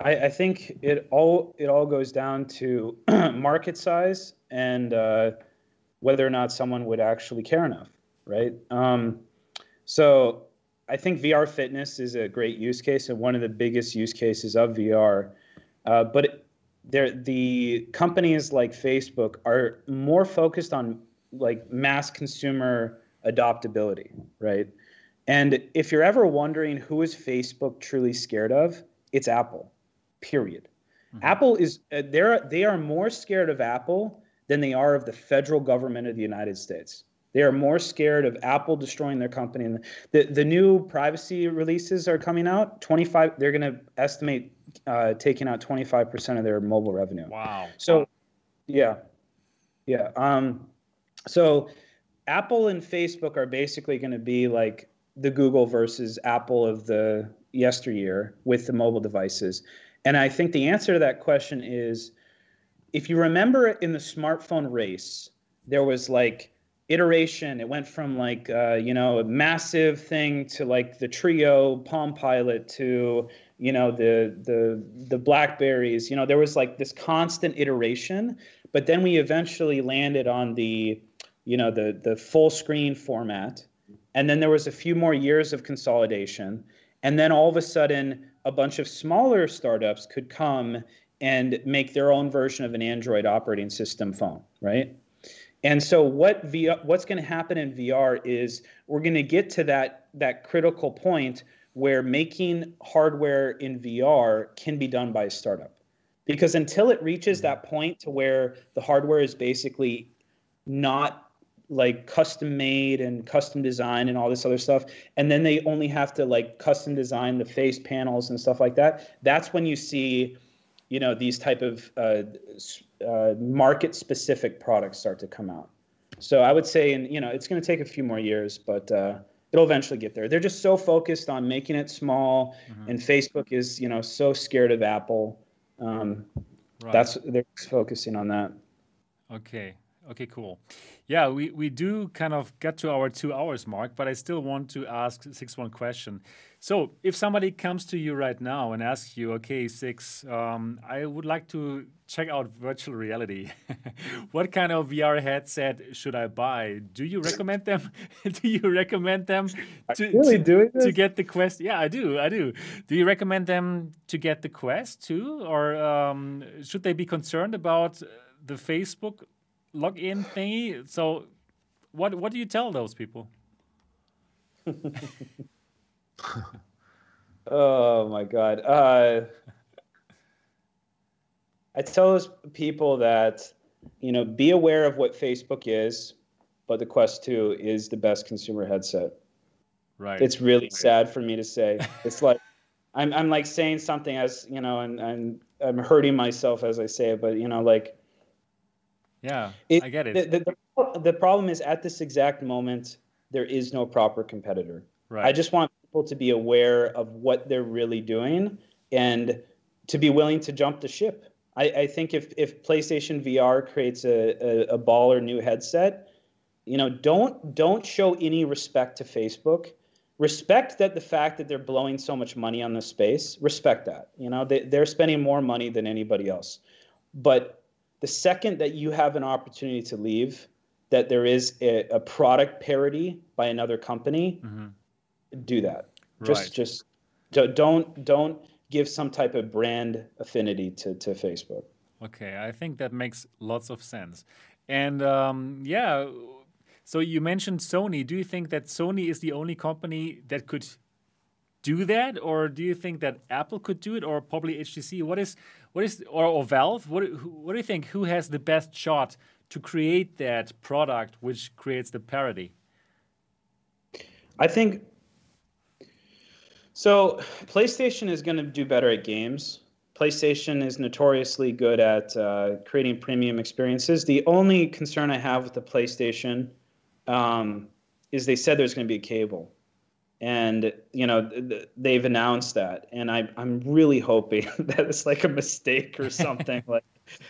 I, I think it all it all goes down to market size and uh, whether or not someone would actually care enough, right? Um, so I think VR fitness is a great use case and one of the biggest use cases of VR. Uh, but there, the companies like Facebook are more focused on like mass consumer adoptability, right? And if you're ever wondering who is Facebook truly scared of, it's Apple. Period. Mm-hmm. Apple is uh, they're they are more scared of Apple than they are of the federal government of the United States. They are more scared of Apple destroying their company. And the, the new privacy releases are coming out. 25, they're going to estimate uh, taking out 25% of their mobile revenue. Wow. So, yeah. Yeah. Um, so Apple and Facebook are basically going to be like the Google versus Apple of the yesteryear with the mobile devices. And I think the answer to that question is if you remember in the smartphone race, there was like iteration. It went from like uh, you know a massive thing to like the Treo Palm Pilot to you know the the the Blackberries. You know there was like this constant iteration, but then we eventually landed on the you know the the full screen format, and then there was a few more years of consolidation, and then all of a sudden a bunch of smaller startups could come and make their own version of an Android operating system phone, right? And so what VR, what's going to happen in VR is we're going to get to that that critical point where making hardware in VR can be done by a startup. Because until it reaches that point to where the hardware is basically not like custom made and custom design and all this other stuff and then they only have to like custom design the face panels and stuff like that that's when you see you know these type of uh, uh, market specific products start to come out. So I would say, and you know, it's going to take a few more years, but uh, it'll eventually get there. They're just so focused on making it small, mm-hmm. and Facebook is you know so scared of Apple. Um, right. That's they're focusing on that. Okay. Okay, cool. Yeah, we, we do kind of get to our two hours mark, but I still want to ask Cix one question. So, if somebody comes to you right now and asks you, okay, Cix, um, I would like to check out virtual reality. what kind of VR headset should I buy? Do you recommend them? do you recommend them to, really to, to, get the Quest? Yeah, I do. I do. Do you recommend them to get the Quest too, or um, should they be concerned about the Facebook login thingy. So, what what do you tell those people? oh my god. Uh, I tell those people that you know be aware of what Facebook is, but the Quest 2 is the best consumer headset. Right. It's really sad for me to say. It's like I'm I'm like saying something as you know, and and I'm hurting myself as I say it, but you know, like yeah, it, I get it. The, the, the, problem is at this exact moment, there is no proper competitor. Right. I just want people to be aware of what they're really doing and to be willing to jump the ship. I, I think if, if PlayStation VR creates a, a, a baller new headset, you know, don't don't show any respect to Facebook. Respect that the fact that they're blowing so much money on the space. Respect that. You know, they, they're spending more money than anybody else. But the second that you have an opportunity to leave, that there is a, a product parity by another company, mm-hmm. Do that. Just just don't don't give some type of brand affinity to, to Facebook. Okay, I think that makes lots of sense. And um, yeah, so you mentioned Sony. Do you think that Sony is the only company that could do that, or do you think that Apple could do it, or probably HTC? What is what is or, or Valve? What what do you think? Who has the best shot to create that product which creates the parity? I think so. PlayStation is going to do better at games. PlayStation is notoriously good at uh, creating premium experiences. The only concern I have with the PlayStation um, is they said there's going to be a cable and you know they've announced that and I, i'm really hoping that it's like a mistake or something like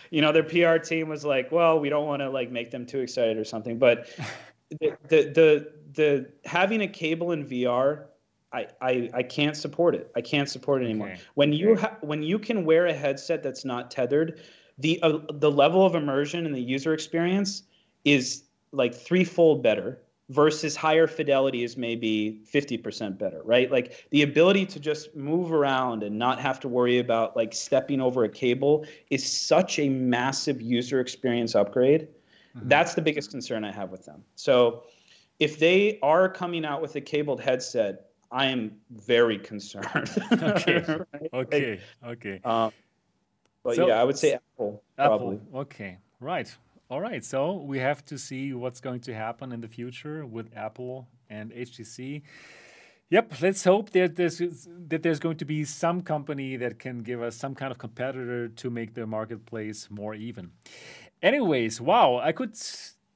you know their pr team was like well we don't want to like make them too excited or something but the the the, the having a cable in vr I, I, I can't support it. I can't support it anymore. Okay. When you ha- when you can wear a headset that's not tethered, the uh, the level of immersion and the user experience is like threefold better versus higher fidelity is maybe 50% better, right? Like the ability to just move around and not have to worry about like stepping over a cable is such a massive user experience upgrade. Mm-hmm. That's the biggest concern I have with them. So if they are coming out with a cabled headset, I am very concerned. okay. right? Okay. Okay. Um, but so, yeah, I would say Apple. Apple. Probably. Okay. Right. All right, so we have to see what's going to happen in the future with Apple and HTC. Yep, let's hope that there's that there's going to be some company that can give us some kind of competitor to make the marketplace more even. Anyways, wow, I could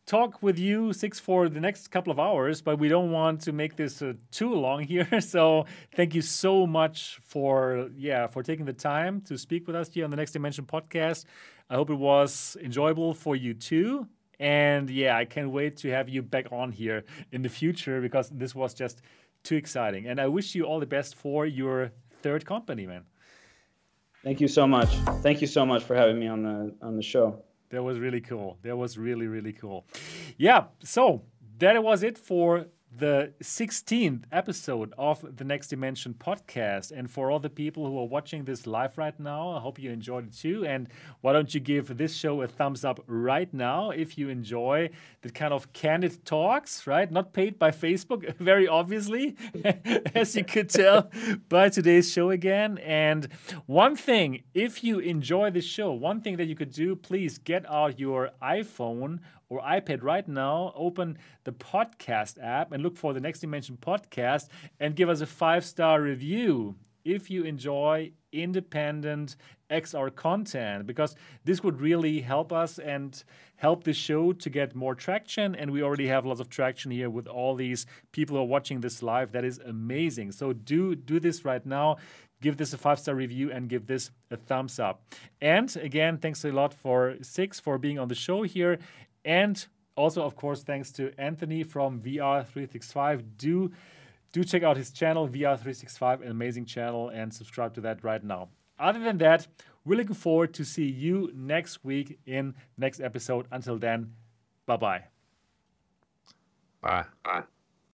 talk with you Cix for the next couple of hours, but we don't want to make this uh, too long here. So thank you so much for yeah for taking the time to speak with us here on the Next Dimension podcast. I hope it was enjoyable for you too. And yeah, I can't wait to have you back on here in the future because this was just too exciting. And I wish you all the best for your third company, man. Thank you so much. Thank you so much for having me on the on the show. That was really cool. That was really really cool. Yeah, so that was it for the 16th episode of the Next Dimension podcast. And for all the people who are watching this live right now, I hope you enjoyed it too. And why don't you give this show a thumbs up right now if you enjoy the kind of candid talks, right? Not paid by Facebook, very obviously, as you could tell by today's show again. And one thing, if you enjoy this show, one thing that you could do, please get out your iPhone or iPad right now, open the podcast app and look for the Next Dimension podcast and give us a five star review if you enjoy independent XR content because this would really help us and help the show to get more traction. And we already have lots of traction here with all these people who are watching this live. That is amazing. So do do this right now. Give this a five star review and give this a thumbs up. And again, thanks a lot for Cix for being on the show here. And also, of course, thanks to Anthony from VR365. Do do check out his channel, VR365, an amazing channel, and subscribe to that right now. Other than that, we're looking forward to see you next week in next episode. Until then, bye-bye. Bye. Bye.